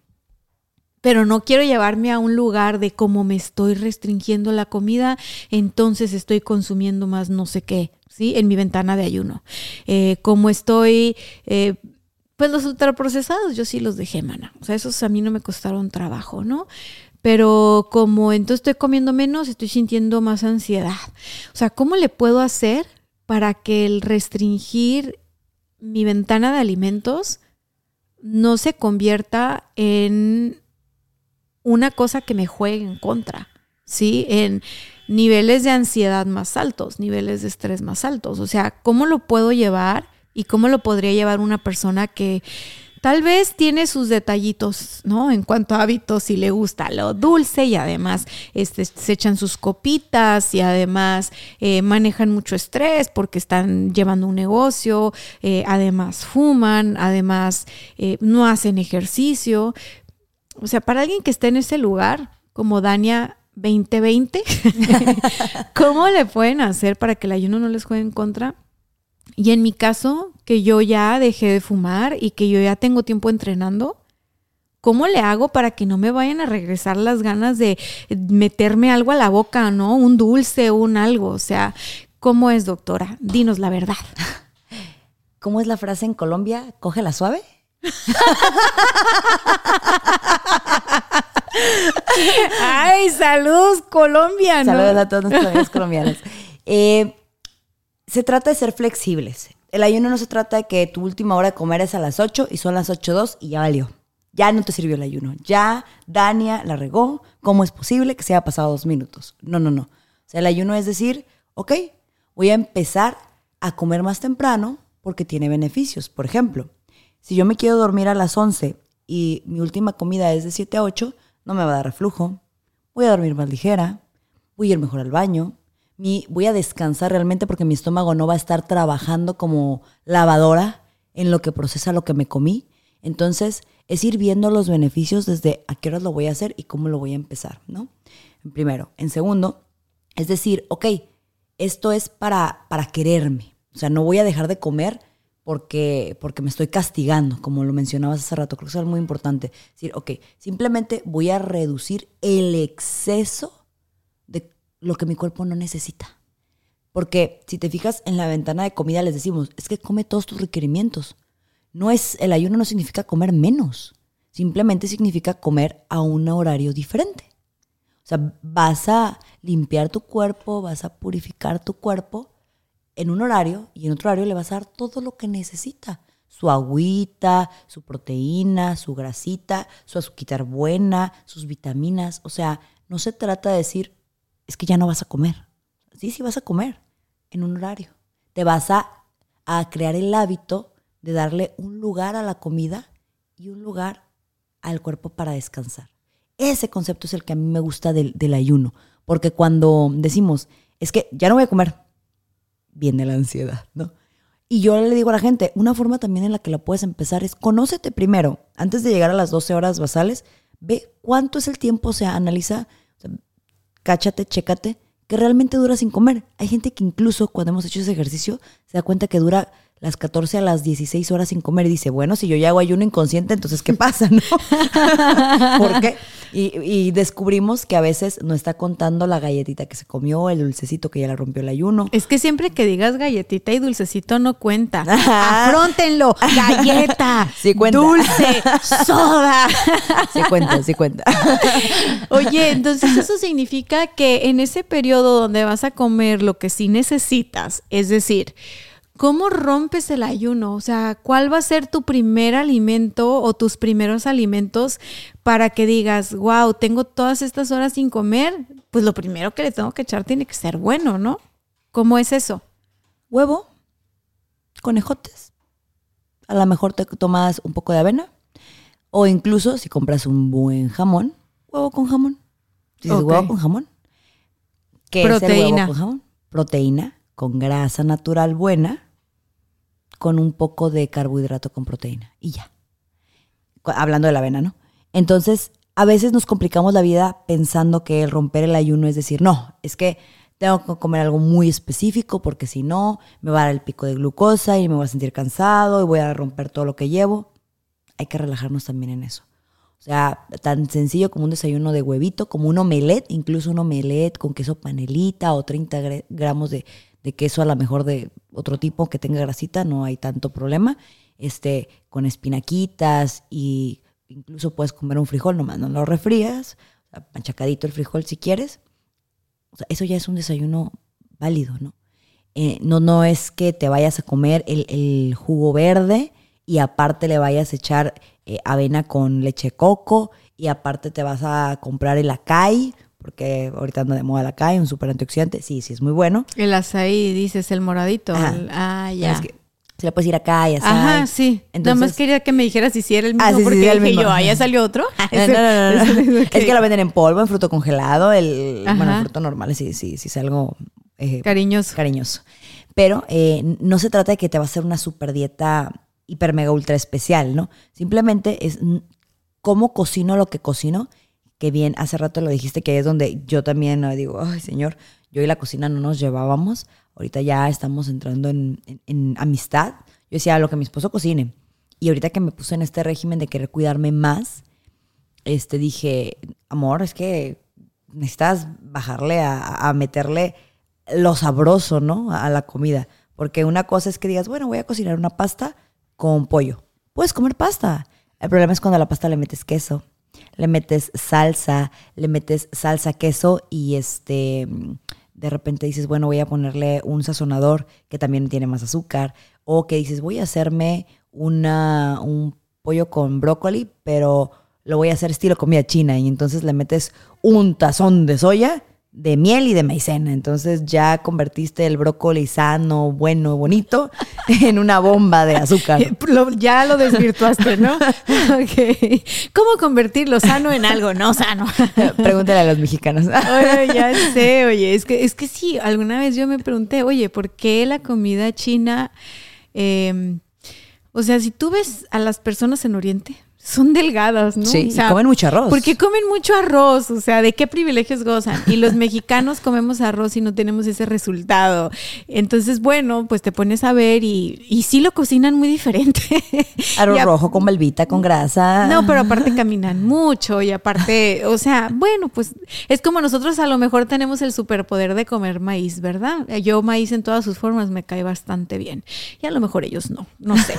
pero no quiero llevarme a un lugar de cómo me estoy restringiendo la comida, entonces estoy consumiendo más no sé qué, ¿sí? En mi ventana de ayuno. Eh, como estoy eh, pues los ultraprocesados yo sí los dejé, mana. O sea, esos a mí no me costaron trabajo, ¿no? Pero como entonces estoy comiendo menos, estoy sintiendo más ansiedad. O sea, ¿cómo le puedo hacer para que el restringir mi ventana de alimentos no se convierta en una cosa que me juegue en contra? ¿Sí? En niveles de ansiedad más altos, niveles de estrés más altos. O sea, ¿cómo lo puedo llevar ¿Y cómo lo podría llevar una persona que tal vez tiene sus detallitos, ¿no? En cuanto a hábitos, si le gusta lo dulce y además este, se echan sus copitas y además eh, manejan mucho estrés porque están llevando un negocio, eh, además fuman, además eh, no hacen ejercicio. O sea, para alguien que esté en ese lugar, como Dania 2020, (laughs) ¿cómo le pueden hacer para que el ayuno no les juegue en contra? Y en mi caso, que yo ya dejé de fumar y que yo ya tengo tiempo entrenando, ¿cómo le hago para que no me vayan a regresar las ganas de meterme algo a la boca, ¿no? Un dulce, un algo. O sea, ¿cómo es, doctora? Dinos la verdad. (laughs) ¿Cómo es la frase en Colombia? ¿Coge la suave? Ay, salud, Colombia. Saludos a todos nuestros colombianos. Eh, se trata de ser flexibles. El ayuno no se trata de que tu última hora de comer es a las 8 y son las 8.02 y ya valió. Ya no te sirvió el ayuno. Ya Dania la regó. ¿Cómo es posible que se haya pasado dos minutos? No, no, no. O sea, el ayuno es decir, ok, voy a empezar a comer más temprano porque tiene beneficios. Por ejemplo, si yo me quiero dormir a las 11 y mi última comida es de 7 a 8, no me va a dar reflujo. Voy a dormir más ligera. Voy a ir mejor al baño mi, voy a descansar realmente porque mi estómago no va a estar trabajando como lavadora en lo que procesa lo que me comí. Entonces, es ir viendo los beneficios desde a qué horas lo voy a hacer y cómo lo voy a empezar, ¿no? En primero. En segundo, es decir, ok, esto es para, para quererme. O sea, no voy a dejar de comer porque, porque me estoy castigando, como lo mencionabas hace rato. Creo que eso es muy importante. Decir, ok, simplemente voy a reducir el exceso lo que mi cuerpo no necesita. Porque si te fijas en la ventana de comida les decimos, es que come todos tus requerimientos. No es el ayuno no significa comer menos, simplemente significa comer a un horario diferente. O sea, vas a limpiar tu cuerpo, vas a purificar tu cuerpo en un horario y en otro horario le vas a dar todo lo que necesita. Su agüita, su proteína, su grasita, su azúcar buena, sus vitaminas. O sea, no se trata de decir, es que ya no vas a comer. Sí, sí vas a comer en un horario. Te vas a, crear el hábito de darle un lugar a la comida y un lugar al cuerpo para descansar. Ese concepto es el que a mí me gusta del, del ayuno, porque cuando decimos, es que ya no voy a comer, viene la ansiedad, ¿no? Y yo le digo a la gente, una forma también en la que la puedes empezar es conócete primero. Antes de llegar a las 12 horas basales, ve cuánto es el tiempo, o sea, analiza cáchate, chécate, que realmente dura sin comer. Hay gente que incluso cuando hemos hecho ese ejercicio se da cuenta que dura las 14 a las 16 horas sin comer y dice, bueno, si yo ya hago ayuno inconsciente, entonces ¿qué pasa? (laughs) ¿No? (laughs) ¿Por qué? Y, descubrimos que a veces no está contando la galletita que se comió, el dulcecito que ya le rompió el ayuno. Es que siempre que digas galletita y dulcecito no cuenta. (laughs) Afrontenlo. Galleta, sí cuenta. dulce, soda. Sí cuenta, sí cuenta. Oye, entonces eso significa que en ese periodo donde vas a comer lo que sí necesitas, es decir, ¿Cómo rompes el ayuno? O sea, ¿cuál va a ser tu primer alimento o tus primeros alimentos para que digas, wow, tengo todas estas horas sin comer? Pues lo primero que le tengo que echar tiene que ser bueno, ¿no? ¿Cómo es eso? Huevo, conejotes. A lo mejor te tomas un poco de avena. O incluso si compras un buen jamón, huevo con jamón. Huevo con jamón. ¿Qué Proteína. es huevo con jamón? Proteína con grasa natural buena con un poco de carbohidrato con proteína y ya. Hablando de la avena, ¿no? Entonces, a veces nos complicamos la vida pensando que el romper el ayuno es decir, no, es que tengo que comer algo muy específico porque si no, me va a dar el pico de glucosa y me voy a sentir cansado y voy a romper todo lo que llevo. Hay que relajarnos también en eso. O sea, tan sencillo como un desayuno de huevito, como un omelette, incluso un omelette con queso panelita o 30 gramos de, de queso a lo mejor de otro tipo que tenga grasita, no hay tanto problema. Este, con espinaquitas y incluso puedes comer un frijol, nomás no lo refrías, machacadito el frijol si quieres. O sea, eso ya es un desayuno válido, ¿no? Eh, no, no es que te vayas a comer el, jugo verde y aparte le vayas a echar eh, avena con leche coco y aparte te vas a comprar el acai porque ahorita anda de moda la calle, un super antioxidante, sí, sí es muy bueno. El azaí, dices, el moradito. ah, ya. Se le puedes ir acá y así. Ajá, sí. Nada más quería que me dijeras si sí era el mismo, Ah, sí, porque sí, era el dije mismo. yo, ah, ya salió otro. No, no, no, no. (laughs) Es que lo venden en polvo, en fruto congelado. El, bueno, el fruto normal, sí, sí, sí, es algo eh, Cariñoso. cariñoso. Pero eh, no se trata de que te va a hacer una super dieta hiper mega ultra especial, ¿no? Simplemente es cómo cocino lo que cocino. Que bien, hace rato lo dijiste que es donde yo también digo, ay señor, yo y la cocina no nos llevábamos. Ahorita ya estamos entrando en, en- en amistad. Yo decía, lo que mi esposo cocine. Y ahorita que me puse en este régimen de querer cuidarme más, este dije, amor, es que necesitas bajarle a, a meterle lo sabroso, ¿no? A la comida. Porque una cosa es que digas, bueno, voy a cocinar una pasta con pollo. Puedes comer pasta. El problema es cuando a la pasta le metes queso, le metes salsa, le metes salsa, queso y este de repente dices, bueno, voy a ponerle un sazonador que también tiene más azúcar. O que dices, voy a hacerme una, un pollo con brócoli, pero lo voy a hacer estilo comida china. Y entonces le metes un tazón de soya, de miel y de maicena. Entonces ya convertiste el brócoli sano, bueno, bonito, (laughs) en una bomba de azúcar. (laughs) Lo- ya lo desvirtuaste, ¿no? (laughs) ok. ¿Cómo convertir lo sano en algo no sano? Pregúntale a los mexicanos. Oye, ya sé, oye, es que, es que sí, alguna vez yo me pregunté, oye, ¿por qué la comida china, eh, o sea, si tú ves a las personas en Oriente, son delgadas, ¿no? Sí, O sea, comen mucho arroz. Porque comen mucho arroz, o sea, ¿de qué privilegios gozan? Y los (laughs) mexicanos comemos arroz y no tenemos ese resultado. Entonces, bueno, pues te pones a ver y, y sí lo cocinan muy diferente. (laughs) Arroz a- rojo con malvita, con grasa. no, pero aparte caminan mucho y aparte, o sea, bueno, pues es como nosotros a lo mejor tenemos el superpoder de comer maíz, ¿verdad? Yo maíz en todas sus formas me cae bastante bien. Y a lo mejor ellos no, no sé.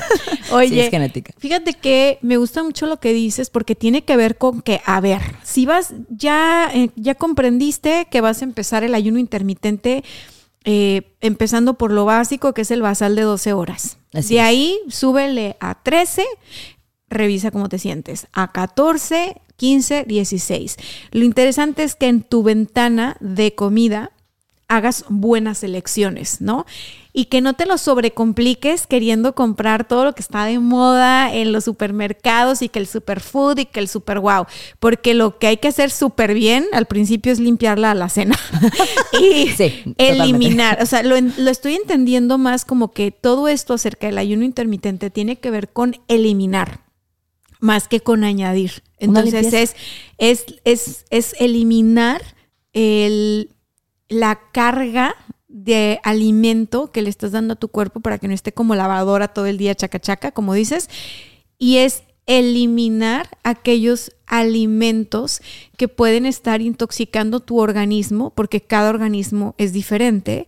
Oye, (laughs) Sí, es genética. fíjate que me gusta mucho lo que dices porque tiene que ver con que, a ver, si vas, ya, eh, ya comprendiste que vas a empezar el ayuno intermitente. eh, empezando por lo básico, que es el basal de 12 horas. Así de es. ahí, súbele a 13 revisa cómo te sientes. A 14, 15, 16. Lo interesante es que en tu ventana de comida hagas buenas elecciones, ¿no? Y que no te lo sobrecompliques queriendo comprar todo lo que está de moda en los supermercados y que el superfood y que el super wow, porque lo que hay que hacer súper bien al principio es limpiar la alacena (laughs) y Sí, totalmente. eliminar, o sea, lo, lo estoy entendiendo más como que todo esto acerca del ayuno intermitente tiene que ver con eliminar más que con añadir. Entonces es, es, es, es eliminar el, la carga de alimento que le estás dando a tu cuerpo para que no esté como lavadora todo el día chaca chaca, como dices, y es eliminar aquellos alimentos que pueden estar intoxicando tu organismo, porque cada organismo es diferente,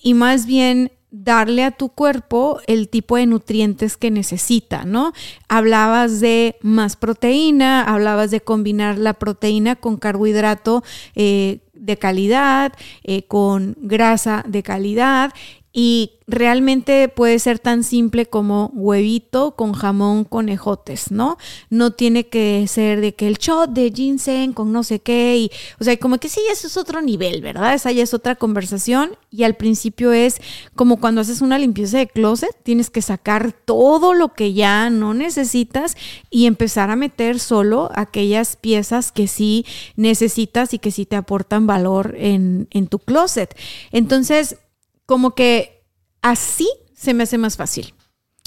y más bien darle a tu cuerpo el tipo de nutrientes que necesita, ¿no? Hablabas de más proteína, hablabas de combinar la proteína con carbohidrato eh, de calidad, eh, con grasa de calidad y realmente puede ser tan simple como huevito con jamón con ejotes, ¿no? No tiene que ser de que el shot de ginseng con no sé qué y, o sea, como que sí, eso es otro nivel, ¿verdad? Esa ya es otra conversación y al principio es como cuando haces una limpieza de closet, tienes que sacar todo lo que ya no necesitas y empezar a meter solo aquellas piezas que sí necesitas y que sí te aportan valor en, en tu closet. Entonces, como que así se me hace más fácil.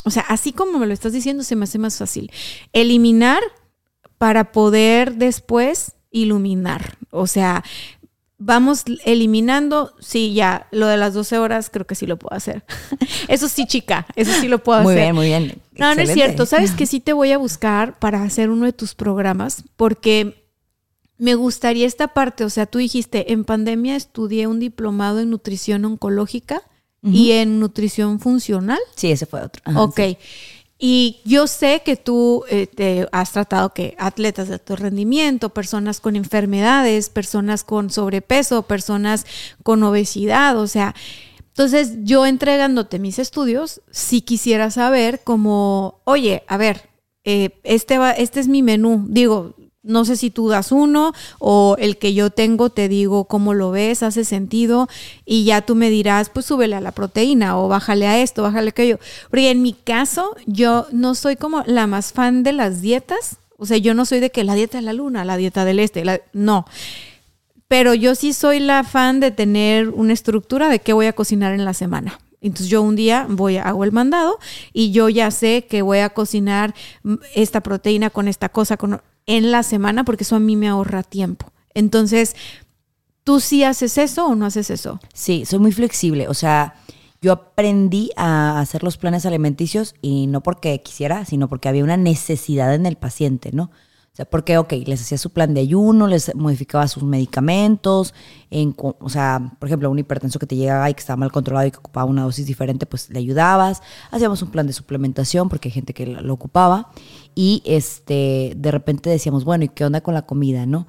O sea, así como me lo estás diciendo, se me hace más fácil. Eliminar para poder después iluminar. O sea, vamos eliminando. Sí, ya, lo de las 12 horas creo que sí lo puedo hacer. (laughs) Eso sí, chica, eso sí lo puedo Muy hacer. bien, muy bien. No, no es cierto. Sabes (laughs) que sí te voy a buscar para hacer uno de tus programas porque me gustaría esta parte. O sea, tú dijiste, en pandemia estudié un diplomado en nutrición oncológica y en nutrición funcional. Sí, ese fue otro. Ajá, ok. sí. Y yo sé que tú eh, te has tratado que atletas de alto rendimiento, personas con enfermedades, personas con sobrepeso, personas con obesidad, o sea, entonces yo entregándote mis estudios, sí quisiera saber como, oye, a ver, eh, este, va, este es mi menú, digo, no sé si tú das uno o el que yo tengo, te digo cómo lo ves, hace sentido y ya tú me dirás, pues súbele a la proteína o bájale a esto, bájale a aquello. Porque en mi caso, yo no soy como la más fan de las dietas. O sea, yo no soy de que la dieta de la luna, la dieta del este, no. Pero yo sí soy la fan de tener una estructura de qué voy a cocinar en la semana. Entonces yo un día voy, hago el mandado y yo ya sé que voy a cocinar esta proteína con esta cosa en la semana porque eso a mí me ahorra tiempo. Entonces, ¿tú sí haces eso o no haces eso? Sí, soy muy flexible. O sea, yo aprendí a hacer los planes alimenticios y no porque quisiera, sino porque había una necesidad en el paciente, ¿no? Sea, porque, ok, les hacía su plan de ayuno, les modificaba sus medicamentos, en, o sea, por ejemplo, un hipertenso que te llegaba y que estaba mal controlado y que ocupaba una dosis diferente, pues le ayudabas. Hacíamos un plan de suplementación porque hay gente que lo, ocupaba. Y este, de repente decíamos, bueno, ¿y qué onda con la comida, no?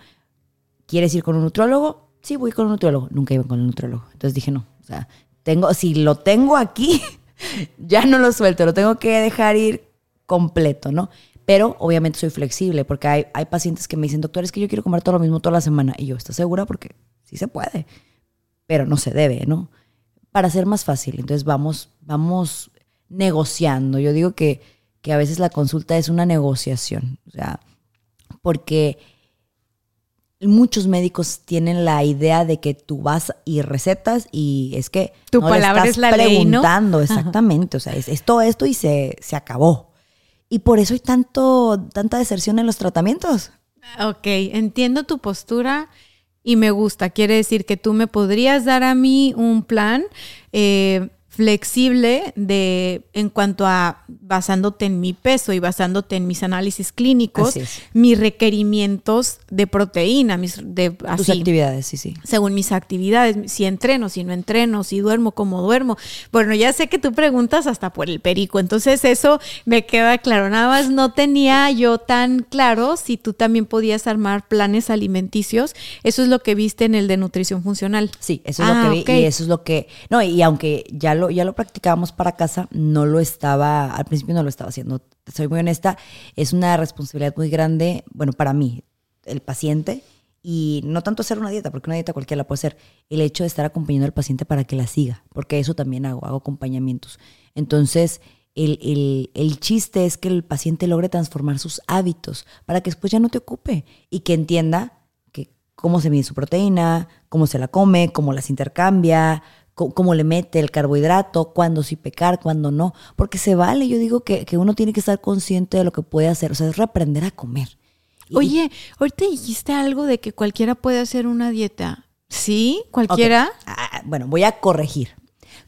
¿Quieres ir con un nutriólogo? Sí, voy con un nutriólogo. Nunca iba con el nutriólogo. Entonces dije, no, o sea, tengo, si lo tengo aquí, (laughs) ya no lo suelto, lo tengo que dejar ir completo, ¿no? Pero obviamente soy flexible porque hay, hay pacientes que me dicen, doctor, es que yo quiero comer todo lo mismo toda la semana. Y yo, ¿estás segura? Porque sí se puede, pero no se debe, ¿no? Para ser más fácil. Entonces vamos, vamos negociando. Yo digo que, que a veces la consulta es una negociación. O sea, porque muchos médicos tienen la idea de que tú vas y recetas y es que tu palabra es la preguntando exactamente, o sea, es, es, todo esto y se, se acabó. Y por eso hay tanto, tanta deserción en los tratamientos. Ok, entiendo tu postura y me gusta. Quiere decir que tú me podrías dar a mí un plan eh, flexible de en cuanto a basándote en mi peso y basándote en mis análisis clínicos, mis requerimientos de proteína, mis de Tus actividades, sí, sí. Según mis actividades, si entreno, si no entreno, si duermo, cómo duermo. Bueno, ya sé que tú preguntas hasta por el perico, entonces eso me queda claro. Nada más no tenía yo tan claro si tú también podías armar planes alimenticios. Eso es lo que viste en el de nutrición funcional. Sí, eso es lo que ah, vi y eso es lo que no, y aunque ya lo ya lo practicábamos para casa, no lo estaba, al principio no lo estaba haciendo. Soy muy honesta, es una responsabilidad muy grande, bueno, para mí, el paciente, y no tanto hacer una dieta, porque una dieta cualquiera la puede hacer, el hecho de estar acompañando al paciente para que la siga, porque eso también hago, hago acompañamientos. Entonces, el, el, el, chiste es que el paciente logre transformar sus hábitos para que después ya no te ocupe y que entienda cómo se mide su proteína, cómo se la come, cómo las intercambia, cómo le mete el carbohidrato, cuándo sí pecar, cuándo no, porque se vale, yo digo que, uno tiene que estar consciente de lo que puede hacer, o sea, es reaprender a comer. Oye, ahorita dijiste algo de que cualquiera puede hacer una dieta. ¿Sí? ¿Cualquiera? Ah, bueno, voy a corregir.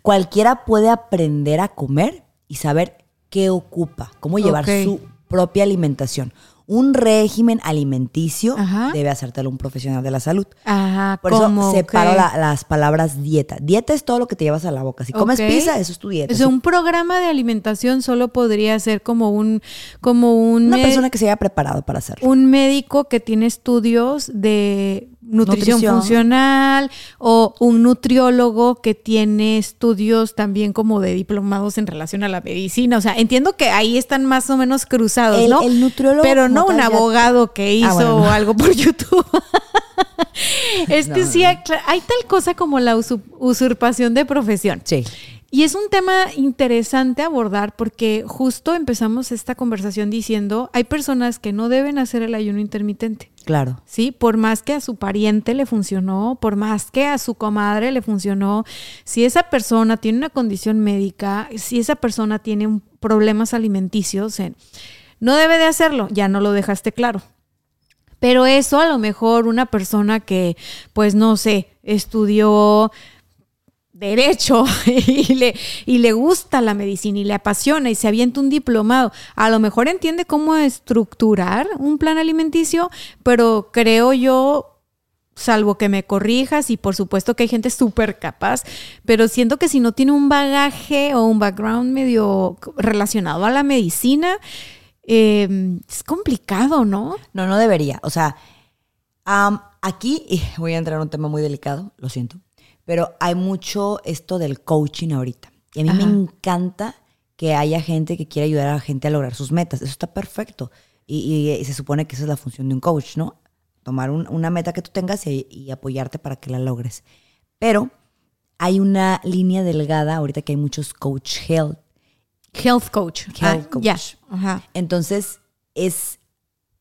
Cualquiera puede aprender a comer y saber qué ocupa, cómo llevar su propia alimentación un régimen alimenticio debe hacértelo un profesional de la salud. Ajá, Por eso separo las palabras dieta. Dieta es todo lo que te llevas a la boca. Si comes pizza, eso es tu dieta. O sea, un programa de alimentación solo podría ser como un... Como un Una persona que se haya preparado para hacerlo. Un médico que tiene estudios de nutrición, funcional o un nutriólogo que tiene estudios también como de diplomados en relación a la medicina. O sea, entiendo que ahí están más o menos cruzados, ¿no? El nutriólogo. Pero no un abogado que ah, hizo (laughs) algo por YouTube. este sí, hay tal cosa como la usurpación de profesión. Sí. Y es un tema interesante abordar porque justo empezamos esta conversación diciendo, hay personas que no deben hacer el ayuno intermitente. Claro. Sí, por más que a su pariente le funcionó, por más que a su comadre le funcionó, si esa persona tiene una condición médica, si esa persona tiene problemas alimenticios, no debe de hacerlo, ya no lo dejaste claro. Pero eso a lo mejor una persona que, pues no sé, estudió derecho (laughs) y le, y le gusta la medicina y le apasiona y se avienta un diplomado, a lo mejor entiende cómo estructurar un plan alimenticio, pero creo yo, salvo que me corrijas y por supuesto que hay gente súper capaz, pero siento que si no tiene un bagaje o un background medio relacionado a la medicina, em, es complicado, ¿no? No, no debería. O sea, aquí voy a entrar en un tema muy delicado, lo siento pero hay mucho esto del coaching ahorita. Y a mí me encanta que haya gente que quiera ayudar a la gente a lograr sus metas. Eso está perfecto. Y, y se supone que esa es la función de un coach, ¿no? Tomar un- una meta que tú tengas y, y apoyarte para que la logres. Pero hay una línea delgada, ahorita que hay muchos coach health. Health coach. Health Ah, coach. Ajá. Entonces, es.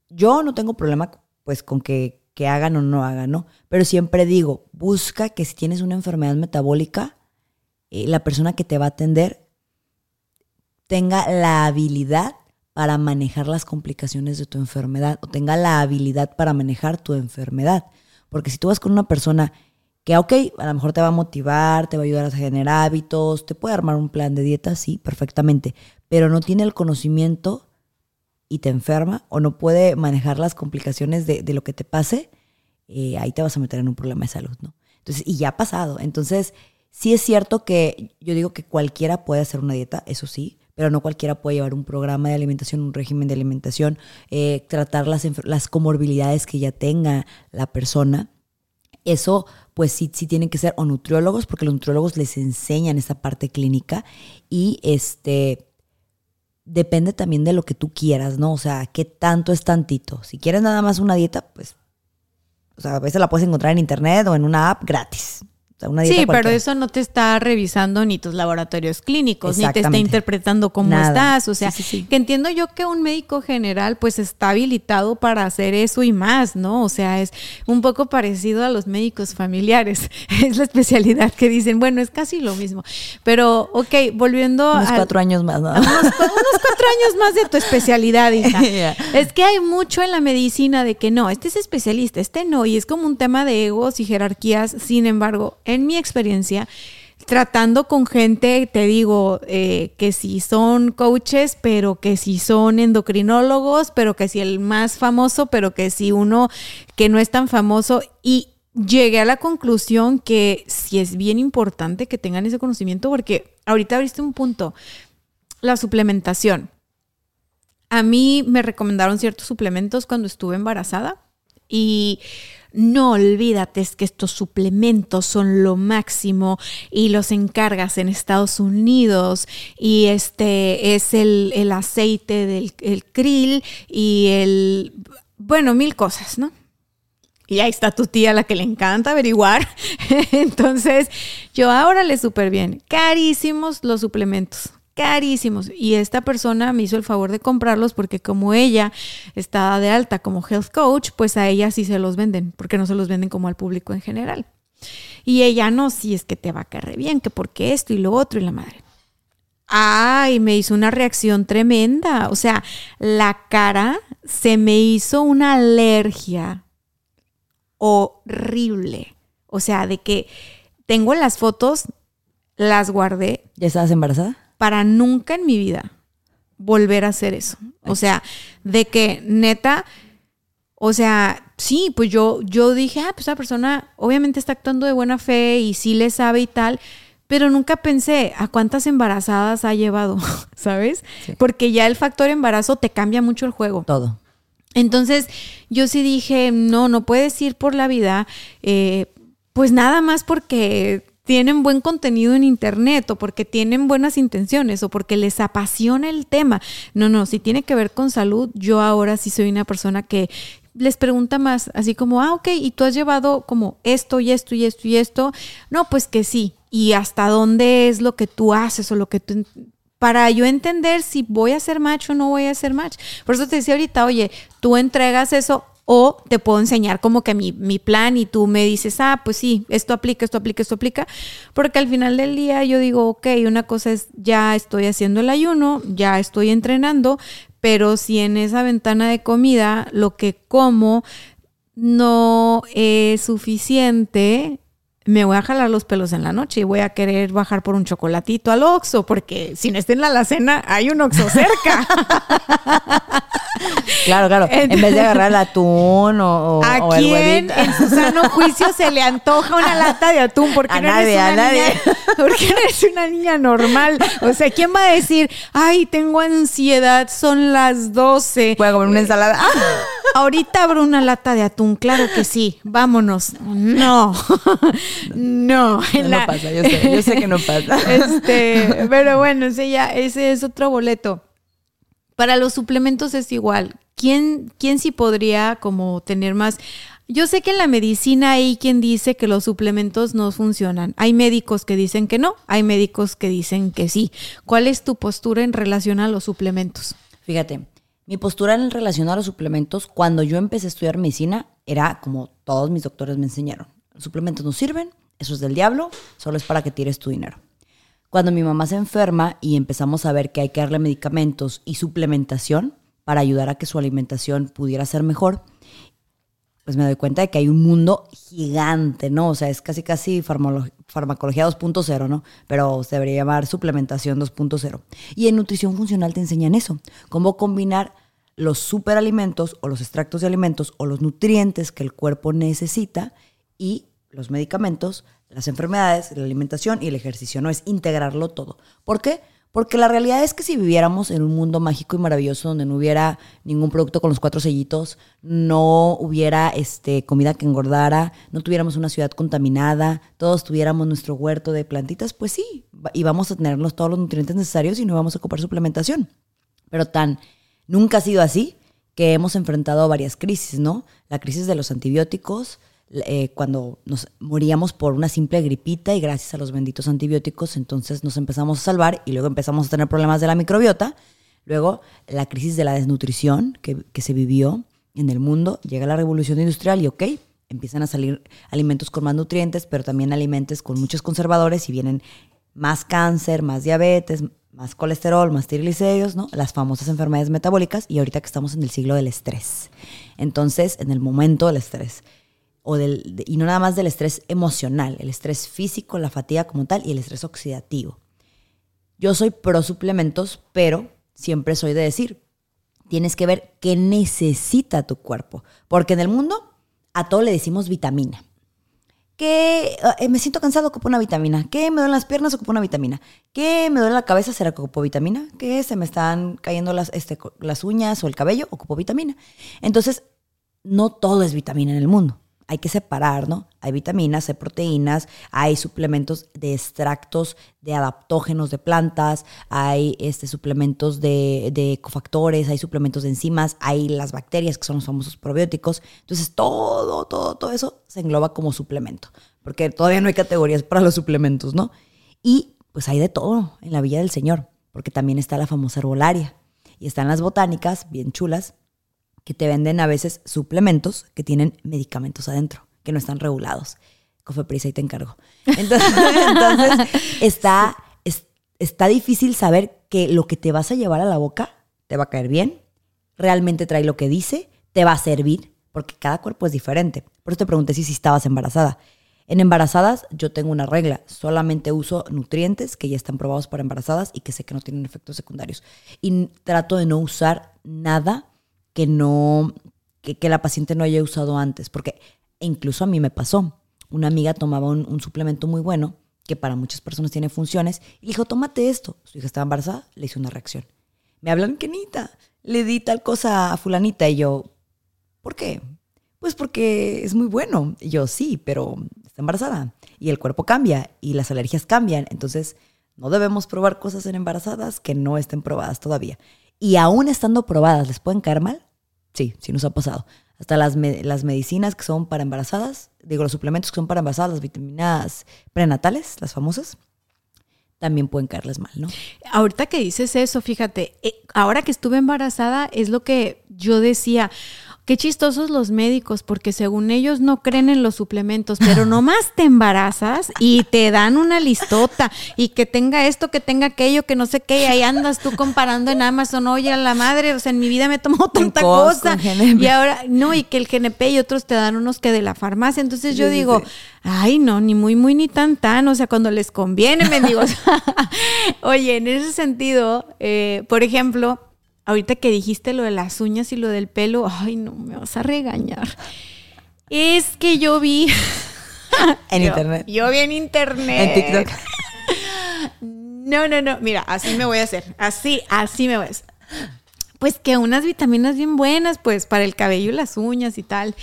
Yo no tengo problema, pues, con que, que hagan o no hagan, ¿no? Pero siempre digo, busca que si tienes una enfermedad metabólica, eh, la persona que te va a atender tenga la habilidad para manejar las complicaciones de tu enfermedad o tenga la habilidad para manejar tu enfermedad. Porque si tú vas con una persona que, ok, a lo mejor te va a motivar, te va a ayudar a generar hábitos, te puede armar un plan de dieta, sí, perfectamente, pero no tiene el conocimiento y te enferma o no puede manejar las complicaciones de, de lo que te pase, eh, ahí te vas a meter en un problema de salud, ¿no? Entonces, y ya ha pasado. Entonces, sí es cierto que yo digo que cualquiera puede hacer una dieta, eso sí, pero no cualquiera puede llevar un programa de alimentación, un régimen de alimentación, eh, tratar las, las comorbilidades que ya tenga la persona. Eso, pues sí, sí tienen que ser o nutriólogos, porque los nutriólogos les enseñan esa parte clínica y este depende también de lo que tú quieras, ¿no? O sea, qué tanto es tantito. Si quieres nada más una dieta, pues, o sea, a veces la puedes encontrar en internet o en una app gratis. Una dieta Sí, pero eso no te está revisando ni tus laboratorios clínicos, ni te está interpretando cómo Nada. estás. O sea, Sí, sí, sí. que entiendo yo que un médico general pues está habilitado para hacer eso y más, ¿no? O sea, es un poco parecido a los médicos familiares. (laughs) Es la especialidad que dicen, bueno, es casi lo mismo. Pero, ok, volviendo Unos al- cuatro años más, ¿no? unos, cu- unos cuatro años más de tu especialidad, hija. (laughs) Es que hay mucho en la medicina de que no, este es especialista, este no, y es como un tema de egos y jerarquías. Sin embargo, en mi experiencia, tratando con gente, te digo, eh, que si son coaches, pero que si son endocrinólogos, pero que si el más famoso, pero que si uno que no es tan famoso, y llegué a la conclusión que sí es bien importante que tengan ese conocimiento, porque ahorita abriste un punto, la suplementación. A mí me recomendaron ciertos suplementos cuando estuve embarazada y no olvídate, que estos suplementos son lo máximo y los encargas en Estados Unidos y este es el, el aceite del el krill y el, bueno, mil cosas, ¿no? Y ahí está tu tía, la que le encanta averiguar. (laughs) Entonces, yo ahora le súper bien. Carísimos los suplementos. Carísimos. Y esta persona me hizo el favor de comprarlos porque como ella está de alta como health coach, pues a ella sí se los venden, porque no se los venden como al público en general. Y ella no, sí es que te va a caer bien, que porque esto y lo otro y la madre. Ay, me hizo una reacción tremenda. O sea, la cara se me hizo una alergia horrible. O sea, de que tengo las fotos, las guardé ¿Ya estabas embarazada? Para nunca en mi vida volver a hacer eso. O sea, de que neta, o sea, sí, pues yo, yo dije, ah, pues esa persona obviamente está actuando de buena fe y sí le sabe y tal, pero nunca pensé a cuántas embarazadas ha llevado, (laughs) ¿sabes? Sí. Porque ya el factor embarazo te cambia mucho el juego. Todo. Entonces yo sí dije, no, no puedes ir por la vida, eh, pues nada más porque tienen buen contenido en internet o porque tienen buenas intenciones o porque les apasiona el tema. No, no, si tiene que ver con salud, yo ahora sí soy una persona que les pregunta más, así como, ah, ok, y tú has llevado como esto y esto y esto y esto. No, pues que sí. Y hasta dónde es lo que tú haces o lo que tú para yo entender si voy a ser match o no voy a ser match. Por eso te decía ahorita, oye, tú entregas eso o te puedo enseñar como que mi, mi plan y tú me dices, ah, pues sí, esto aplica, esto aplica, esto aplica. Porque al final del día yo digo, ok, una cosa es ya estoy haciendo el ayuno, ya estoy entrenando, pero si en esa ventana de comida lo que como no es suficiente, me voy a jalar los pelos en la noche y voy a querer bajar por un chocolatito al Oxxo, porque si no está en la alacena, hay un Oxxo cerca. (laughs) Claro, claro. En vez de agarrar el atún o, ¿A o el quién huevito. en su sano juicio se le antoja una lata de atún? Porque A no nadie, eres a una nadie. niña, porque no eres una niña normal. O sea, ¿quién va a decir, ay, tengo ansiedad, son las 12? Voy a comer una ensalada. (laughs) Ahorita abro una lata de atún, claro que sí, vámonos. No, no. (laughs) en No la- pasa, yo sé, yo sé que no pasa. (laughs) Este, (laughs) pero bueno, ese ya, ese es otro boleto. Para los suplementos es igual. ¿quién, quién sí podría como tener más? Yo sé que en la medicina hay quien dice que los suplementos no funcionan. Hay médicos que dicen que no, hay médicos que dicen que sí. ¿Cuál es tu postura en relación a los suplementos? Fíjate, mi postura en relación a los suplementos, cuando yo empecé a estudiar medicina, era como todos mis doctores me enseñaron. Suplementos no sirven, eso es del diablo, solo es para que tires tu dinero. Cuando mi mamá se enferma y empezamos a ver que hay que darle medicamentos y suplementación para ayudar a que su alimentación pudiera ser mejor, pues me doy cuenta de que hay un mundo gigante, ¿no? O sea, es casi, casi farmacología 2.0, ¿no? Pero se debería llamar suplementación 2.0. Y en nutrición funcional te enseñan eso, cómo combinar los superalimentos o los extractos de alimentos o los nutrientes que el cuerpo necesita y los medicamentos, las enfermedades, la alimentación y el ejercicio, ¿no? Es integrarlo todo. ¿Por qué? Porque la realidad es que si viviéramos en un mundo mágico y maravilloso donde no hubiera ningún producto con los cuatro sellitos, no hubiera este, comida que engordara, no tuviéramos una ciudad contaminada, todos tuviéramos nuestro huerto de plantitas, pues sí, íbamos a tenernos todos los nutrientes necesarios y no íbamos a ocupar suplementación. Pero tan, nunca ha sido así que hemos enfrentado varias crisis, ¿no? La crisis de los antibióticos, eh, cuando nos moríamos por una simple gripita y gracias a los benditos antibióticos entonces nos empezamos a salvar y luego empezamos a tener problemas de la microbiota. Luego la crisis de la desnutrición que, que se vivió en el mundo, llega la revolución industrial y ok, empiezan a salir alimentos con más nutrientes, pero también alimentos con muchos conservadores y vienen más cáncer, más diabetes, más colesterol, más triglicéridos, ¿no? Las famosas enfermedades metabólicas y ahorita que estamos en el siglo del estrés. Entonces, en el momento del estrés y no nada más del estrés emocional, el estrés físico, la fatiga como tal y el estrés oxidativo. Yo soy pro suplementos, pero siempre soy de decir, tienes que ver qué necesita tu cuerpo, porque en el mundo a todo le decimos vitamina. Que eh, me siento cansado, ocupo una vitamina. Que me duelen las piernas, ocupo una vitamina. Que me duele la cabeza, será que ocupo vitamina. Que se me están cayendo las, este, las uñas o el cabello, ocupo vitamina. Entonces, no todo es vitamina en el mundo hay que separar, ¿no? Hay vitaminas, hay proteínas, hay suplementos de extractos de adaptógenos de plantas, hay este, suplementos de, cofactores, hay suplementos de enzimas, hay las bacterias que son los famosos probióticos. Entonces, todo, todo, todo eso se engloba como suplemento, porque todavía no hay categorías para los suplementos, ¿no? Y pues hay de todo en la Villa del Señor, porque también está la famosa herbolaria y están las botánicas, bien chulas, que te venden a veces suplementos que tienen medicamentos adentro, que no están regulados. Cofeprisa y te encargo. Entonces, (laughs) está, está difícil saber que lo que te vas a llevar a la boca te va a caer bien, realmente trae lo que dice, te va a servir, porque cada cuerpo es diferente. Por eso te pregunté si, si estabas embarazada. En embarazadas yo tengo una regla, solamente uso nutrientes que ya están probados para embarazadas y que sé que no tienen efectos secundarios. Y trato de no usar nada que no, que, la paciente no haya usado antes, porque incluso a mí me pasó. Una amiga tomaba un, suplemento muy bueno, que para muchas personas tiene funciones, y dijo, tómate esto. Su hija estaba embarazada, le hizo una reacción. Me hablan, Kenita, le di tal cosa a fulanita, y yo, ¿por qué? Pues porque es muy bueno. Y yo, sí, pero está embarazada. Y el cuerpo cambia y las alergias cambian. Entonces, no debemos probar cosas en embarazadas que no estén probadas todavía. Y aún estando probadas, ¿les pueden caer mal? Sí, sí nos ha pasado. Hasta las, las medicinas que son para embarazadas, digo, los suplementos que son para embarazadas, las vitaminas prenatales, las famosas, también pueden caerles mal, ¿no? Ahorita que dices eso, fíjate, eh, ahora que estuve embarazada es lo que yo decía. Qué chistosos los médicos, porque según ellos no creen en los suplementos, pero (laughs) nomás te embarazas y te dan una listota y que tenga esto, que tenga aquello, que no sé qué, y ahí andas tú comparando en Amazon, oye, a la madre, o sea, en mi vida me tomado tanta cosa. Y ahora, no, y que el GNP y otros te dan unos que de la farmacia. Entonces yo digo, ay, no, ni muy, muy, ni tan, tan, o sea, cuando les conviene, mendigos. (laughs) oye, en ese sentido, eh, por ejemplo, ahorita que dijiste lo de las uñas y lo del pelo, ay, no, me vas a regañar. Es que yo vi... (laughs) en internet. Yo vi en internet. En TikTok. (laughs) No, no, no. Mira, así me voy a hacer. Así, así me voy a hacer. Pues que unas vitaminas bien buenas, pues, para el cabello y las uñas y tal.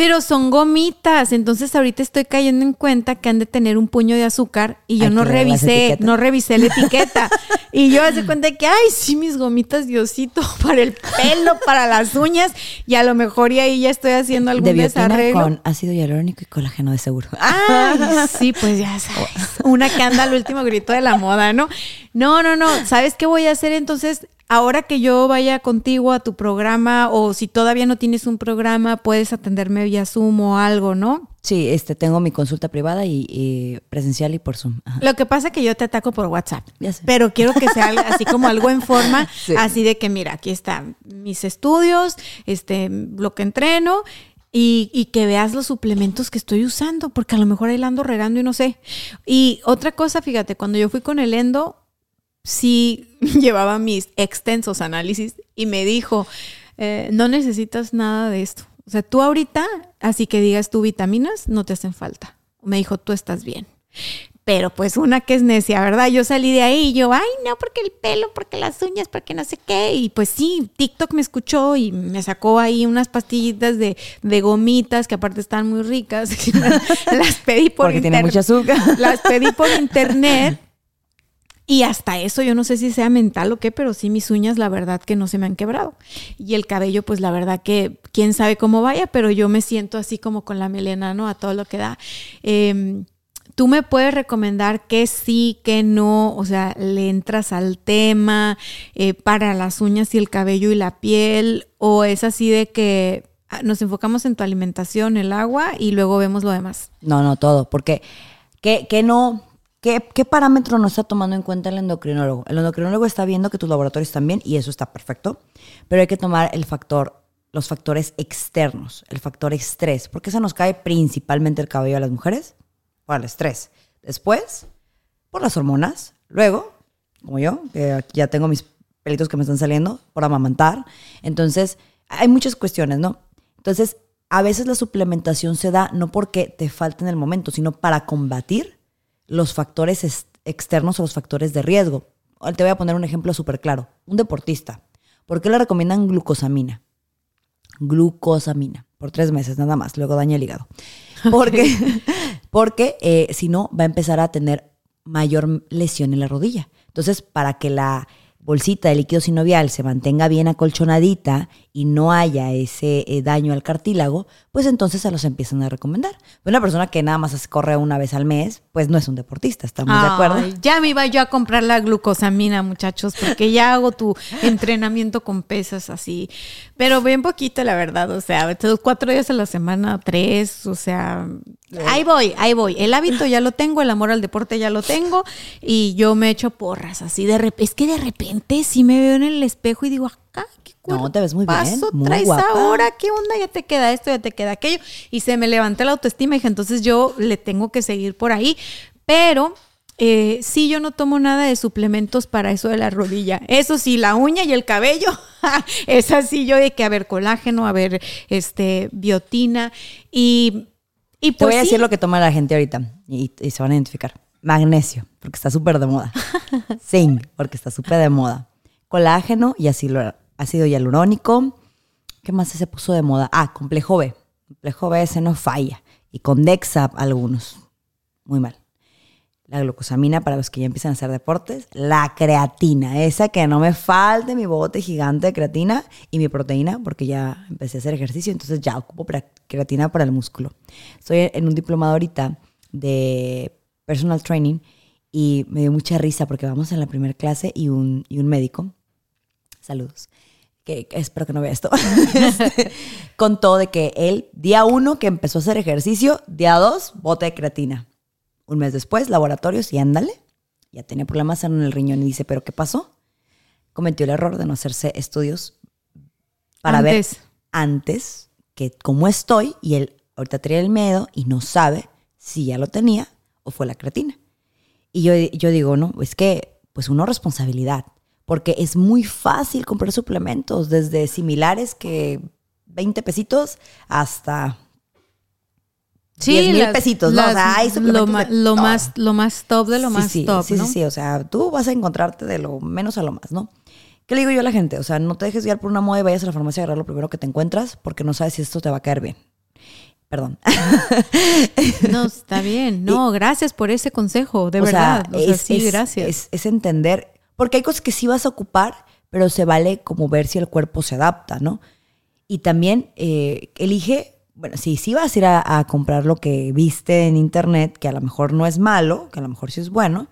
Pero son gomitas, entonces ahorita estoy cayendo en cuenta que han de tener un puño de azúcar y yo no revisé, no revisé la etiqueta. (laughs) y yo hace cuenta que, ay, sí, mis gomitas Diosito (laughs) para el pelo, para las uñas y a lo mejor y ahí ya estoy haciendo algún De desarreglo. con ácido hialurónico y colágeno de seguro. Ay, (laughs) sí, pues ya sabes. Una que anda al último grito de la moda, ¿no? No, no, no. ¿Sabes qué voy a hacer entonces? Ahora que yo vaya contigo a tu programa o si todavía no tienes un programa, puedes atenderme vía Zoom o algo, ¿no? Sí, este, tengo mi consulta privada y, y presencial y por Zoom. Ajá. Lo que pasa es que yo te ataco por WhatsApp. Ya sé. Pero quiero que sea así como algo en forma, (laughs) Sí. así de que mira, aquí están mis estudios, este, lo que entreno. Y, y que veas los suplementos que estoy usando, porque a lo mejor ahí la ando regando y no sé. Y otra cosa, fíjate, cuando yo fui con el endo, sí (laughs) llevaba mis extensos análisis y me dijo, eh, no necesitas nada de esto. O sea, tú ahorita, así que digas tú vitaminas, no te hacen falta. Me dijo, tú estás bien. Pero pues una que es necia, ¿verdad? Yo salí de ahí y yo, ay, no, porque el pelo, porque las uñas, porque no sé qué. Y pues sí, TikTok me escuchó y me sacó ahí unas pastillitas de, de gomitas que aparte están muy ricas. (laughs) las pedí por Porque tiene mucho azúcar. Las pedí por (laughs) internet. Y hasta eso, yo no sé si sea mental o qué, pero sí mis uñas, la verdad que no se me han quebrado. Y el cabello, pues la verdad que quién sabe cómo vaya, pero yo me siento así como con la melena, ¿no? A todo lo que da. Eh, Tú me puedes recomendar que sí, que no, o sea, le entras al tema eh, para las uñas y el cabello y la piel, o es así de que ah, nos enfocamos en tu alimentación, el agua y luego vemos lo demás. No, no, todo. Porque, ¿qué, qué no? ¿Qué, ¿Qué parámetro no está tomando en cuenta el endocrinólogo? El endocrinólogo está viendo que tus laboratorios están bien y eso está perfecto, pero hay que tomar el factor, los factores externos, el factor estrés, porque se nos cae principalmente el cabello a las mujeres por el estrés. Después, por las hormonas. Luego, como yo, que ya tengo mis pelitos que me están saliendo por amamantar. Entonces, hay muchas cuestiones, ¿no? Entonces, a veces la suplementación se da no porque te falte en el momento, sino para combatir los factores es- externos o los factores de riesgo. Te voy a poner un ejemplo súper claro. Un deportista. ¿Por qué le recomiendan glucosamina? Glucosamina. Por tres meses nada más. Luego daña el hígado. Porque, (laughs) porque eh, si no, va a empezar a tener mayor lesión en la rodilla. Entonces, para que la bolsita de líquido sinovial se mantenga bien acolchonadita y no haya ese eh, daño al cartílago, pues entonces se los empiezan a recomendar. Una persona que nada más corre una vez al mes, pues no es un deportista, ¿estamos de acuerdo? Ya me iba yo a comprar la glucosamina, muchachos, porque ya hago tu (laughs) entrenamiento con pesas así. Pero bien poquito, la verdad. O sea, cuatro días a la semana, tres, o sea, ahí voy, ahí voy. El hábito ya lo tengo, el amor al deporte ya lo tengo, y yo me echo porras así de repente. Es que de repente sí me veo en el espejo y digo, acá, qué No, te ves muy bien, muy traes guapa. ahora, ¿qué onda? Ya te queda esto, ya te queda aquello. Y se me levanta la autoestima y dije, entonces yo le tengo que seguir por ahí. Pero eh, sí, yo no tomo nada de suplementos para eso de la rodilla. Eso sí, la uña y el cabello, (laughs) es así yo de que a ver colágeno, a ver este biotina y, y Te pues voy a sí. decir lo que toma la gente ahorita y, y se van a identificar. Magnesio, porque está súper de moda. (laughs) Zinc, porque está súper de moda. Colágeno y ácido, ácido hialurónico. ¿Qué más se puso de moda? Ah, complejo B. Complejo B ese no falla. Y con Dexa algunos. Muy mal. La glucosamina para los que ya empiezan a hacer deportes. La creatina, esa que no me falte mi bote gigante de creatina y mi proteína, porque ya empecé a hacer ejercicio, entonces ya ocupo creatina para el músculo. Estoy en un diplomado ahorita de personal training y me dio mucha risa porque vamos en la primera clase y un, y un médico, saludos, que, que espero que no vea esto, (laughs) este, contó de que él, día uno que empezó a hacer ejercicio, día dos, bote de creatina. Un mes después, laboratorios y ándale, ya tenía problemas en el riñón y dice, ¿pero qué pasó? Cometió el error de no hacerse estudios para Antes. ver antes que cómo estoy y él ahorita trae el miedo y no sabe si ya lo tenía o fue la creatina. Y yo, yo digo, no, es que pues uno responsabilidad, porque es muy fácil comprar suplementos, desde similares que 20 pesitos hasta 10 mil las- pesitos, ¿no? O sea, hay lo, ma- lo más, lo más top de lo Sí, más sí, top, sí, ¿no? sí, sí, o sea, tú vas a encontrarte de lo menos a lo más, ¿no? ¿Qué le digo yo a la gente? O sea, no te dejes guiar por una moda y vayas a la farmacia a agarrar lo primero que te encuentras porque no sabes si esto te va a caer bien. Perdón. No, está bien. (laughs) No, gracias por ese consejo, de O sea, verdad. O sea, es, sí, es- gracias. Es, es entender, porque hay cosas que sí vas a ocupar, pero se vale como ver si el cuerpo se adapta, ¿no? Y también eh, elige, bueno, si sí vas a ir a, a comprar lo que viste en internet, que a lo mejor no es malo, que a lo mejor sí es bueno,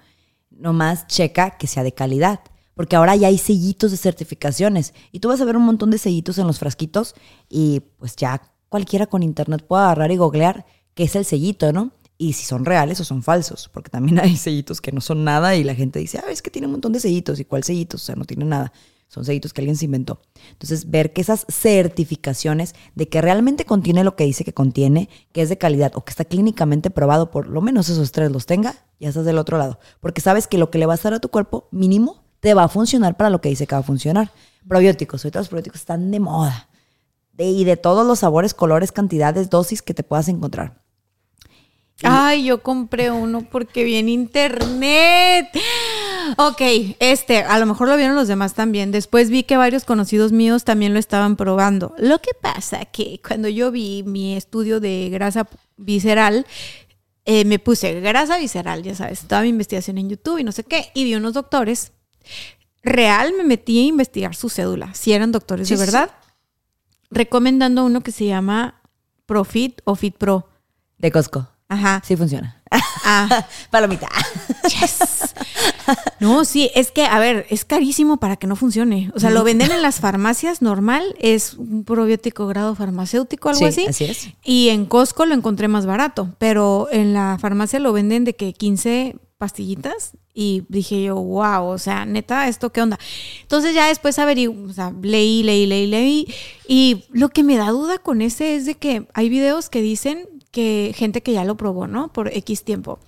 nomás checa que sea de calidad. Porque ahora ya hay sellitos de certificaciones. Y tú vas a ver un montón de sellitos en los frasquitos y pues ya cualquiera con internet puede agarrar y googlear qué es el sellito, ¿no? Y si son reales o son falsos. Porque también (laughs) hay sellitos que no son nada y la gente dice, ah, es que tiene un montón de sellitos. ¿Y cuál sellitos? O sea, no tiene nada. Son sellitos que alguien se inventó. Entonces, ver que esas certificaciones de que realmente contiene lo que dice que contiene, que es de calidad o que está clínicamente probado, por lo menos esos tres los tenga, ya estás del otro lado. Porque sabes que lo que le vas a dar a tu cuerpo, mínimo, te va a funcionar para lo que dice que va a funcionar. Probióticos, ahorita los probióticos están de moda. Y de todos los sabores, colores, cantidades, dosis que te puedas encontrar. Ay, yo compré uno porque vi en internet. Ok, este, a lo mejor lo vieron los demás también. Después vi que varios conocidos míos también lo estaban probando. Lo que pasa que cuando yo vi mi estudio de grasa visceral, eh, me puse grasa visceral, ya sabes, toda mi investigación en YouTube y no sé qué, y vi unos doctores. Real me metí a investigar su cédula, si eran doctores Sí, de sí, verdad, recomendando uno que se llama Profit o Fit Pro. De Costco. Ajá. Sí funciona. Ah, (laughs) Palomita. yes. (laughs) No, sí, es que, a ver, es carísimo para que no funcione. O sea, lo venden en las farmacias normal, es un probiótico grado farmacéutico, algo Sí, así. así es. Y en Costco lo encontré más barato, pero en la farmacia lo venden de que 15 pastillitas y dije yo, wow, o sea, neta, ¿esto qué onda? Entonces ya después averigué, o sea, leí, leí, leí, leí y lo que me da duda con ese es de que hay videos que dicen que gente que ya lo probó, ¿no? Por X tiempo.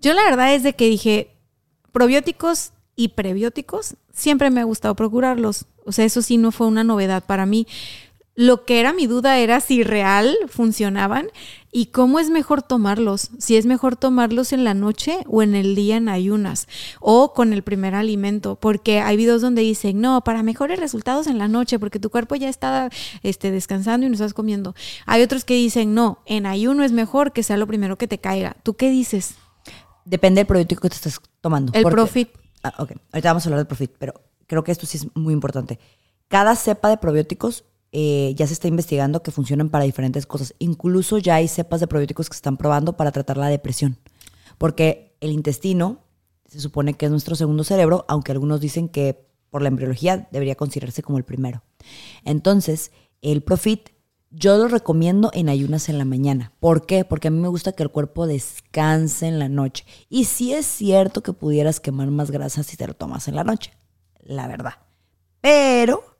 Yo la verdad es de que dije, probióticos y prebióticos, siempre me ha gustado procurarlos. O sea, eso sí no fue una novedad para mí. Lo que era mi duda era si real funcionaban y cómo es mejor tomarlos. Si es mejor tomarlos en la noche o en el día en ayunas o con el primer alimento. Porque hay videos donde dicen, no, para mejores resultados en la noche porque tu cuerpo ya está este, descansando y no estás comiendo. Hay otros que dicen, no, en ayuno es mejor que sea lo primero que te caiga. ¿Tú qué dices? Depende del probiótico que te estás tomando. El Porque- Profit. Ah, ok, ahorita vamos a hablar del Profit, pero creo que esto sí es muy importante. Cada cepa de probióticos eh, ya se está investigando que funcionan para diferentes cosas. Incluso ya hay cepas de probióticos que se están probando para tratar la depresión. Porque el intestino se supone que es nuestro segundo cerebro, aunque algunos dicen que por la embriología debería considerarse como el primero. Entonces, el Profit yo lo recomiendo en ayunas en la mañana. ¿Por qué? Porque a mí me gusta que el cuerpo descanse en la noche. Y sí es cierto que pudieras quemar más grasa si te lo tomas en la noche. La verdad. Pero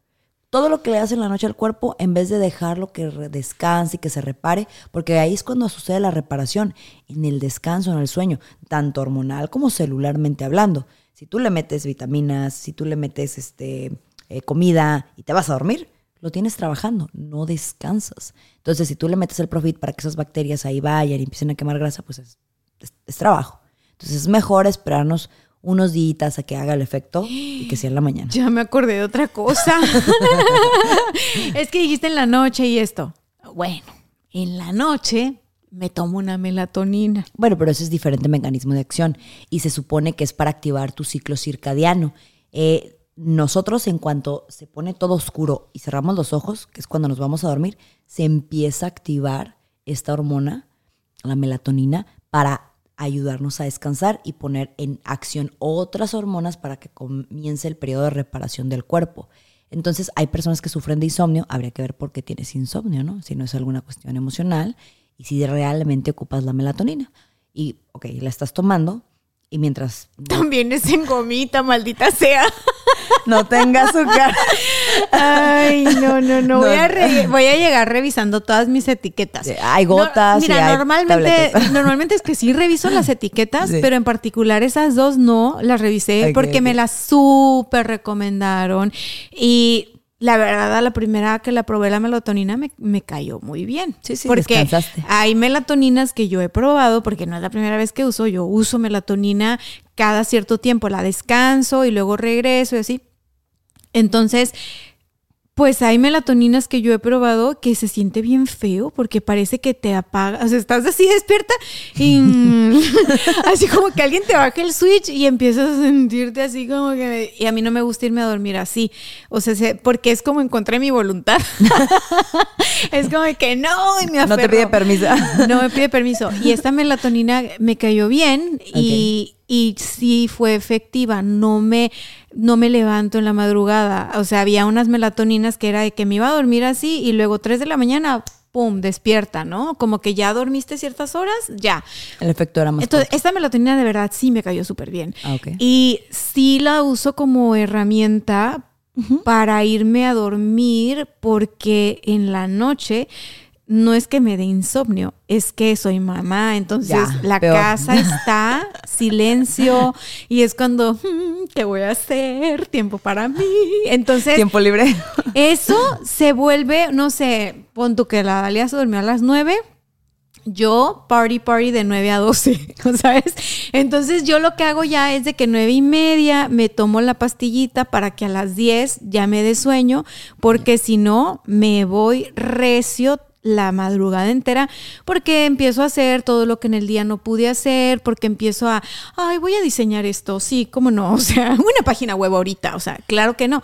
todo lo que le das en la noche al cuerpo, en vez de dejarlo que descanse y que se repare, porque ahí es cuando sucede la reparación, en el descanso, en el sueño, tanto hormonal como celularmente hablando. Si tú le metes vitaminas, si tú le metes este, eh, comida y te vas a dormir, lo tienes trabajando, no descansas. Entonces, si tú le metes el profit para que esas bacterias ahí vayan y empiecen a quemar grasa, pues es, es- es trabajo. Entonces, es mejor esperarnos unos días a que haga el efecto y que sea en la mañana. Ya me acordé de otra cosa. (laughs) es que dijiste en la noche y esto. Bueno, en la noche me tomo una melatonina. Bueno, pero ese es diferente mecanismo de acción y se supone que es para activar tu ciclo circadiano. Eh, nosotros en cuanto se pone todo oscuro y cerramos los ojos, que es cuando nos vamos a dormir, se empieza a activar esta hormona, la melatonina, para ayudarnos a descansar y poner en acción otras hormonas para que comience el periodo de reparación del cuerpo. Entonces, hay personas que sufren de insomnio, habría que ver por qué tienes insomnio, ¿no? Si no es alguna cuestión emocional y si realmente ocupas la melatonina. Y, ok, la estás tomando y mientras (laughs) También es en gomita, maldita sea. (laughs) no tenga azúcar. Ay, no, no, no. No. Voy, a re- voy a llegar revisando todas mis etiquetas. Hay gotas y mira, hay normalmente, tabletas. (laughs) normalmente es que sí reviso las etiquetas, Sí. pero en particular esas dos no las revisé porque me las súper recomendaron. Y la verdad, la primera que la probé la melatonina me, me cayó muy bien. Sí, sí, porque descansaste. hay melatoninas que yo he probado, porque no es la primera vez que uso, yo uso melatonina cada cierto tiempo, la descanso y luego regreso y así. Entonces, Pues hay melatoninas que yo he probado que se siente bien feo porque parece que te apaga, o sea, estás así despierta y (laughs) (laughs) así como que alguien te baja el switch y empiezas a sentirte así como que... Y a mí no me gusta irme a dormir así, o sea, porque es como encontré mi voluntad. (laughs) es como que no, y me No te pide permiso. no me pide permiso. Y esta melatonina me cayó bien y, y sí fue efectiva. No me, no me levanto en la madrugada. O sea, había unas melatoninas que era de que me iba a dormir así y luego 3 de la mañana, pum, despierta, ¿no? Como que ya dormiste ciertas horas, ya. El efecto era más. Entonces, esta melatonina de verdad sí me cayó súper bien. Ah, y sí la uso como herramienta para irme a dormir porque en la noche no es que me dé insomnio, es que soy mamá, entonces la casa (laughs) está silencio y es cuando, mm, ¿qué voy a hacer? Tiempo para mí. Entonces... Tiempo libre. Eso se vuelve, no sé, pon tú que la Dalia se durmió a las nueve, yo party party de 9 a 12, (laughs) ¿sabes? Entonces yo lo que hago ya es de que nueve y media me tomo la pastillita para que a las 10 ya me dé sueño, porque si no me voy recio la madrugada entera porque empiezo a hacer todo lo que en el día no pude hacer, porque empiezo a, ay, voy a diseñar esto, sí, cómo no, (laughs) o sea, una página web ahorita, o sea, claro que no.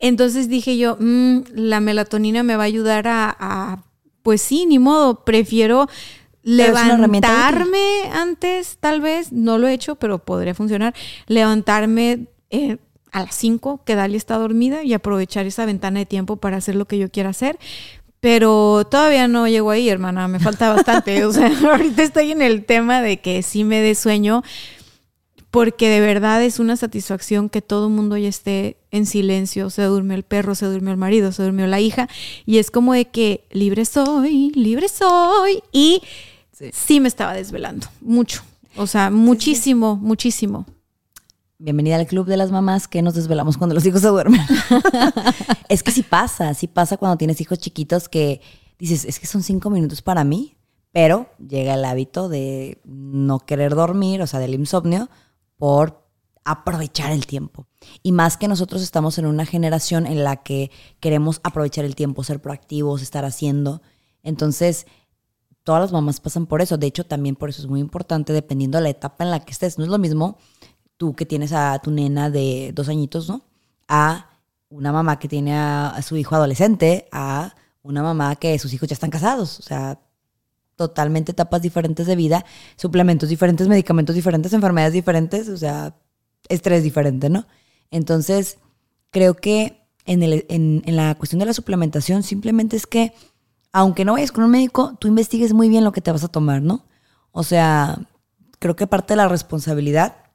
Entonces dije yo, mm, la melatonina me va a ayudar a, pues sí, ni modo, prefiero levantarme antes, tal vez, no lo he hecho, pero podría funcionar, levantarme eh, a las 5, que Dali está dormida y aprovechar esa ventana de tiempo para hacer lo que yo quiera hacer. Pero todavía no llego ahí, hermana, me falta (laughs) bastante. o sea, (laughs) ahorita estoy en el tema de que sí me dé sueño, porque de verdad es una satisfacción que todo el mundo ya esté en silencio. Se durmió el perro, se durmió el marido, se durmió la hija, y es como de que libre soy, libre soy. Y sí, me estaba desvelando, mucho. O sea, muchísimo, muchísimo. Bienvenida al club de las mamás que nos desvelamos cuando los hijos se duermen. (laughs) es que sí pasa, sí pasa cuando tienes hijos chiquitos que dices, es que son cinco minutos para mí, pero llega el hábito de no querer dormir, o sea, del insomnio, por aprovechar el tiempo. Y más que nosotros estamos en una generación en la que queremos aprovechar el tiempo, ser proactivos, estar haciendo. Entonces, todas las mamás pasan por eso. De hecho, también por eso es muy importante, dependiendo de la etapa en la que estés. No es lo mismo tú que tienes a tu nena de dos añitos, ¿no? A una mamá que tiene a, su hijo adolescente, a una mamá que sus hijos ya están casados. O sea, totalmente etapas diferentes de vida, suplementos diferentes, medicamentos diferentes, enfermedades diferentes, o sea, estrés diferente, ¿no? Entonces, creo que en, el, en, la cuestión de la suplementación, simplemente es que, aunque no vayas con un médico, tú investigues muy bien lo que te vas a tomar, ¿no? O sea, creo que parte de la responsabilidad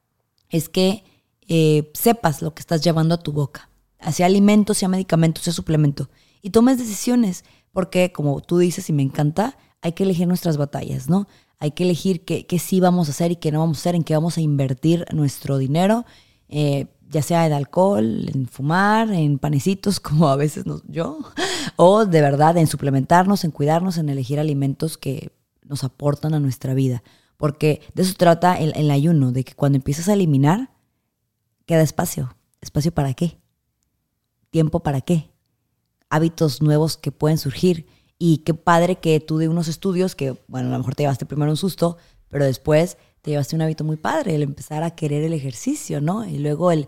es que eh, sepas lo que estás llevando a tu boca, sea alimento, sea medicamento, sea suplemento, y tomes decisiones, porque como tú dices y me encanta, hay que elegir nuestras batallas, ¿no? Hay que elegir qué, sí vamos a hacer y qué no vamos a hacer, en qué vamos a invertir nuestro dinero, eh, ya sea en alcohol, en fumar, en panecitos, (laughs) como a veces nos, yo, o de verdad en suplementarnos, en cuidarnos, en elegir alimentos que nos aportan a nuestra vida. Porque de eso trata el, ayuno, de que cuando empiezas a eliminar, queda espacio. ¿Espacio para qué? ¿Tiempo para qué? Hábitos nuevos que pueden surgir. Y qué padre que tú de unos estudios que, bueno, a lo mejor te llevaste primero un susto, pero después te llevaste un hábito muy padre, el empezar a querer el ejercicio, ¿no? Y luego el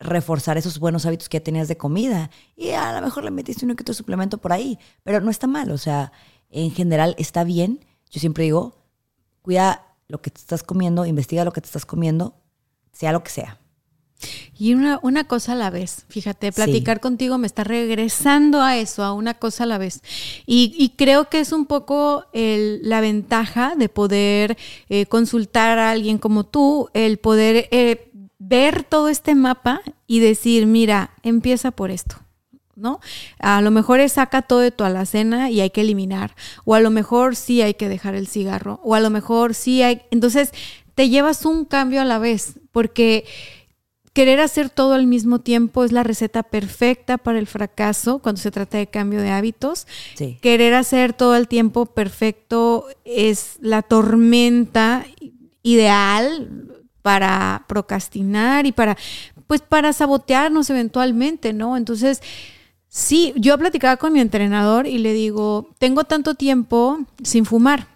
reforzar esos buenos hábitos que ya tenías de comida. Y a lo mejor le metiste uno que otro suplemento por ahí, pero no está mal, o sea, en general está bien. Yo siempre digo, cuida lo que te estás comiendo, investiga lo que te estás comiendo, sea lo que sea. Y una, una cosa a la vez, fíjate, platicar contigo me está regresando a eso, a una cosa a la vez. Y, creo que es un poco la ventaja de poder eh, consultar a alguien como tú, el poder eh, ver todo este mapa y decir, mira, empieza por esto. ¿No? A lo mejor es saca todo de tu alacena y hay que eliminar, o a lo mejor sí hay que dejar el cigarro, o a lo mejor sí hay, entonces te llevas un cambio a la vez, porque querer hacer todo al mismo tiempo es la receta perfecta para el fracaso cuando se trata de cambio de hábitos. Querer hacer todo el tiempo perfecto es la tormenta ideal para procrastinar y para pues para sabotearnos eventualmente, ¿no? Entonces, Sí, yo platicaba con mi entrenador y le digo, tengo tanto tiempo sin fumar.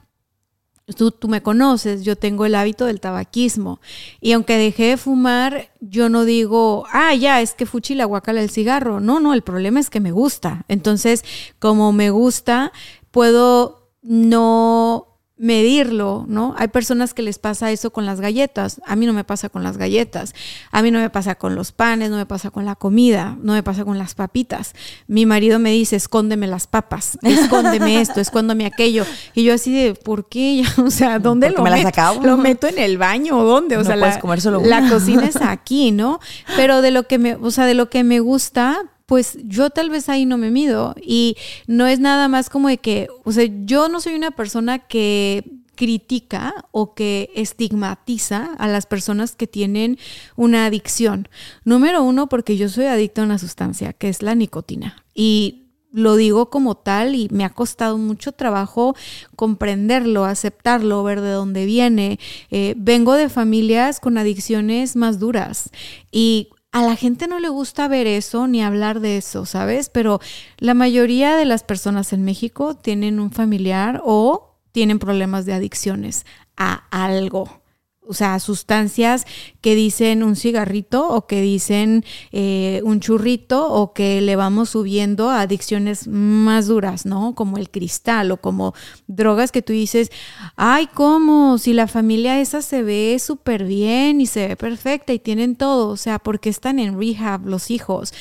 Tú, tú, me conoces, yo tengo el hábito del tabaquismo. Y aunque dejé de fumar, yo no digo, ah, ya, es que fuchi la guacala el cigarro. No, no, el problema es que me gusta. Entonces, como me gusta, puedo no medirlo, ¿no? Hay personas que les pasa eso con las galletas. A mí no me pasa con las galletas. A mí no me pasa con los panes, no me pasa con la comida, no me pasa con las papitas. Mi marido me dice, escóndeme las papas, (laughs) escóndeme esto, escóndeme aquello. Y yo así de, ¿por qué? (laughs) o sea, ¿dónde lo me meto? Las ¿Lo meto en el baño o dónde? O no sea, puedes la, comer solo la cocina es aquí, ¿no? Pero de lo que me, o sea, de lo que me gusta, pues yo tal vez ahí no me mido y no es nada más como de que, o sea, yo no soy una persona que critica o que estigmatiza a las personas que tienen una adicción. Número uno, porque yo soy adicta a una sustancia, que es la nicotina. Y lo digo como tal y me ha costado mucho trabajo comprenderlo, aceptarlo, ver de dónde viene. Eh, vengo de familias con adicciones más duras y a la gente no le gusta ver eso ni hablar de eso, ¿sabes? Pero la mayoría de las personas en México tienen un familiar o tienen problemas de adicciones a algo. O sea, sustancias que dicen un cigarrito o que dicen eh, un churrito o que le vamos subiendo a adicciones más duras, ¿no? Como el cristal o como drogas que tú dices, ay, ¿cómo? Si la familia esa se ve súper bien y se ve perfecta y tienen todo, o sea, ¿por qué están en rehab los hijos?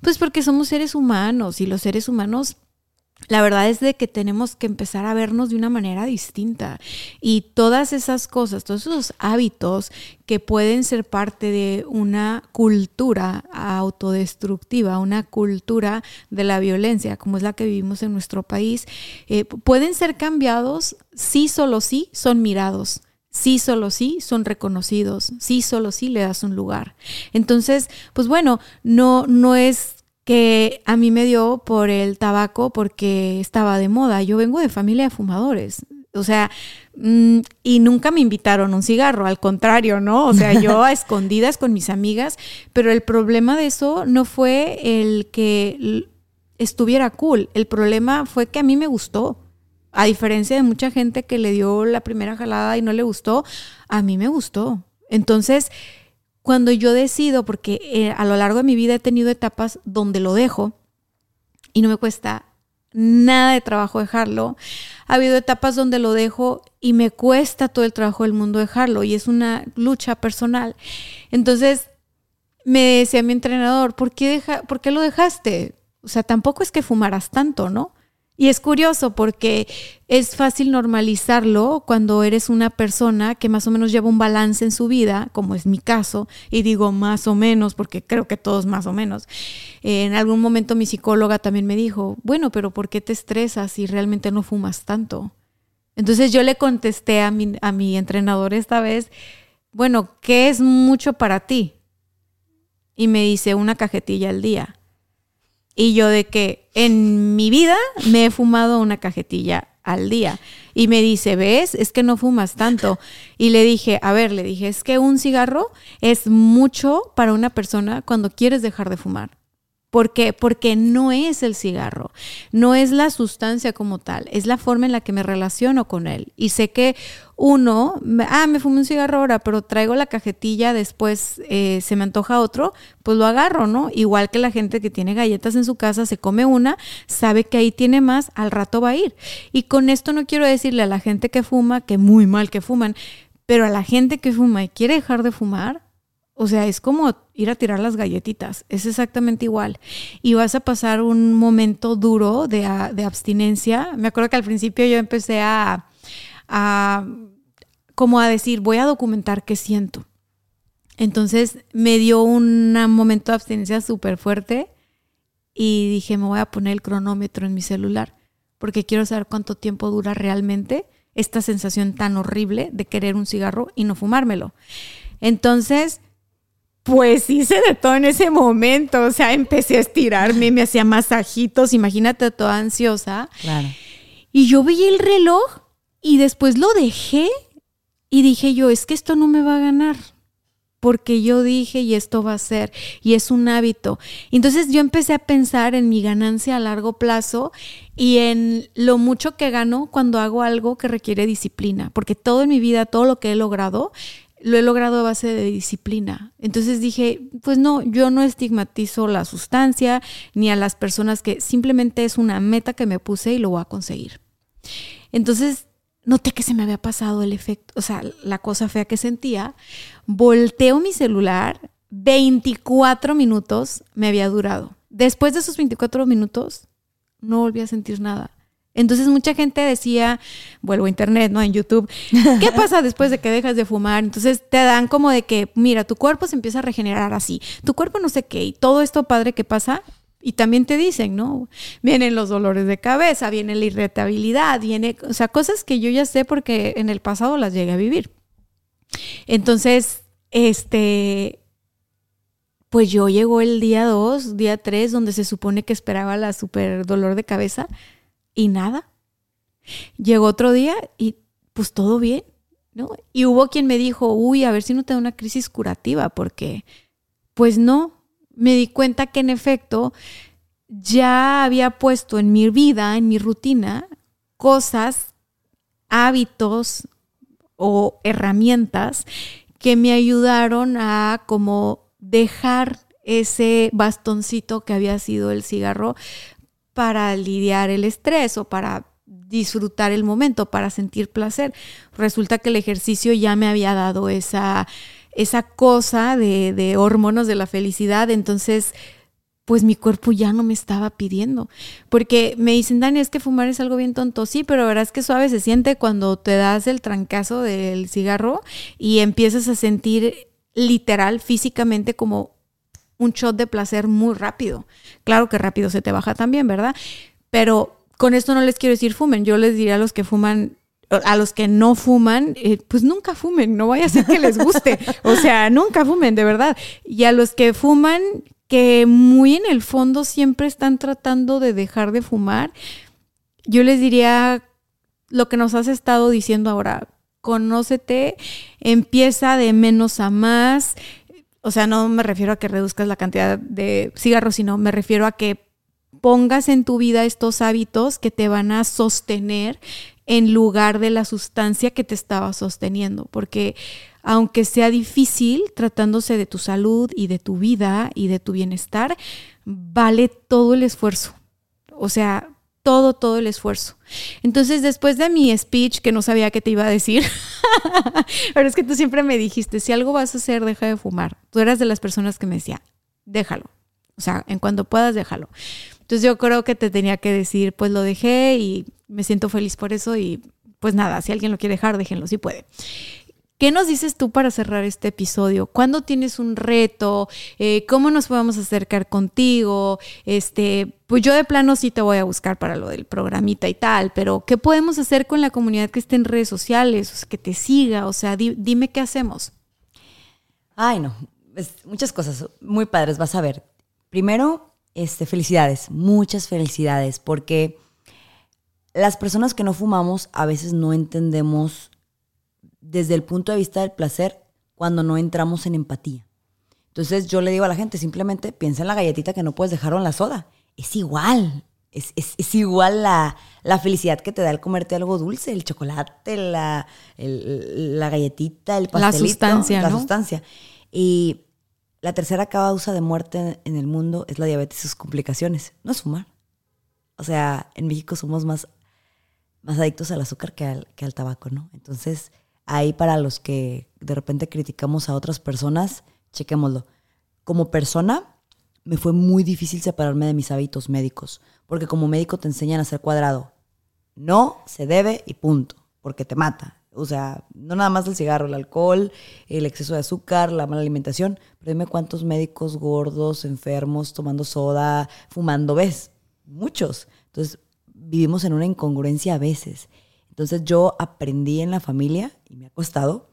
Pues porque somos seres humanos y los seres humanos la verdad es de que tenemos que empezar a vernos de una manera distinta y todas esas cosas, todos esos hábitos que pueden ser parte de una cultura autodestructiva, una cultura de la violencia, como es la que vivimos en nuestro país, eh, pueden ser cambiados si solo sí son mirados. Sí, solo sí son reconocidos, sí, solo sí le das un lugar. Entonces, pues bueno, no, no es que a mí me dio por el tabaco porque estaba de moda. Yo vengo de familia de fumadores. O sea, mm, y nunca me invitaron un cigarro, al contrario, ¿no? O sea, yo a (laughs) escondidas con mis amigas, pero el problema de eso no fue el que estuviera cool, el problema fue que a mí me gustó. A diferencia de mucha gente que le dio la primera jalada y no le gustó, a mí me gustó. Entonces, cuando yo decido, porque eh, a lo largo de mi vida he tenido etapas donde lo dejo y no me cuesta nada de trabajo dejarlo. Ha habido etapas donde lo dejo y me cuesta todo el trabajo del mundo dejarlo y es una lucha personal. Entonces me decía mi entrenador, ¿por qué, deja, ¿por qué lo dejaste? O sea, tampoco es que fumaras tanto, ¿no? Y es curioso porque es fácil normalizarlo cuando eres una persona que más o menos lleva un balance en su vida, como es mi caso, y digo más o menos porque creo que todos más o menos. en algún momento mi psicóloga también me dijo, bueno, pero ¿por qué te estresas si realmente no fumas tanto? Entonces yo le contesté a mi, a mi entrenador esta vez, bueno, ¿qué es mucho para ti? Y me dice una cajetilla al día. Y yo de que en mi vida me he fumado una cajetilla al día. Y me dice, ¿ves? Es que no fumas tanto. Y le dije, a ver, le dije, es que un cigarro es mucho para una persona cuando quieres dejar de fumar. ¿Por qué? Porque no es el cigarro, no es la sustancia como tal, es la forma en la que me relaciono con él. Y sé que uno, ah, me fumé un cigarro ahora, pero traigo la cajetilla, después eh, se me antoja otro, pues lo agarro, ¿no? Igual que la gente que tiene galletas en su casa, se come una, sabe que ahí tiene más, al rato va a ir. Y con esto no quiero decirle a la gente que fuma que muy mal que fuman, pero a la gente que fuma y quiere dejar de fumar, o sea, es como ir a tirar las galletitas, es exactamente igual. Y vas a pasar un momento duro de, abstinencia. Me acuerdo que al principio yo empecé a, a, como a decir, voy a documentar qué siento. Entonces me dio un momento de abstinencia súper fuerte y dije, me voy a poner el cronómetro en mi celular porque quiero saber cuánto tiempo dura realmente esta sensación tan horrible de querer un cigarro y no fumármelo. Entonces pues hice de todo en ese momento, o sea, empecé a estirarme, me hacía masajitos, imagínate toda ansiosa. Claro. Y yo veía el reloj y después lo dejé y dije yo, es que esto no me va a ganar porque yo dije y esto va a ser y es un hábito. Entonces yo empecé a pensar en mi ganancia a largo plazo y en lo mucho que gano cuando hago algo que requiere disciplina, porque todo en mi vida, todo lo que he logrado, lo he logrado a base de disciplina. Entonces dije, pues no, yo no estigmatizo la sustancia ni a las personas que simplemente es una meta que me puse y lo voy a conseguir. Entonces noté que se me había pasado el efecto, o sea, la cosa fea que sentía. Volteo mi celular, 24 minutos me había durado. Después de esos 24 minutos, no volví a sentir nada. Entonces mucha gente decía, vuelvo a internet, ¿no? En YouTube, (laughs) ¿qué pasa después de que dejas de fumar? Entonces te dan como de que, mira, tu cuerpo se empieza a regenerar así, tu cuerpo no sé qué, y todo esto padre que pasa. Y también te dicen, ¿no? Vienen los dolores de cabeza, viene la irritabilidad, viene, o sea, cosas que yo ya sé porque en el pasado las llegué a vivir. Entonces, este, pues yo llegó el día 2, día 3, donde se supone que esperaba la super dolor de cabeza y nada. Llegó otro día y pues todo bien, ¿no? Y hubo quien me dijo, uy, a ver si no te da una crisis curativa, porque pues no, me di cuenta que en efecto ya había puesto en mi vida, en mi rutina, cosas, hábitos o herramientas que me ayudaron a como dejar ese bastoncito que había sido el cigarro para lidiar el estrés o para disfrutar el momento, para sentir placer. Resulta que el ejercicio ya me había dado esa, esa cosa de, de hormonas de la felicidad, entonces pues mi cuerpo ya no me estaba pidiendo. Porque me dicen, Dani, es que fumar es algo bien tonto. Sí, pero verás que suave se siente cuando te das el trancazo del cigarro y empiezas a sentir literal, físicamente, como un shot de placer muy rápido. Claro que rápido se te baja también, ¿verdad? Pero con esto no les quiero decir fumen. Yo les diría a los que fuman a los que no fuman, eh, pues nunca fumen, no vaya a ser que les guste. O sea, nunca fumen, de verdad. Y a los que fuman, que muy en el fondo siempre están tratando de dejar de fumar, yo les diría lo que nos has estado diciendo ahora, conócete, empieza de menos a más, o sea, no me refiero a que reduzcas la cantidad de cigarros, sino me refiero a que pongas en tu vida estos hábitos que te van a sostener en lugar de la sustancia que te estaba sosteniendo. Porque aunque sea difícil, tratándose de tu salud y de tu vida y de tu bienestar, vale todo el esfuerzo. O sea, todo, todo el esfuerzo. Entonces, después de mi speech, que no sabía qué te iba a decir, (laughs) pero es que tú siempre me dijiste, si algo vas a hacer, deja de fumar. Tú eras de las personas que me decía, déjalo. O sea, en cuanto puedas, déjalo. Entonces yo creo que te tenía que decir, pues lo dejé y me siento feliz por eso y pues nada, si alguien lo quiere dejar, déjenlo, si puede. ¿Qué nos dices tú para cerrar este episodio? ¿Cuándo tienes un reto? Eh, ¿Cómo nos podemos acercar contigo? Este, pues yo de plano sí te voy a buscar para lo del programita y tal, pero ¿qué podemos hacer con la comunidad que esté en redes sociales? Que te siga, o sea, dime qué hacemos. Ay, no, muchas cosas muy padres, vas a ver. Primero, este, felicidades, muchas felicidades, porque las personas que no fumamos a veces no entendemos desde el punto de vista del placer cuando no entramos en empatía. Entonces yo le digo a la gente, simplemente piensa en la galletita que no puedes dejar en la soda. Es igual, es, igual la, felicidad que te da el comerte algo dulce, el chocolate, la, la galletita, el pastelito. La sustancia, La sustancia. Y la tercera causa de muerte en el mundo es la diabetes y sus complicaciones. No es fumar. O sea, en México somos más, más adictos al azúcar que al, que al tabaco, ¿no? Entonces ahí para los que de repente criticamos a otras personas, chequémoslo. Como persona, me fue muy difícil separarme de mis hábitos médicos, porque como médico te enseñan a ser cuadrado. No se debe y punto, porque te mata. O sea, no nada más el cigarro, el alcohol, el exceso de azúcar, la mala alimentación, pero dime cuántos médicos gordos, enfermos, tomando soda, fumando ves. Muchos. Entonces, vivimos en una incongruencia a veces. Entonces yo aprendí en la familia, y me ha costado,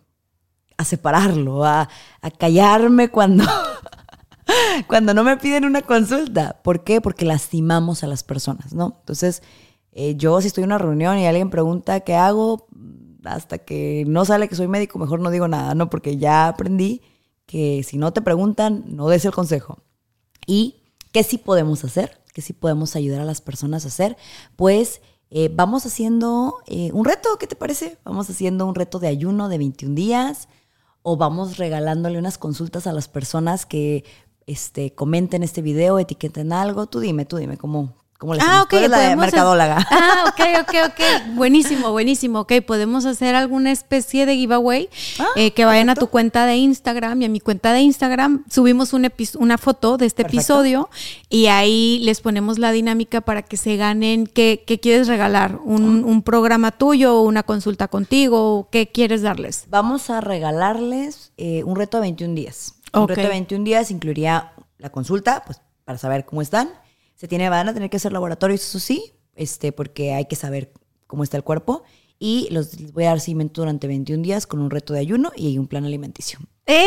a separarlo, a, callarme cuando, (laughs) cuando no me piden una consulta. ¿Por qué? Porque lastimamos a las personas, ¿no? Entonces, eh, yo si estoy en una reunión y alguien pregunta qué hago, hasta que no sale que soy médico, mejor no digo nada, ¿no? Porque ya aprendí que si no te preguntan, no des el consejo. ¿Y qué sí podemos hacer? ¿Qué sí podemos ayudar a las personas a hacer? Pues eh, vamos haciendo eh, un reto, ¿qué te parece? Vamos haciendo un reto de ayuno de 21 días o vamos regalándole unas consultas a las personas que este, comenten este video, etiqueten algo. Tú dime, tú dime, ¿cómo, cómo le Ah, hacemos? ok. Tú eres la ha- mercadóloga. Ah, ok, ok, ok. Buenísimo, buenísimo. Ok, podemos hacer alguna especie de giveaway Ah, eh, que vayan a tu cuenta de Instagram y a mi cuenta de Instagram. Subimos un una foto de este Perfecto. episodio y ahí les ponemos la dinámica para que se ganen. ¿Qué, qué quieres regalar? ¿Un, un programa tuyo, una consulta contigo? ¿Qué quieres darles? Vamos a regalarles eh, un reto de 21 días. Un reto de 21 días incluiría la consulta, pues para saber cómo están. Se tiene, van a tener que hacer laboratorios, eso sí, este, porque hay que saber cómo está el cuerpo. Y los voy a dar seguimiento durante 21 días con un reto de ayuno y un plan alimenticio. ¡Eh!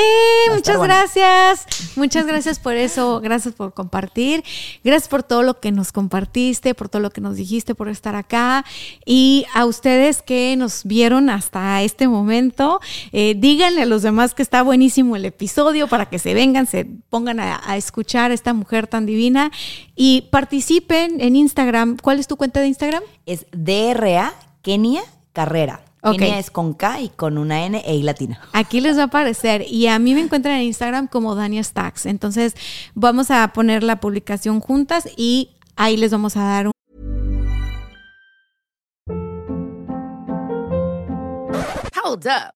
Muchas bueno. gracias. Muchas gracias por eso. Gracias por compartir. Gracias por todo lo que nos compartiste, por todo lo que nos dijiste, por estar acá. Y a ustedes que nos vieron hasta este momento, eh, díganle a los demás que está buenísimo el episodio para que se vengan, se pongan a, a escuchar a esta mujer tan divina y participen en Instagram. ¿Cuál es tu cuenta de Instagram? Es DRA Kenia Carrera. Ok. Kenia es con K y con una N e I latina. Aquí les va a aparecer y a mí me encuentran en Instagram como Dania Stacks. Entonces vamos a poner la publicación juntas y ahí les vamos a dar un Hold up.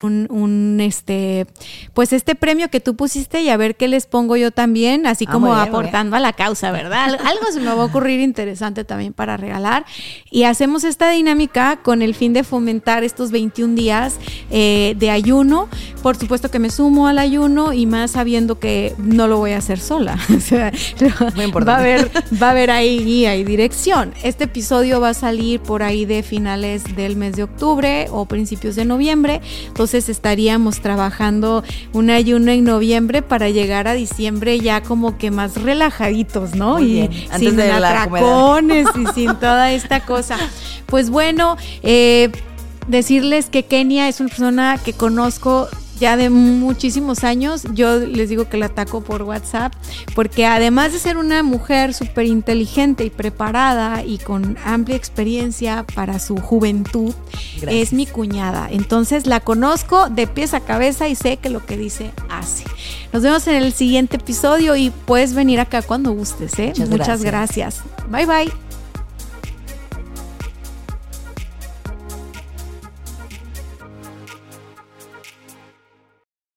un, un, este, pues este premio que tú pusiste y a ver qué les pongo yo también, así Ah, como bien, aportando a la causa, ¿verdad? Al- Algo se me va a ocurrir interesante también para regalar. Y hacemos esta dinámica con el fin de fomentar estos 21 días eh, de ayuno. Por supuesto que me sumo al ayuno y más sabiendo que no lo voy a hacer sola. (laughs) O sea, Muy va a haber, va a haber ahí guía y dirección. Este episodio va a salir por ahí de finales del mes de octubre o principios de noviembre. Entonces estaríamos trabajando un ayuno en noviembre para llegar a diciembre ya como que más relajaditos, ¿no? Y sin de atracones y sin toda esta cosa. Pues bueno, eh, decirles que Kenia es una persona que conozco ya de muchísimos años. Yo les digo que la ataco por WhatsApp, porque además de ser una mujer súper inteligente y preparada y con amplia experiencia para su juventud, Gracias. es mi cuñada. Entonces la conozco de pies a cabeza y sé que lo que dice hace. Nos vemos en el siguiente episodio y puedes venir acá cuando gustes, ¿eh? Muchas Muchas gracias. Bye bye.